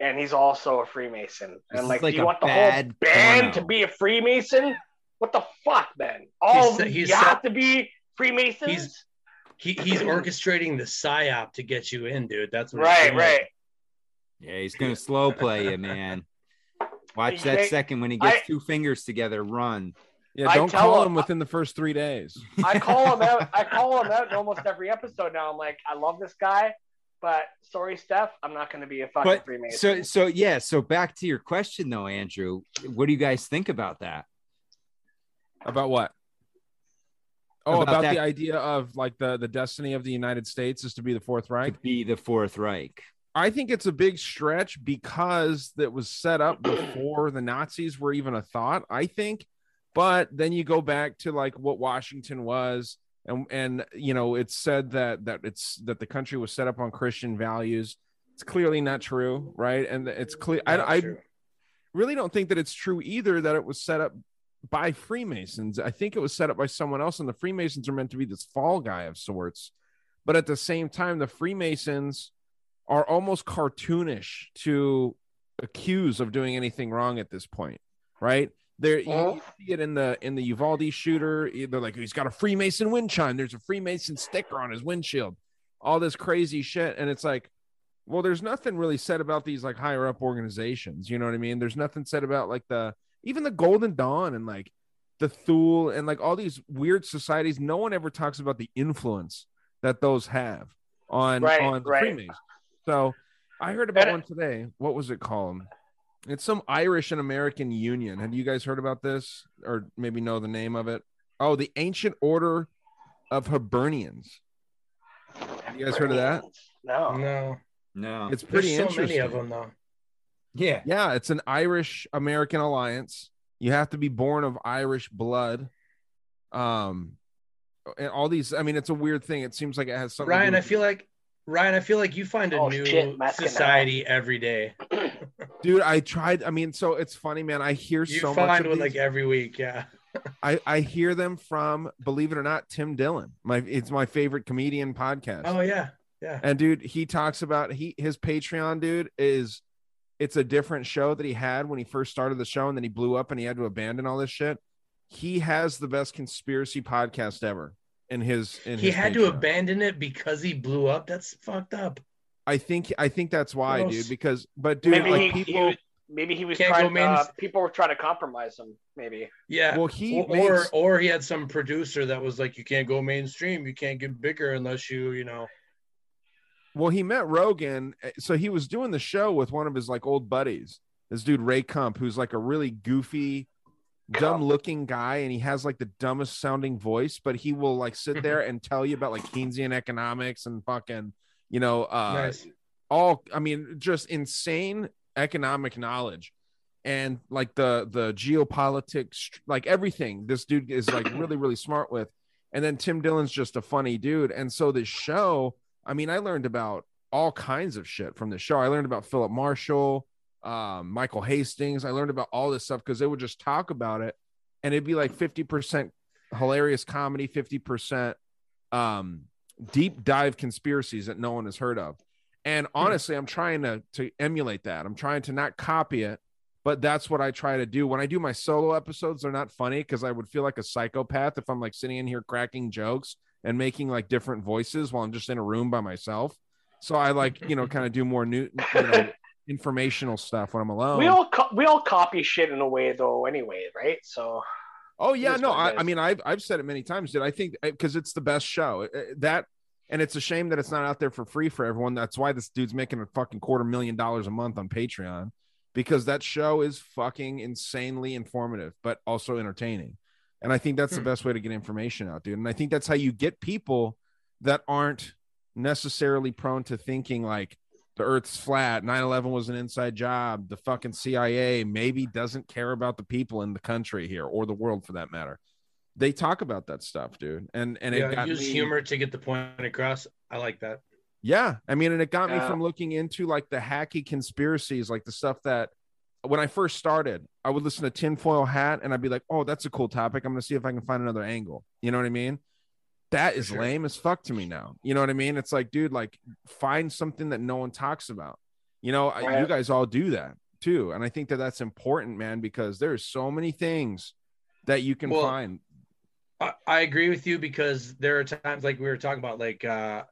and he's also a Freemason." This And I'm like, like "Do you want the whole band porno. to be a Freemason? What the fuck, man? All He's- of he's you set- have to be Freemasons." He's- he, he's orchestrating the psyop to get you in dude that's what right, doing. right. Yeah, he's gonna slow play you, man. [LAUGHS] Watch that second when he gets I- two fingers together. Run. Yeah, don't tell call him- him within the first three days. I call him out. I [LAUGHS] call him out in almost every episode now. I'm like, I love this guy, but sorry, Steph, I'm not going to be a fucking But Freemason. so so yeah. So back to your question though, Andrew. What do you guys think about that? About what? Oh, About about, that- the idea of like the the destiny of the United States is to be the Fourth Reich. To be the Fourth Reich. I think it's a big stretch because that was set up before the Nazis were even a thought, I think. But then you go back to like what Washington was and and you know it's said that that it's that the country was set up on Christian values it's clearly not true, right? And it's clear. I, I really don't think that it's true either that it was set up by Freemasons. I think it was set up by someone else, and the Freemasons are meant to be this fall guy of sorts. But at the same time, the Freemasons are almost cartoonish to accuse of doing anything wrong at this point, right? There, you, Oh. you see it in the in the Uvalde shooter. They're like, he's got a Freemason wind chime. There's a Freemason sticker on his windshield. All this crazy shit, and it's like, well, there's nothing really said about these like higher up organizations. You know what I mean? There's nothing said about like the even the Golden Dawn and like the Thule and like all these weird societies. No one ever talks about the influence that those have on Right, on the right. Freemasons. So I heard about one today. What was it called? It's some Irish and American Union. Have you guys heard about this, or maybe know the name of it? Oh, the Ancient Order of Hibernians. Have You guys heard of that? No. No, No. It's pretty There's so interesting. many of them though. yeah. Yeah, it's an Irish American alliance. You have to be born of Irish blood. Um, and all these. I mean, it's a weird thing. It seems like it has something. to do Ryan, I feel like Ryan, I feel like you find a Oh, new shit, Mackinac. society every day. [CLEARS THROAT] dude. I tried. I mean, so it's funny, man. I hear You so much find of one these. like every week, yeah. [LAUGHS] I I hear them from, believe it or not, Tim Dillon. My it's my favorite comedian podcast. Oh yeah, yeah. And dude, he talks about he his Patreon, dude, is it's a different show that he had when he first started the show, and then he blew up and he had to abandon all this shit. He has the best conspiracy podcast ever in his in He his had to abandon it because he blew up. That's fucked up. I think I think that's why, Gross. dude. Because but dude, maybe like he, he people was, maybe he was trying. main- Uh, people were trying to compromise him. Maybe. Yeah. well he or, makes, or or he had some producer that was like, you can't go mainstream, you can't get bigger unless you, you know. well he met Rogan, eh, so he was doing the show with one of his like old buddies. This dude Ray Kump, who's like a really goofy, dumb looking guy, and he has like the dumbest sounding voice, but he will like sit there and tell you about like Keynesian economics and fucking, you know, uh nice. all I mean, just insane economic knowledge and like the the geopolitics, like everything. This dude is like [CLEARS THROAT] really really smart with. And then Tim Dillon's just a funny dude. And so this show, I mean, I learned about all kinds of shit from the show. I learned about Philip Marshall, um, Michael Hastings. I learned about all this stuff because they would just talk about it, and it'd be like fifty percent hilarious comedy, fifty percent um, deep dive conspiracies that no one has heard of. And honestly, I'm trying to to emulate that. I'm trying to not copy it, but that's what I try to do. When I do my solo episodes, they're not funny because I would feel like a psychopath if I'm like sitting in here cracking jokes and making like different voices while I'm just in a room by myself. So I like, [LAUGHS] you know, kind of do more new, you know, informational stuff when I'm alone. We all co- we all copy shit in a way though. Anyway, right? So Oh yeah, no, I, I mean, I've I've said it many times, dude. I think because it's the best show. Uh, That and it's a shame that it's not out there for free for everyone. That's why this dude's making a fucking quarter million dollars a month on Patreon because that show is fucking insanely informative, but also entertaining. And I think that's the Hmm. best way to get information out, dude. And I think that's how you get people that aren't necessarily prone to thinking like the earth's flat 9-11 was an inside job the fucking cia maybe doesn't care about the people in the country here or the world for that matter. They talk about that stuff dude. And and it got use me, humor to get the point across. I like that. yeah i mean and it got me from looking into like the hacky conspiracies like the stuff that when i first started i would listen to tinfoil hat and i'd be like oh that's a cool topic. I'm gonna see if i can find another angle. You know what i mean that For is sure. lame as fuck to me now you know what i mean it's like dude like find something that no one talks about you know I- you guys all do that too and i think that that's important man because there's so many things that you can Well, find I, I agree with you because there are times like we were talking about, like uh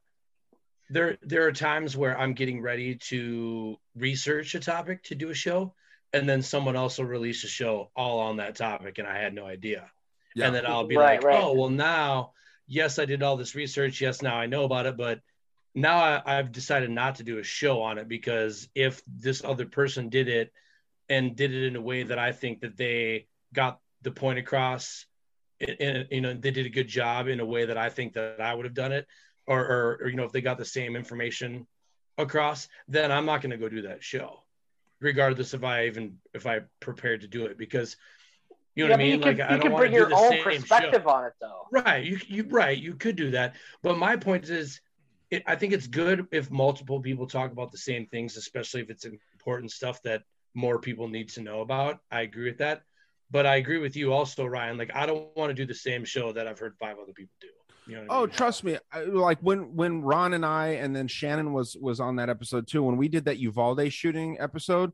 there there are times where I'm getting ready to research a topic to do a show, and then someone else will release a show all on that topic, and I had no idea. Yeah. And then I'll be Right, like, right. oh well now, yes, I did all this research. Yes, now I know about it, but now I, I've decided not to do a show on it because if this other person did it and did it in a way that I think that they got the point across, and you know they did a good job in a way that I think that I would have done it, or, or, or you know if they got the same information across, then I'm not going to go do that show, regardless if I even if I prepared to do it because you know yeah, what I mean. but you like can, I you don't can bring your the own perspective show. on it though. Right. You you right. You could do that. But my point is it, I think it's good if multiple people talk about the same things, especially if it's important stuff that more people need to know about. I agree with that. But I agree with you also, Ryan. Like, I don't want to do the same show that I've heard five other people do. You know what I Oh, mean? trust me. I, like when when Ron and I and then Shannon was was on that episode too. When we did that Uvalde shooting episode,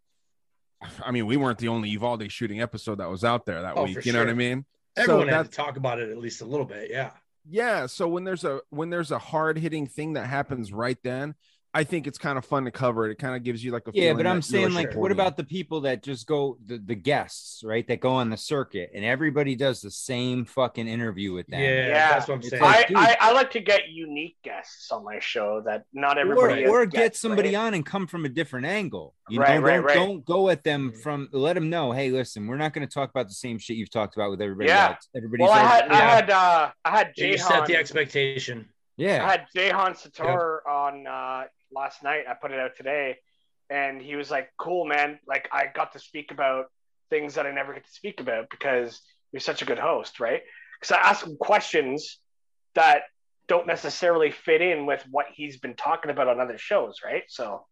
I mean, we weren't the only Uvalde shooting episode that was out there that Oh, week. You know what I sure. mean? Everyone so had to talk about it at least a little bit. Yeah. yeah. So when there's a when there's a hard hitting thing that happens right then, I think it's kind of fun to cover it. It kind of gives you like a Yeah, feeling but I'm saying like, what about the people that just go the, the guests, right? That go on the circuit and everybody does the same fucking interview with them. Yeah, Yeah. that's what I'm It's saying. like- I. I, I like to get unique guests on my show that not everybody or gets, get somebody right? on and come from a different angle. You Right, know, right, don't, right. don't go at them from let them know, hey, listen, we're not going to talk about the same shit you've talked about with everybody Yeah. else. Everybody's Well, I like, had I had uh, I had Yeah, you set the expectation. Yeah, I yeah. had Jayhan Sator on uh, last night. I put it out today, and he was like, "Cool, man! Like I got to speak about things that I never get to speak about because you're such a good host, right?" Because I ask him questions that don't necessarily fit in with what he's been talking about on other shows, right? So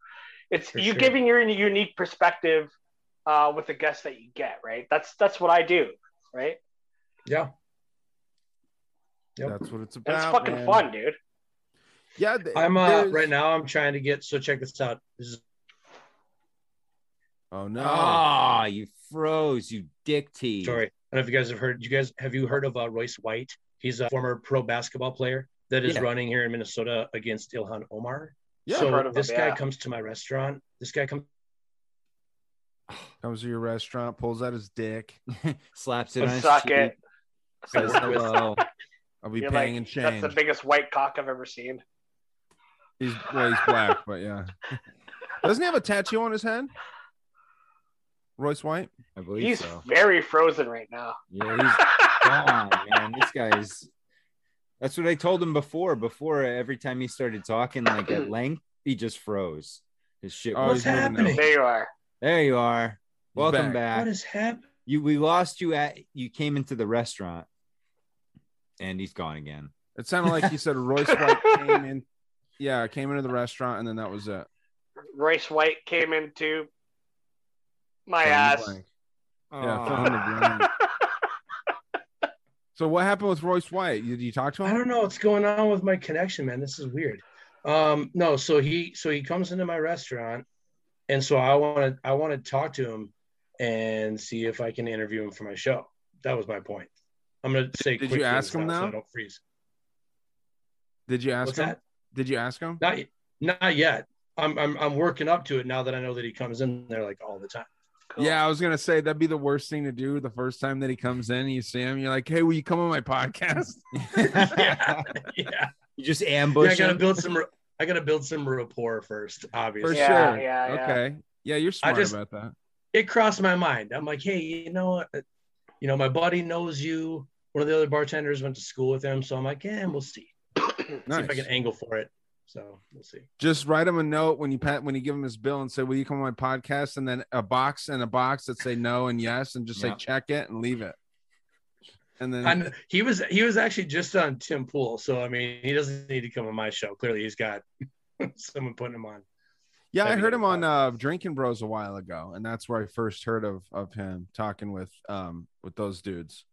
it's For you sure. giving giving your unique perspective uh, with the guests that you get, right? That's that's what I do, right? Yeah. Yep. That's what it's And about. it's fucking man. fun, dude. Yeah, th- I'm uh there's- right now I'm trying to get so check this out. This is Oh no. Ah, you froze, you dick tease. sorry. I don't know if you guys have heard you guys have you heard of uh, Royce White? He's a former pro basketball player that is Yeah. running here in Minnesota against Ilhan Omar. Yeah, I've heard so of him, this guy yeah. comes to my restaurant. This guy comes comes to your restaurant, pulls out his dick. [LAUGHS] Slaps it on his Suck cheek, it. says hello. I'll be You're paying like, in That's the biggest white cock I've ever seen. He's well, he's black, but yeah. [LAUGHS] Doesn't he have a tattoo on his head? Royce White. I believe He's so. very frozen right now. Yeah, he's [LAUGHS] gone, man. This guy's. That's what I told him before. Before every time he started talking like at [CLEARS THROAT] length, he just froze. His shit. Oh, was What's he's moving happening? there you are. There you are. He's Welcome back. back. What is happening? You we lost you at you came into the restaurant, and he's gone again. [LAUGHS] It sounded like you said Royce White came in. Yeah, I came into the restaurant and then that was it. Royce White came into my Fill ass. blank. Yeah, fill in the blank. [LAUGHS] So what happened with Royce White? Did you talk to him? I don't know what's going on with my connection, man. This is weird. Um, no, so he so he comes into my restaurant, and so I want to I want to talk to him and see if I can interview him for my show. That was my point. I'm gonna say. Did quick you ask things him now so? I don't freeze. Did you ask What's him? that? Did you ask him? Not not yet. I'm, I'm I'm working up to it now that I know that he comes in there like all the time. Cool. Yeah, I was gonna say that'd be the worst thing to do the first time that he comes in. You see him, you're like, "Hey, will you come on my podcast?" [LAUGHS] yeah, [LAUGHS] yeah. You just Yeah, ambush I gotta him. build some. I gotta build some rapport first. For Obviously, Yeah, sure. yeah, yeah. Okay. Yeah, you're smart just- about that. it crossed my mind. I'm like, hey, you know what? You know, my buddy knows you. One of the other bartenders went to school with him, so I'm like, yeah, we'll see. See if I can angle for it. So we'll see. Just write him a note when you pat when you give him his bill and say, "Will you come on my podcast?" And then a box and a box that say no and yes, and just Yeah. say check it and leave it. And then And he was he was actually just on Tim Pool, so I mean, he doesn't need to come on my show. Clearly, he's got [LAUGHS] someone putting him on. Yeah, I heard him on uh, Drinking Bros a while ago, and that's where I first heard of of him talking with um with those dudes.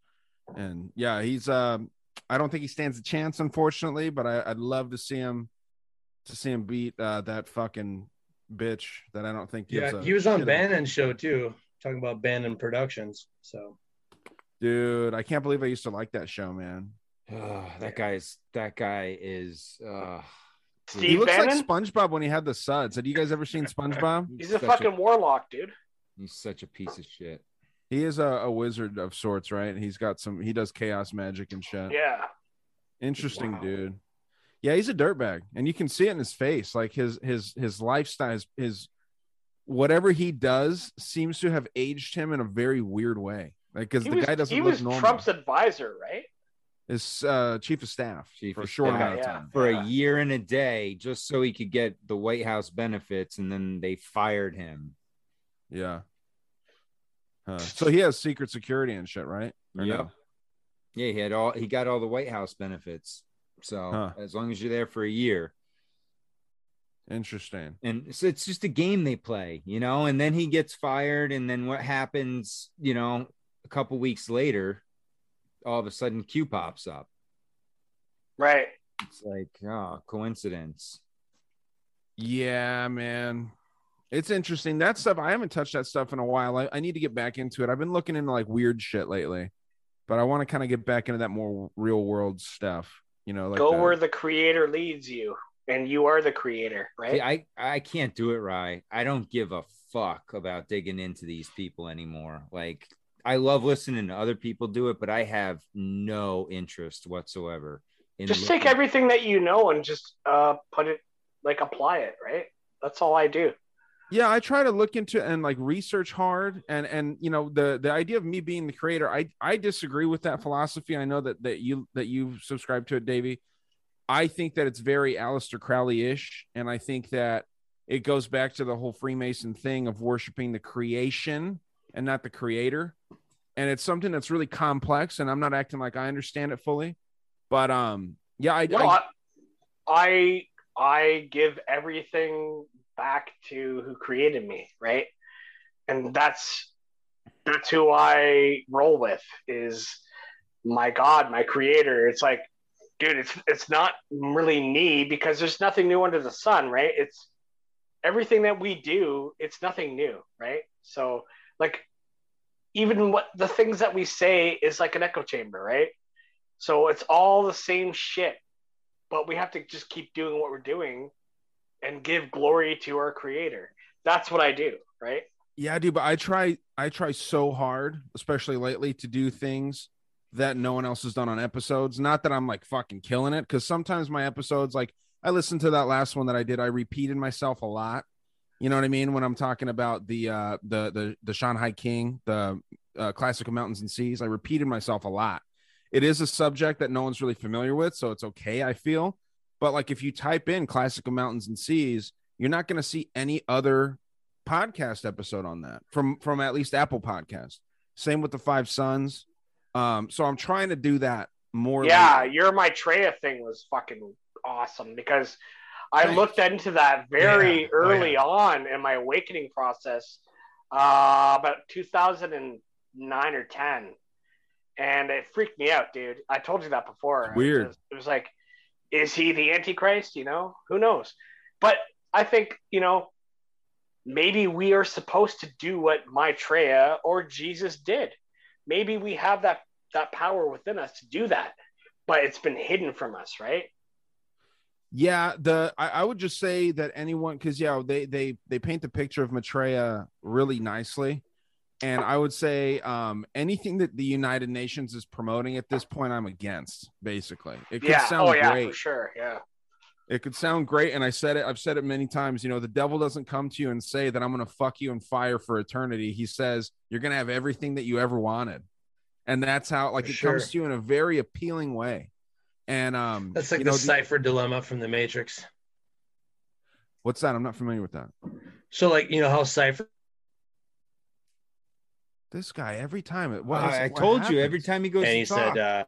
And yeah, he's um I don't think he stands a chance, unfortunately, but I, I'd love to see him to see him beat uh, that fucking bitch that I don't think. gives Yeah, a he was on shit Bannon's show too, talking about Bannon Productions. So Dude, I can't believe I used to like that show, man. Ugh, that guy's that guy is. Uh, he looks Bannon? like SpongeBob when he had the suds. Have you guys ever seen [LAUGHS] SpongeBob? He's a such fucking warlock, dude. he's such a piece of shit. He is a, a wizard of sorts, right? He's got some. He does chaos magic and shit. Yeah. Interesting, Wow. dude. Yeah, he's a dirtbag, and you can see it in his face. Like his his his lifestyle, his, his whatever he does seems to have aged him in a very weird way. Like because the was, guy doesn't he look was normal. Trump's advisor, right? His uh, chief of staff Chief for a of short staff. amount of Yeah. time. For Yeah. a year and a day, just so he could get the White House benefits, and then they fired him. Yeah. Huh. So he has secret security and shit, right? Or Yep. no? Yeah, he had all he got all the White House benefits. So Huh. as long as you're there for a year, Interesting. and so it's just a game they play, you know. And then he gets fired, and then what happens? You know, a couple weeks later, all of a sudden, Q pops up. Right. It's like, oh, coincidence. Yeah, man. It's interesting. That stuff, I haven't touched that stuff in a while. I, I need to get back into it. I've been looking into like weird shit lately, but I want to kind of get back into that more real world stuff. You know, like Go the- where the creator leads you, and you are the creator, right? See, I I can't do it right. I don't give a fuck about digging into these people anymore. Like I love listening to other people do it, but I have no interest whatsoever. In just take everything that you know and just uh, put it, like apply it, right? That's all I do. Yeah i try to look into and like research hard and and you know the the idea of me being the creator i i disagree with that philosophy. I know that that you that you subscribe to it davey. I think that it's very Aleister crowley-ish and i think that it goes back to the whole freemason thing of worshiping the creation and not the creator. And it's something that's really complex and i'm not acting like i understand it fully but um yeah i, I I, I I give everything back to who created me, right? And that's that's who I roll with is my God, my creator. It's like, dude, it's it's not really me because there's nothing new under the sun, right? It's everything that we do, it's nothing new, right? So like even what the things that we say is like an echo chamber, right? So it's all the same shit but we have to just keep doing what we're doing and give glory to our creator that's what i do right Yeah, I do, but I try I try so hard, especially lately, to do things that no one else has done on episodes. Not that I'm like fucking killing it, because sometimes my episodes, like I listened to that last one that I did, I repeated myself a lot. You know what I mean? When I'm talking about the uh the the the Shan Hai Jing, the uh, classic of mountains and seas, I repeated myself a lot. It is a subject that no one's really familiar with, so it's okay, I feel. But like if you type in classical mountains and seas, you're not going to see any other podcast episode on that from from at least Apple Podcast. Same with the Five Sons. Um, so I'm trying to do that more. yeah lately. your Maitreya thing was fucking awesome because i Thanks. looked into that very Yeah. Oh, early yeah. on in my awakening process uh about 2009 or 10 and it freaked me out dude i told you that before weird. it was, it was like is he the antichrist you know who knows but i think you know maybe we are supposed to do what Maitreya or Jesus did. Maybe we have that that power within us to do that, but it's been hidden from us, right? Yeah, the I, I would just say that anyone because yeah, they they they paint the picture of Maitreya really nicely. And I would say um anything that the United Nations is promoting at this point, I'm against, basically. It could yeah. sound oh yeah, great. for sure. Yeah. It could sound great. And I said it, I've said it many times. You know, the devil doesn't come to you and say that I'm gonna fuck you in fire for eternity. He says you're gonna have everything that you ever wanted. And that's how like For it sure. comes to you in a very appealing way. And um That's like you the know, Cypher dilemma from the Matrix. what's that? I'm not familiar with that. So, like, you know how Cypher This guy every time it what is I, I it? What told you every time he goes and to he talk, said, uh,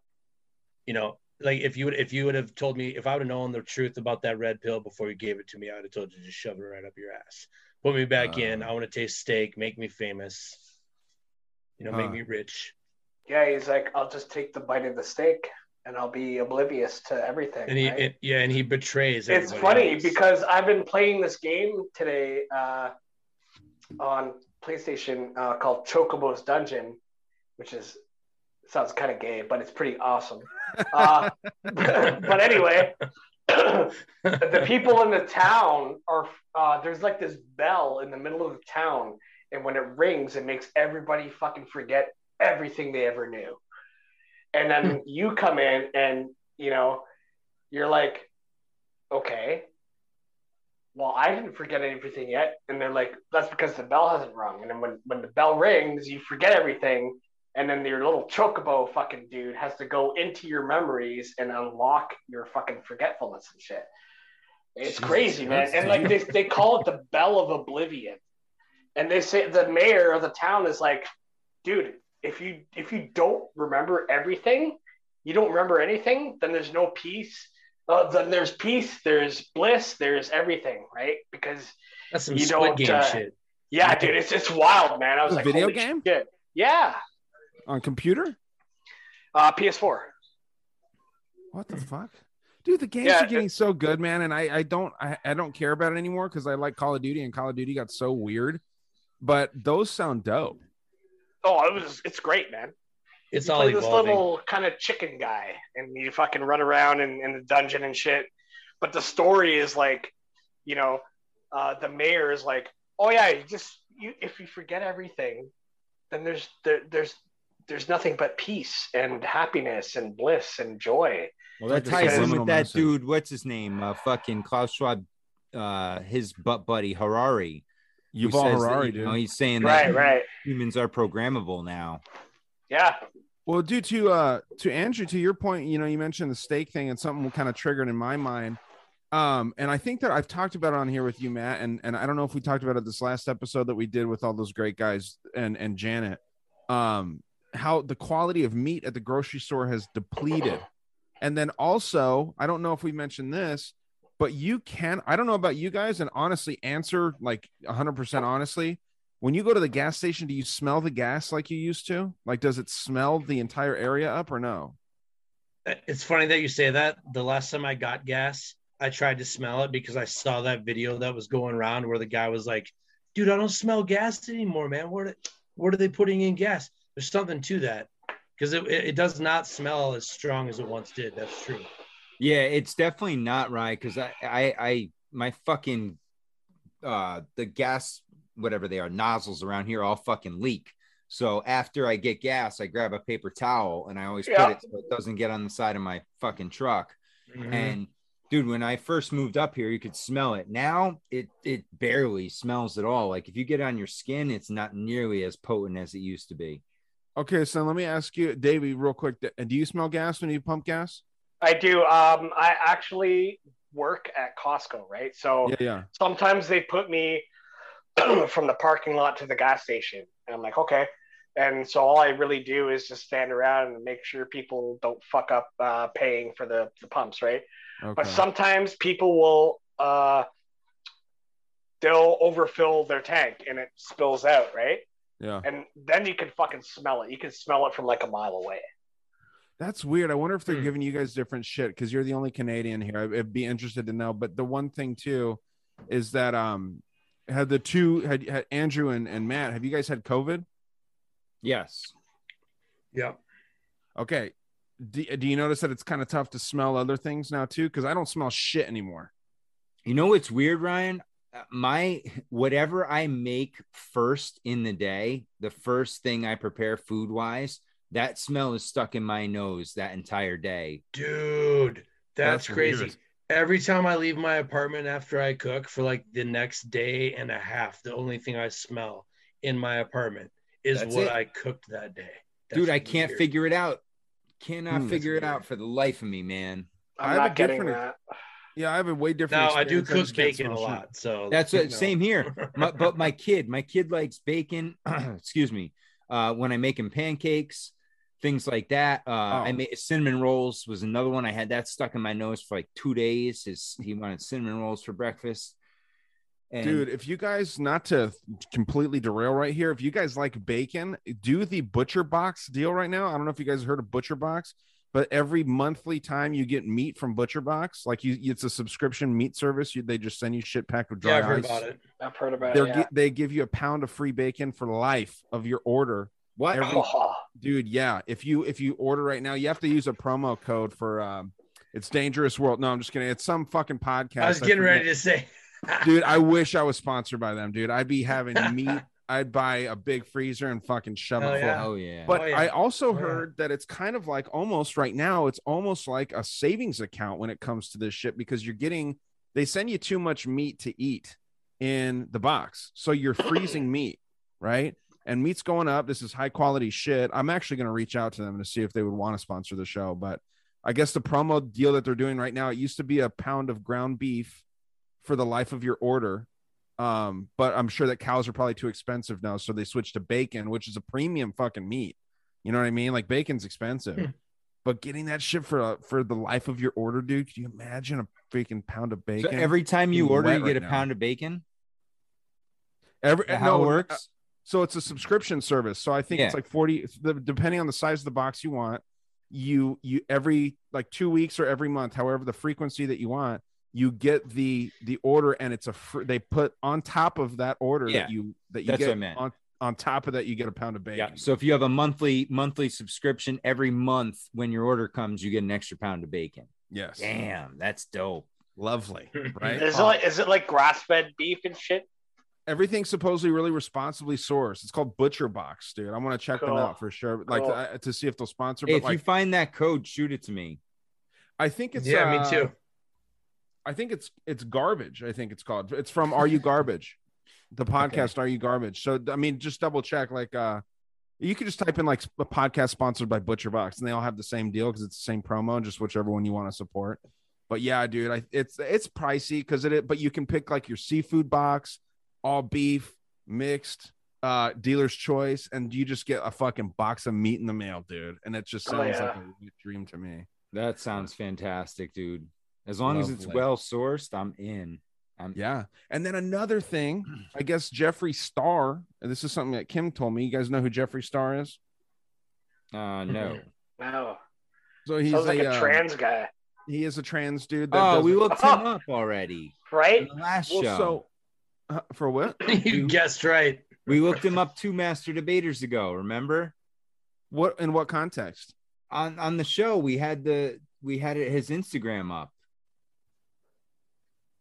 you know, like if you would if you would have told me if I would have known the truth about that red pill before you gave it to me, I would have told you to just shove it right up your ass. Put me back in. Uh. I want to taste steak. Make me famous. You know, make me rich. Yeah. He's like, I'll just take the bite of the steak and I'll be oblivious to everything. And he, right? it, yeah, and he betrays. it's funny else. because I've been playing this game today uh, on PlayStation uh, called Chocobo's Dungeon, which is sounds kind of gay, but it's pretty awesome. Uh, [LAUGHS] but anyway, [COUGHS] the people in the town are uh, there's like this bell in the middle of the town, and when it rings, it makes everybody fucking forget everything they ever knew. And then you come in, and you know, you're like, okay, well, I didn't forget everything yet. And they're like, that's because the bell hasn't rung. And then when, when the bell rings, you forget everything. And then your little chocobo fucking dude has to go into your memories and unlock your fucking forgetfulness and shit. It's Jesus, crazy, man. that's And like they, they call it the bell of oblivion. And they say the mayor of the town is like, dude, if you if you don't remember everything, you don't remember anything, then there's no peace. Uh, then there's peace, there's bliss, there's everything, right? Because That's some You Squid don't, Game uh, shit. yeah, dude, it's it's wild, man. I was A like, video game? shit. Yeah, On computer? uh, PS4. What the fuck? Dude, the games Yeah, are getting so good, man, and I, I don't I, I don't care about it anymore because I like Call of Duty and Call of Duty got so weird. But those sound dope. Oh, it was it's great, man. It's you all play this evolving. little kind of chicken guy, and you fucking run around in, in the dungeon and shit. But the story is like, you know, uh, the mayor is like, oh yeah, you just you if you forget everything, then there's there, there's there's nothing but peace and happiness and bliss and joy. Well, that Like a ties in with that message. dude. What's his name? Uh, fucking Klaus Schwab, uh, his butt buddy Harari. who Yuval says that, Harari, you dude. know, he's saying Right, that right, humans are programmable now. yeah. Well, due to uh to Andrew, to your point, you know, you mentioned the steak thing and something kind of triggered in my mind. Um, and I think that I've talked about it on here with you, Matt, and and I don't know if we talked about it this last episode that we did with all those great guys and and Janet. Um, how the quality of meat at the grocery store has depleted. And then also, I don't know if we mentioned this, but you can, I don't know about you guys, and honestly, answer like 100% honestly. When you go to the gas station, do you smell the gas like you used to? Like, does it smell the entire area up or no? It's funny that you say that. The last time I got gas, I tried to smell it because I saw that video that was going around where the guy was like, "Dude, I don't smell gas anymore, man. What what are they putting in gas?" There's something to that because it, it does not smell as strong as it once did. That's true. Yeah, it's definitely not right because I, I, I, my fucking, uh, the gas, whatever they are, nozzles around here all fucking leak. So after I get gas, I grab a paper towel and I always Yeah. put it so it doesn't get on the side of my fucking truck. Mhm. And dude, when I first moved up here, you could smell it. Now it it barely smells at all. Like if you get on your skin, it's not nearly as potent as it used to be. Okay, so let me ask you, Davey, real quick. Do you smell gas when you pump gas? I do. Um, I actually work at Costco, right? So Yeah, yeah. sometimes they put me [CLEARS THROAT] from the parking lot to the gas station, and I'm like, okay. And so all I really do is just stand around and make sure people don't fuck up uh, paying for the, the pumps, right? Okay. But sometimes people will uh, they'll overfill their tank and it spills out, right? yeah. And then you can fucking smell it. You can smell it from like a mile away. That's weird. I wonder if they're Hmm. giving you guys different shit because you're the only Canadian here. I'd, I'd be interested to know. But the one thing too is that um had the two had, had Andrew and, and Matt, have you guys had COVID? Yes. Yeah. Okay. Do, do you notice that it's kind of tough to smell other things now too? Because I don't smell shit anymore. You know what's weird, Ryan? Uh, My whatever I make first in the day, the first thing I prepare food wise, that smell is stuck in my nose that entire day. Dude, that's, That's crazy. weird. Every time I leave my apartment after I cook for like the next day and a half, the only thing I smell in my apartment is That's what it. I cooked that day. Dude, That's I can't weird. figure it out. Cannot Hmm. figure it out for the life of me, man. I'm I have a not getting different- that. Yeah, I have a way different. Now I do cook just bacon a lot, so That's you what same here. My, but [LAUGHS] my kid, my kid likes bacon. [CLEARS THROAT] excuse me. Uh, when I make him pancakes, things like that. Uh, I Oh. made cinnamon rolls was another one. I had that stuck in my nose for like two days. His he wanted cinnamon rolls for breakfast. And Dude, if you guys not to completely derail right here, if you guys like bacon, do the Butcher Box deal right now. I don't know if you guys heard of Butcher Box, but every monthly time you get meat from Butcher Box, like you, it's a subscription meat service. You, they just send you shit packed with dry Yeah, I've heard ice. about it. I've heard about They're it. gi- Yeah. they give you a pound of free bacon for life of your order. what? every- Oh, Dude, yeah. If you if you order right now, you have to use a promo code for um it's dangerous world. No, I'm just kidding. It's some fucking podcast. I was getting forget. ready to say, [LAUGHS] dude i wish i was sponsored by them dude i'd be having [LAUGHS] meat i'd buy a big freezer and fucking shove Hell it full yeah. oh yeah. but Oh, yeah. i also Oh, yeah. heard that it's kind of like almost right now it's almost like a savings account when it comes to this shit because you're getting they send you too much meat to eat in the box so you're freezing meat right and meat's going up this is high quality shit i'm actually going to reach out to them to see if they would want to sponsor the show but i guess the promo deal that they're doing right now it used to be a pound of ground beef for the life of your order um but i'm sure that cows are probably too expensive now so they switched to bacon which is a premium fucking meat you know what i mean like bacon's expensive Hmm. But getting that shit for uh, for the life of your order, dude. Can you imagine a freaking pound of So bacon? every time you order, you get a now. pound of bacon. every Is that no, how it uh, works? So it's a subscription service. So I think it's like 40 depending on the size of the box you want, you you every like 2 weeks or every month, however the frequency that you want, you get the the order and it's a fr- they put on top of that order Yeah. that you that you That's get what I meant. on on top of that you get a pound of bacon. Yeah. So if you have a monthly monthly subscription, every month when your order comes, you get an extra pound of bacon. Yes. Damn, that's dope. Lovely, [LAUGHS] right? Is it like is it like grass fed beef and shit? Everything's supposedly really responsibly sourced. It's called Butcher Box, dude. I want to check them out for sure. Like Cool. uh, to see if they'll sponsor. Hey, but if like, you find that code, shoot it to me. I think it's yeah, uh, me too. I think it's it's garbage. I think it's called. It's from [LAUGHS] Are You Garbage, the podcast Are You Garbage. So I mean, just double check. Like, uh, you could just type in like a podcast sponsored by Butcher Box, and they all have the same deal because it's the same promo, just whichever one you want to support. But yeah, dude, I it's it's pricey because it. But you can pick like your seafood box, all beef, mixed, uh, dealer's choice, and you just get a fucking box of meat in the mail, dude. And it just Oh, sounds yeah. like a dream to me. That sounds fantastic, dude. As long as it's well sourced, I'm in. I'm Yeah. And then another thing, [CLEARS THROAT] I guess Jeffree Star, and this is something that Kim told me. You guys know who Jeffree Star is? uh no. [LAUGHS] No, So he's sounds like a, a uh, trans guy, he is a trans dude. That Oh, we it. looked him [LAUGHS] up already. in right? the last well, show. so uh, for what? [LAUGHS] you guessed right. we looked him up two master debaters ago, remember? What in what context? On on the show, we had the we had his Instagram up.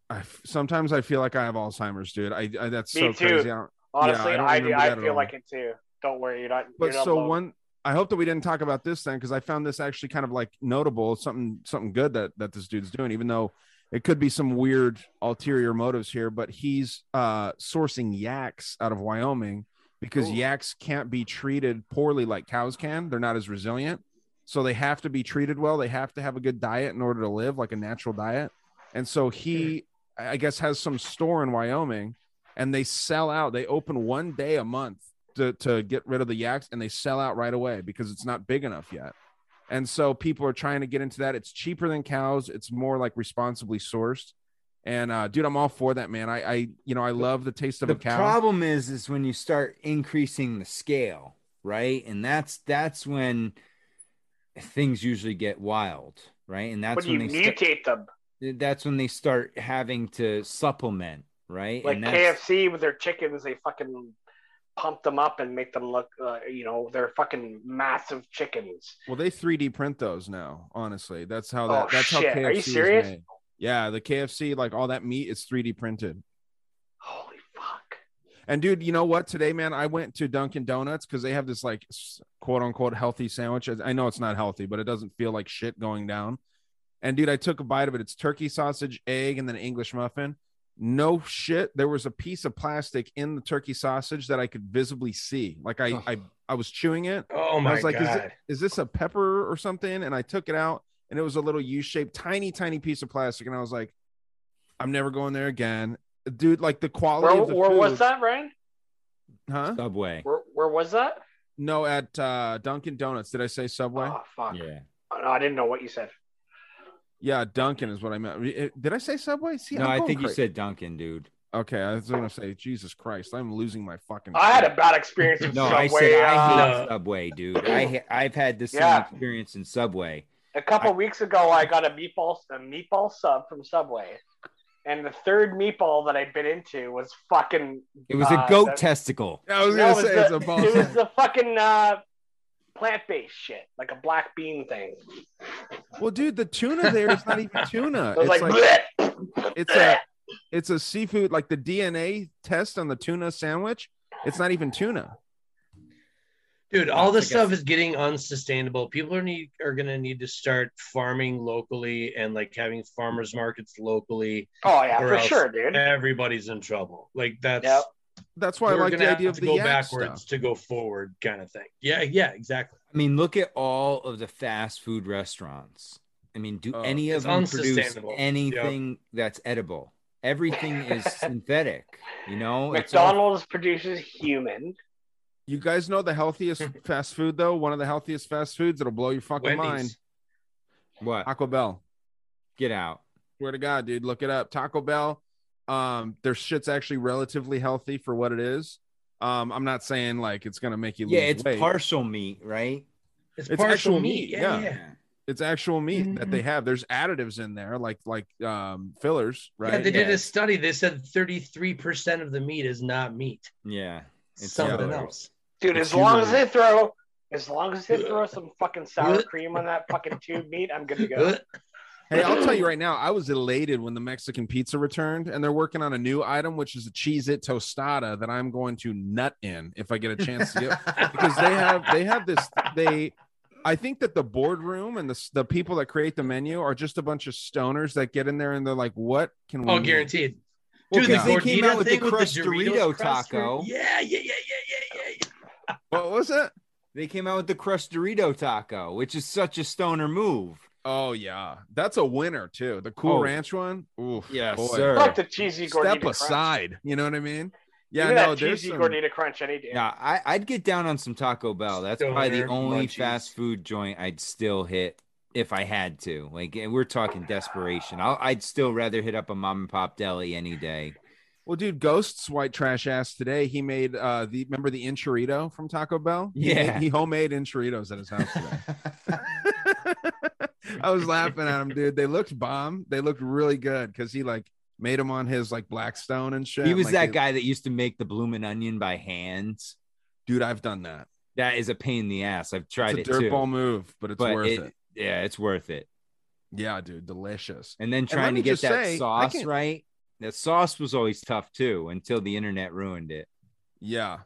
I f- sometimes I feel like I have Alzheimer's, dude. I, I that's Me so too. crazy. I don't- Honestly, I don't I, I feel like it too. Don't worry, you're not. but you're not so alone. one i hope that we didn't talk about this then because i found this actually kind of like notable something something good that that this dude's doing even though it could be some weird ulterior motives here but he's uh sourcing yaks out of wyoming because Ooh. yaks can't be treated poorly like cows can. They're not as resilient. So they have to be treated well. They have to have a good diet in order to live like a natural diet. And so he i guess has some store in wyoming and they sell out. They open one day a month to, to get rid of the yaks and they sell out right away because it's not big enough yet. And so people are trying to get into that. It's cheaper than cows. It's more like responsibly sourced. And uh, dude, I'm all for that, man. I, I you know, I love the taste of the a cow. The problem is is when you start increasing the scale, right? And that's that's when things usually get wild, right? And that's when you when they sta- mutate them, that's when they start having to supplement, right? like and KFC with their chickens, they fucking pump them up and make them look, uh, you know, they're fucking massive chickens. well, they 3D print those now. Honestly, that's how that. Oh, that's shit. how KFC Are you is serious? made. Yeah, the KFC, like all that meat is 3D printed. Holy fuck! And dude, you know what? Today, man, I went to Dunkin' Donuts because they have this like quote unquote healthy sandwich. I know it's not healthy, but it doesn't feel like shit going down. And dude, I took a bite of it. It's turkey sausage, egg, and then English muffin. No shit. There was a piece of plastic in the turkey sausage that I could visibly see. Like I, Ugh. I, I was chewing it. Oh my I was like, is, it, is this a pepper or something? And I took it out, and it was a little U-shaped, tiny, tiny piece of plastic. And I was like, I'm never going there again, dude. Like the quality Where, of the where food, was that, Ryan? Huh? Subway. Where, where was that? No, at uh, Dunkin' Donuts. Did I say Subway? Oh fuck! Yeah. Oh, no, I didn't know what you said. Yeah, Dunkin' is what I meant. Eh, Did I say Subway? See, No, I'm I going think you said Duncan, dude. Okay, I was gonna say Jesus Christ. I'm losing my fucking. I had a bad experience with No, Subway. I said I hate uh, Subway, dude. I [CLEARS THROAT] ha- I've had the same Yeah. experience in Subway. a couple weeks ago, I got a meatball a meatball sub from Subway, and the third meatball that I bit into was fucking. It was uh, a goat the- testicle. I was No, gonna it was say the, it's a ball. It was the fucking uh, plant-based shit, like a black bean thing. Well, dude, the tuna there is not even tuna. [LAUGHS] I was It's like, like, "Bleh." it's a it's a seafood like the DNA test on the tuna sandwich. It's not even tuna. Dude, all this stuff is getting unsustainable. People are need are gonna need to start farming locally and like having farmers markets locally. oh yeah, for sure, dude. Everybody's in trouble. Like that's Yep. That's why I we're like the idea of to the go yak backwards stuff. to go forward, kind of thing. Yeah, yeah, exactly. I mean, look at all of the fast food restaurants. I mean, do Oh, any of them produce unsustainable. anything that's edible? Everything is [LAUGHS] synthetic, you know. It's all- McDonald's produces human. You guys know the healthiest [LAUGHS] fast food though? One of the healthiest fast foods that'll blow your fucking mind. What? Taco Bell. Get out. Swear to God, dude, look it up. Taco Bell. Um, their shit's actually relatively healthy for what it is. Um, I'm not saying like it's gonna make you lose Yeah, it's weight. partial meat, right? It's, It's partial actual meat. meat, Yeah, yeah. yeah. it's actual meat Mm-hmm. that they have. There's additives in there, like like um fillers, right? Yeah, they did Yeah. a study. They said 33% of the meat is not meat. Yeah. It's something fillers. else. Dude, It's as long as they throw, as long as they throw some fucking sour [LAUGHS] cream on that fucking tube meat, I'm good to go. [LAUGHS] Hey, I'll tell you right now, I was elated when the Mexican pizza returned, and they're working on a new item, which is a Cheez-It tostada that I'm going to nut in if I get a chance to get [LAUGHS] because they have they have this they I think that the boardroom and the the people that create the menu are just a bunch of stoners that get in there and they're like, "What can we?" Oh, guaranteed. Well, Dude, the 'cause they came out with the thing with crushed the Dorito Doritos crust taco. Yeah, yeah, yeah, yeah, yeah, yeah. What was it? They came out with the crushed Dorito taco, which is such a stoner move. Oh yeah, that's a winner too. The Cool Oh. Ranch one. Oof, Yes, boy. sir. I like the cheesy gordita Step crunch. aside. You know what I mean? Yeah, Give me no, that there's cheesy some, gordita crunch any day. Yeah, I, I'd get down on some Taco Bell. That's probably the only munchies. fast food joint I'd still hit if I had to. Like and we're talking desperation. I'll, I'd still rather hit up a mom and pop deli any day. Well, dude, Ghost's white trash ass today. He made uh the remember the enchilito from Taco Bell? He Yeah. made- he homemade enchilitos at his house today. [LAUGHS] I was laughing at him, dude. They looked bomb. They looked really good because he like made them on his like Blackstone and shit. he was Like, that they- guy that used to make the bloomin' onion by hands. dude. I've done that. That is a pain in the ass. I've tried It's it a too. dirtball move, but it's but worth it- it. Yeah, it's worth it. Yeah, dude, delicious. And then trying me to get that say, sauce right. That sauce was always tough too until the internet ruined it. Yeah,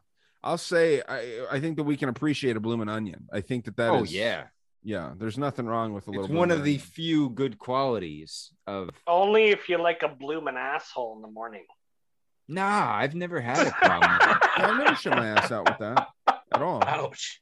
I'll say I I think that we can appreciate a blooming onion. I think that that oh is- yeah, yeah. There's nothing wrong with a little. it's one bloomin' of the few good qualities of. Only if you like a bloomin' asshole in the morning. Nah, I've never had a [LAUGHS] problem. with it. Yeah, I've never shit my ass out with that at all. Ouch.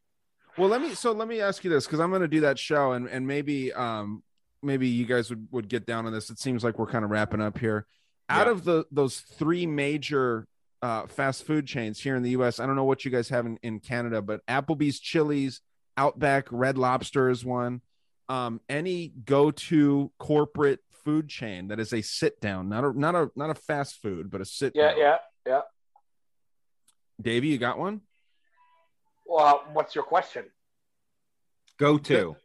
Well, let me so let me ask you this because I'm going to do that show and and maybe um maybe you guys would would get down on this. It seems like we're kind of wrapping up here. Out Yeah. of the those three major uh, fast food chains here in the U.S., I don't know what you guys have in, in Canada, but Applebee's, Chili's, Outback, Red Lobster is one. Um, any go-to corporate food chain that is a sit down, not a not a not a fast food, but a sit Yeah, yeah, yeah. Davey, you got one? Well, what's your question? Go to.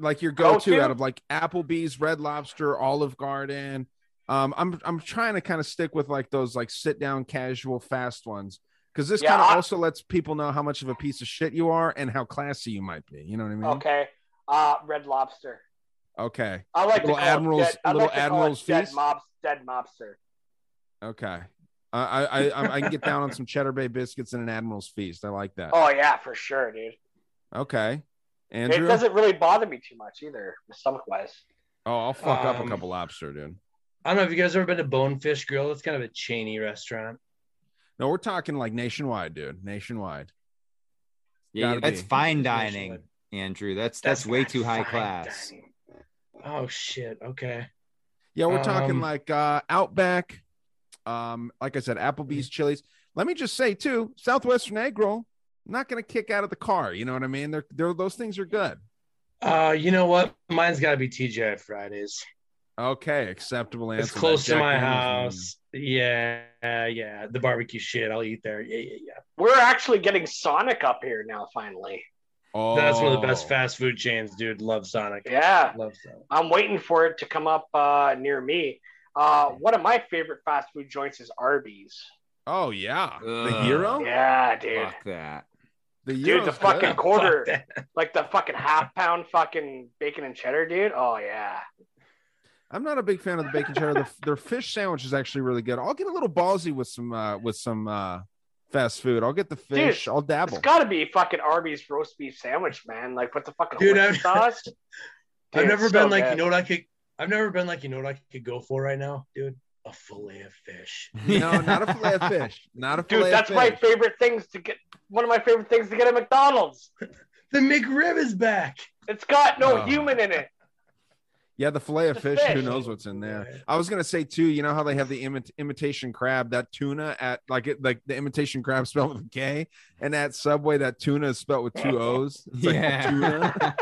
like your go-to, Go-to? out of like Applebee's, Red Lobster, Olive Garden. Um, I'm I'm trying to kind of stick with like those like sit down, casual, fast ones because this Yeah, kind of I- also lets people know how much of a piece of shit you are and how classy you might be. You know what I mean? Okay. Uh, Red Lobster. Okay. I like Little to call Admiral's- dead, little like Admiral's it dead Feast? dead mobster. Okay. I I I, I can get down on some Cheddar Bay biscuits and an Admiral's Feast. I like that. Oh yeah, for sure, dude. Okay. Andrew. It doesn't really bother me too much either, stomach wise. Oh, I'll fuck up a Um, couple lobster, dude. I don't know if you guys ever been to Bonefish Grill. It's kind of a chainy restaurant. No, we're talking like nationwide, dude. Nationwide. Yeah, Gotta that's be. fine dining, nationwide. Andrew. That's that's, way too high class. dining. Oh shit. Okay. Yeah, we're talking Um, like uh Outback, um, like I said, Applebee's, Chili's. Let me just say too, Southwestern egg roll. Not gonna kick out of the car. You know what I mean? They're, they're those things are good. Uh, you know what? Mine's got to be TGI Fridays. Okay, acceptable answer. It's close to my Daniels house. Yeah, yeah. The barbecue shit, I'll eat there. Yeah, yeah, yeah. We're actually getting Sonic up here now, finally. one. That's one of the best Oh. fast food chains, dude. Love Sonic. Yeah, Love Sonic. I'm waiting for it to come up uh, near me. Uh, one of my favorite fast food joints is Arby's. Oh yeah, the Ugh. hero. Yeah, dude. Fuck that. The Dude, the fucking good. quarter, Fuck like the fucking half pound fucking bacon and cheddar, dude. Oh yeah. I'm not a big fan of the bacon cheddar. The, their fish sandwich is actually really good. I'll get a little ballsy with some uh with some uh fast food. I'll get the fish. I'll dabble. It's got to be fucking Arby's roast beef sandwich, man. Like with the fucking Dude, Dude, I've- sauce. [LAUGHS] Dude, I've never been so like, good. you know what I could. I've never been like, you know what I could go for right now, dude. A fillet of fish. [LAUGHS] no, not a fillet of fish. Not a Dude, fillet that's of my favorite things to get. One of my favorite things to get at McDonald's. [LAUGHS] The McRib is back. It's got no Oh. human in it. Yeah, the fillet of The fish. Who knows what's in there? Right. I was gonna say too. You know how they have the imit- imitation crab, that tuna at like it, like the imitation crab [LAUGHS] spelled with a K, and at Subway that tuna is spelled with two [LAUGHS] O's. It's like Yeah. tuna.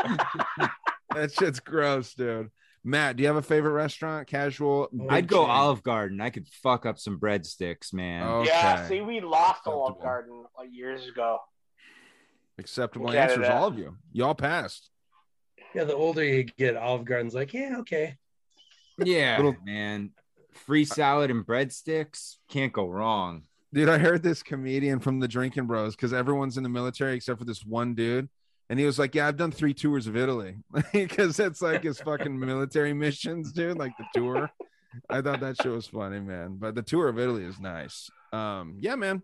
[LAUGHS] that shit's gross, dude. Matt, do you have a favorite restaurant? Casual. Oh, I'd go chain? Olive Garden. I could fuck up some breadsticks, man. Oh. Yeah, see, we lost Olive Garden years ago. Acceptable answers, all of you. Y'all passed. Yeah, the older you get, Olive Garden's like, yeah, okay. Yeah, Little- man. Free salad and breadsticks can't go wrong. Dude, I heard this comedian from the Drinking Bros because everyone's in the military except for this one dude. And he was like, Yeah, I've done three tours of Italy [LAUGHS] because it's like his fucking military missions, dude. Like the tour. I thought that shit was funny, man. But the tour of Italy is nice. Um, yeah, man.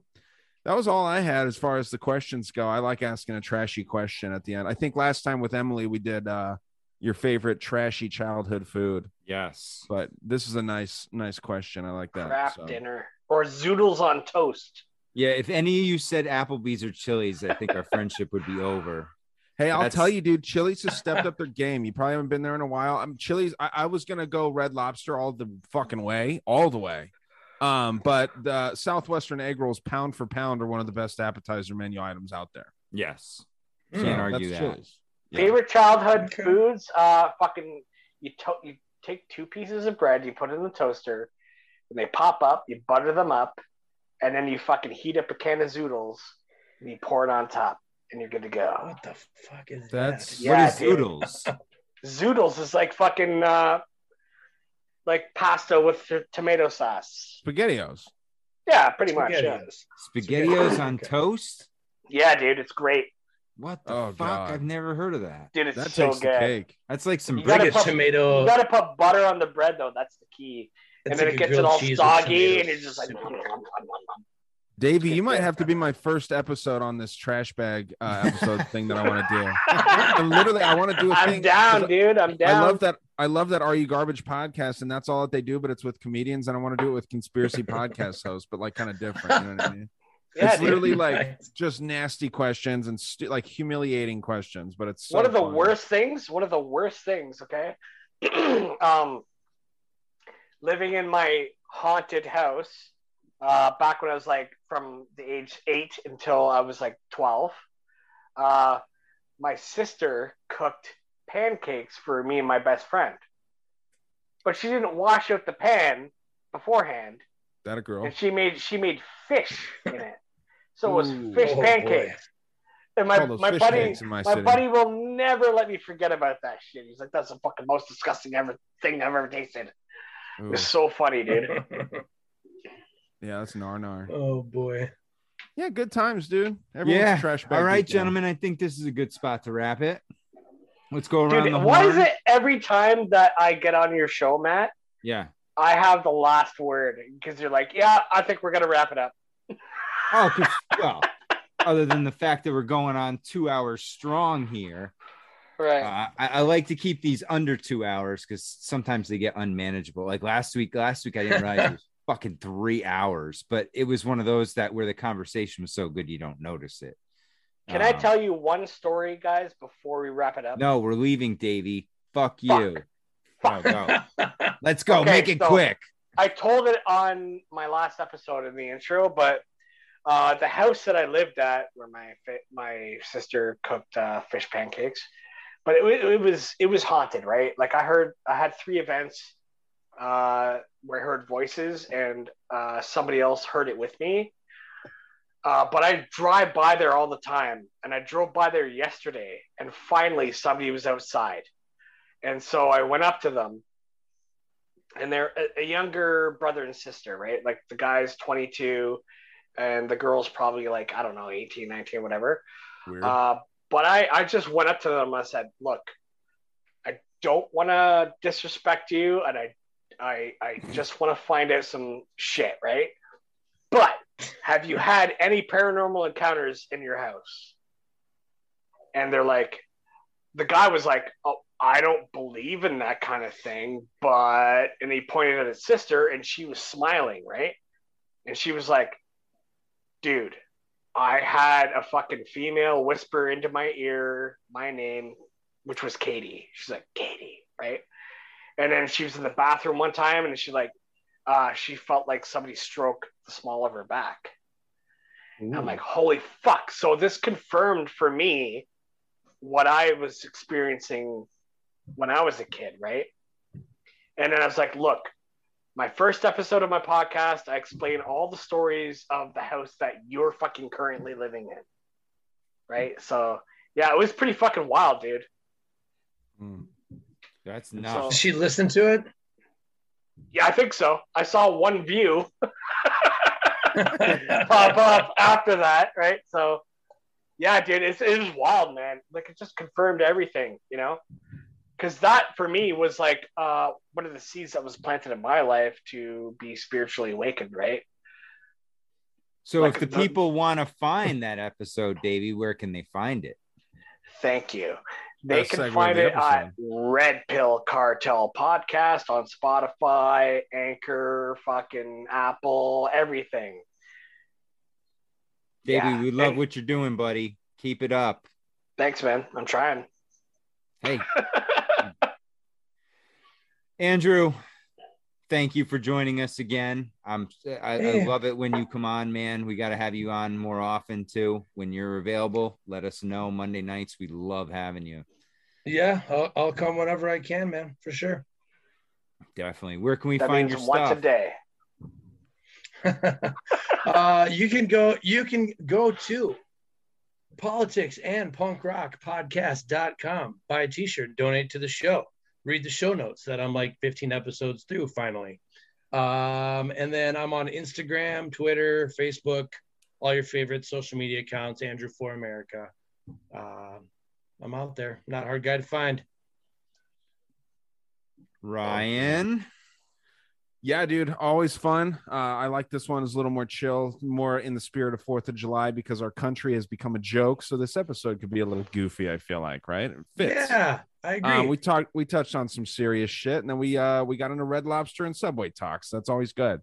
That was all I had as far as the questions go. I like asking a trashy question at the end. I think last time with Emily, we did uh your favorite trashy childhood food, Yes. but this is a nice, nice question. I like that. Crap so. dinner or zoodles on toast. Yeah, if any of you said Applebee's or Chili's, I think our friendship would be over. Hey, I'll That's- tell you, dude. Chili's has stepped up their game. You probably haven't been there in a while. I'm Chili's. I, I was gonna go Red Lobster all the fucking way, all the way. Um, but the Southwestern egg rolls, pound for pound, are one of the best appetizer menu items out there. Yes. Hmm. Can't argue that's that. Chili's. Yeah. Favorite childhood foods? Uh, fucking you to- you take two pieces of bread, you put it in the toaster, and they pop up. You butter them up, and then you fucking heat up a can of zoodles, and you pour it on top, and you're good to go. What the fuck is That's- that? Yeah, what is zoodles? [LAUGHS] Zoodles is like fucking uh, like pasta with t- tomato sauce. Spaghettios. Yeah, pretty much. Yeah. Spaghettios. Spaghettios on toast? yeah, dude, it's great. What the Oh, fuck? God. I've never heard of that. Dude, it's That so good. cake. That's like some You bread. gotta Like a put- tomato. You gotta put butter on the bread though. That's the key. and then like it gets it all soggy, and you're just like, soup. [LAUGHS] Davey, Good you might have to be my first episode on this trash bag uh, episode thing that I want to do. [LAUGHS] And literally, I want to do a I'm thing. down, 'cause dude. I'm down. I love that. I love that. Are you garbage podcast, and that's all that they do. But it's with comedians, and I want to do it with conspiracy podcast [LAUGHS] hosts, but like kind of different. You know what I mean? [LAUGHS] Yeah, it's dude. literally like just nasty questions and like humiliating questions, but it's so one of the fun. worst things one of the worst things okay [CLEARS THROAT] um living in my haunted house uh back when i was like from the age 8 until i was like 12 uh my sister cooked pancakes for me and my best friend but she didn't wash out the pan beforehand That a girl? and she made she made fish in it so it was Ooh. fish Oh, boy. pancakes and my, my buddy my, my buddy will never let me forget about that shit. He's like, that's the fucking most disgusting ever thing I've ever tasted. Ooh, It's so funny, dude. [LAUGHS] yeah, that's nar nar. oh boy. Yeah, good times, dude. Everyone's yeah. trash bag. All right, weekend. gentlemen. I think this is a good spot to wrap it. Let's go around Dude, the why is it every time that I get on your show, Matt, Yeah. I have the last word because you're like, yeah, I think we're gonna wrap it up. [LAUGHS] Oh, well, other than the fact that we're going on two hours strong here, Right. uh, I, I like to keep these under two hours because sometimes they get unmanageable. Like last week, last week I didn't realize it was [LAUGHS] fucking three hours, but it was one of those that where the conversation was so good you don't notice it. Can I Um, tell you one story, guys, before we wrap it up? No, we're leaving, Davey. Fuck you. Fuck. Oh, go. [LAUGHS] Let's go. Okay, Make it so- quick. I told it on my last episode in the intro, but uh, the house that I lived at, where my my sister cooked uh, fish pancakes, but it, it was it was haunted, right? Like I heard, I had three events uh, where I heard voices, and uh, somebody else heard it with me. Uh, but I drive by there all the time, and I drove by there yesterday, and finally somebody was outside, and so I went up to them, and they're a, a younger brother and sister, right? Like the guy's 22 and the girl's probably like, I don't know, 18, 19, whatever. Uh, but I, I just went up to them and I said, look, I don't want to disrespect you. And I, I, I just want to find out some shit, right? But have you had any paranormal encounters in your house? And they're like, the guy was like, oh, I don't believe in that kind of thing, but and he pointed at his sister and she was smiling, right? And she was like, dude, I had a fucking female whisper into my ear my name, which was Katie. She's like, Katie, right? And then she was in the bathroom one time and she like uh she felt like somebody stroked the small of her back. And I'm like, holy fuck. So this confirmed for me what I was experiencing when I was a kid, right? And then I was like, look, my first episode of my podcast, I explain all the stories of the house that you're fucking currently living in. Right. So yeah, it was pretty fucking wild, dude. Mm. That's So- nuts. Did she listened to it? Yeah, I think so. I saw one view [LAUGHS] [LAUGHS] pop up after that, right? So yeah, dude, it's it was wild, man. Like it just confirmed everything, you know? Because that for me was like uh one of the seeds that was planted in my life to be spiritually awakened, right? So like if the the- people want to find that episode, Davey, where can they find it? Thank you. They can find the it at Red Pill Cartel Podcast on Spotify, Anchor, fucking Apple, everything. Davey, Yeah, we love and- what you're doing, buddy. Keep it up. Thanks, man. I'm trying. Hey, [LAUGHS] Andrew, thank you for joining us again. I'm I, I love it when you come on, man. We got to have you on more often too. When you're available, let us know. Monday nights, we love having you. yeah, I'll, I'll come whenever I can, man, for sure. Definitely. Where can we that find means your once stuff? a day. [LAUGHS] uh, you can go you can go to politics and punk rock podcast.com buy a t-shirt donate to the show read the show notes that i'm like 15 episodes through finally. Um, and then i'm on instagram twitter facebook all your favorite social media accounts andrew for america. Um, i'm out there. Not hard guy to find. Ryan. Yeah, dude, always fun. Uh, I like this one. is a little more chill, more in the spirit of Fourth of July because our country has become a joke. So this episode could be a little goofy. I feel like, right? It fits. yeah i agree Uh, we talked. We touched on some serious shit, and then we uh we got into Red Lobster and Subway talks. That's always good.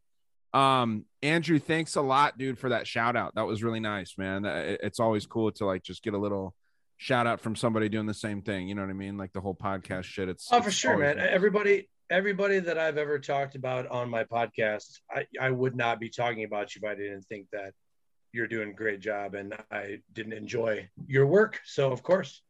Um, Andrew, thanks a lot, dude, for that shout out. That was really nice, man. Uh, it- It's always cool to like just get a little shout out from somebody doing the same thing. You know what I mean? Like the whole podcast shit. It's Oh, for it's sure, man. nice. Everybody, everybody that I've ever talked about on my podcast, I, I would not be talking about you if I didn't think that you're doing a great job and I didn't enjoy your work. So, of course,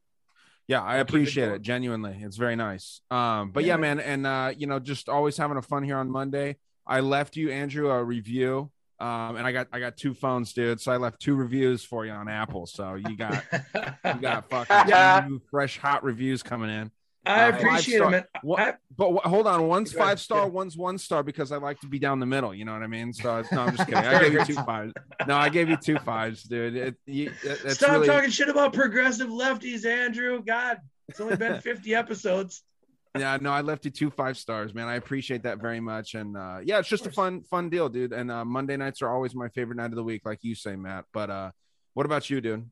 Yeah, I I'll it appreciate it, genuinely. It's very nice. Um, but yeah, Yeah, man, and uh, you know, just always having a fun here on Monday. I left you, Andrew, a review. Um, and I got I got two phones, dude. So I left two reviews for you on Apple. So you got [LAUGHS] you got fucking [LAUGHS] Yeah. two fresh hot reviews coming in. I Uh, appreciate it, man. What- I- But wh- hold on, one's five star, yeah. one's one star because I like to be down the middle. You know what I mean? So no, I'm just kidding. [LAUGHS] I gave you two fives. No, I gave you two fives, dude. It, you, it, it's Stop really, talking shit about progressive lefties, Andrew. God, it's only been 50 [LAUGHS] episodes. yeah no i left you two five stars man i appreciate that very much and uh yeah it's just a fun fun deal dude and uh monday nights are always my favorite night of the week like you say matt but uh what about you dude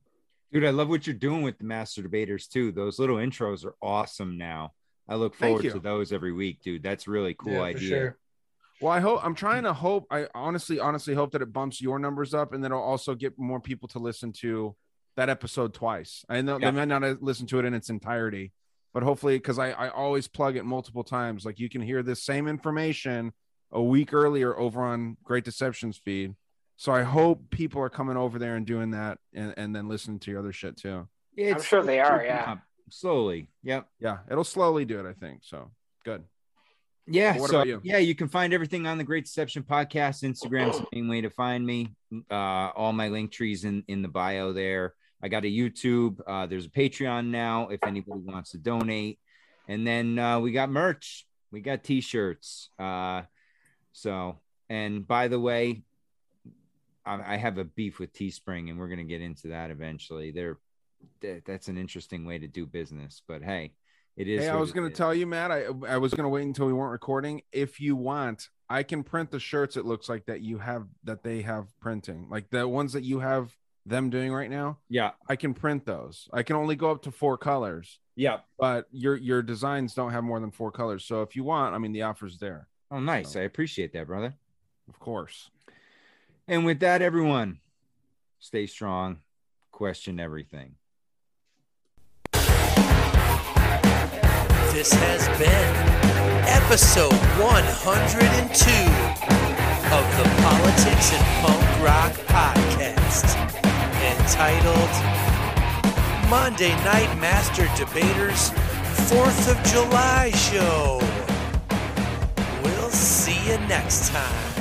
Dude, I love what you're doing with the master debaters too. Those little intros are awesome now. I look forward to those every week, dude. That's really cool Yeah, idea. sure. well i hope i'm trying to hope i honestly honestly hope that it bumps your numbers up and then it'll also get more people to listen to that episode twice i know Yeah. they might not listen to it in its entirety but hopefully because I, I always plug it multiple times like you can hear this same information a week earlier over on great deceptions feed so i hope people are coming over there and doing that and, and then listening to your other shit too Yeah, It's sure they are, yeah. up Slowly. Yep. yeah it'll slowly do it i think so good Yeah. What so about you? yeah, you can find everything on the Great Deception podcast. Instagram's the main way to find me. Uh, all my link trees in in the bio there. I got a YouTube. Uh, there's a Patreon now if anybody wants to donate, and then uh, we got merch. We got t-shirts. Uh, so and by the way, I, I have a beef with Teespring, and we're gonna get into that eventually. They're that's an interesting way to do business, but hey. It is. Hey, I was going to tell you, Matt. I I was going to wait until we weren't recording. If you want, I can print the shirts. It looks like that you have that they have printing, like the ones that you have them doing right now. Yeah. I can print those. I can only go up to four colors, Yeah. but your your designs don't have more than four colors. So if you want, I mean, the offer's there, Oh, nice. I appreciate that, brother. of course. And with that, everyone, stay strong, question everything. This has been episode 102 of the Politics and Punk Rock Podcast, entitled Monday Night Master Debaters 4th of July show. We'll see you next time.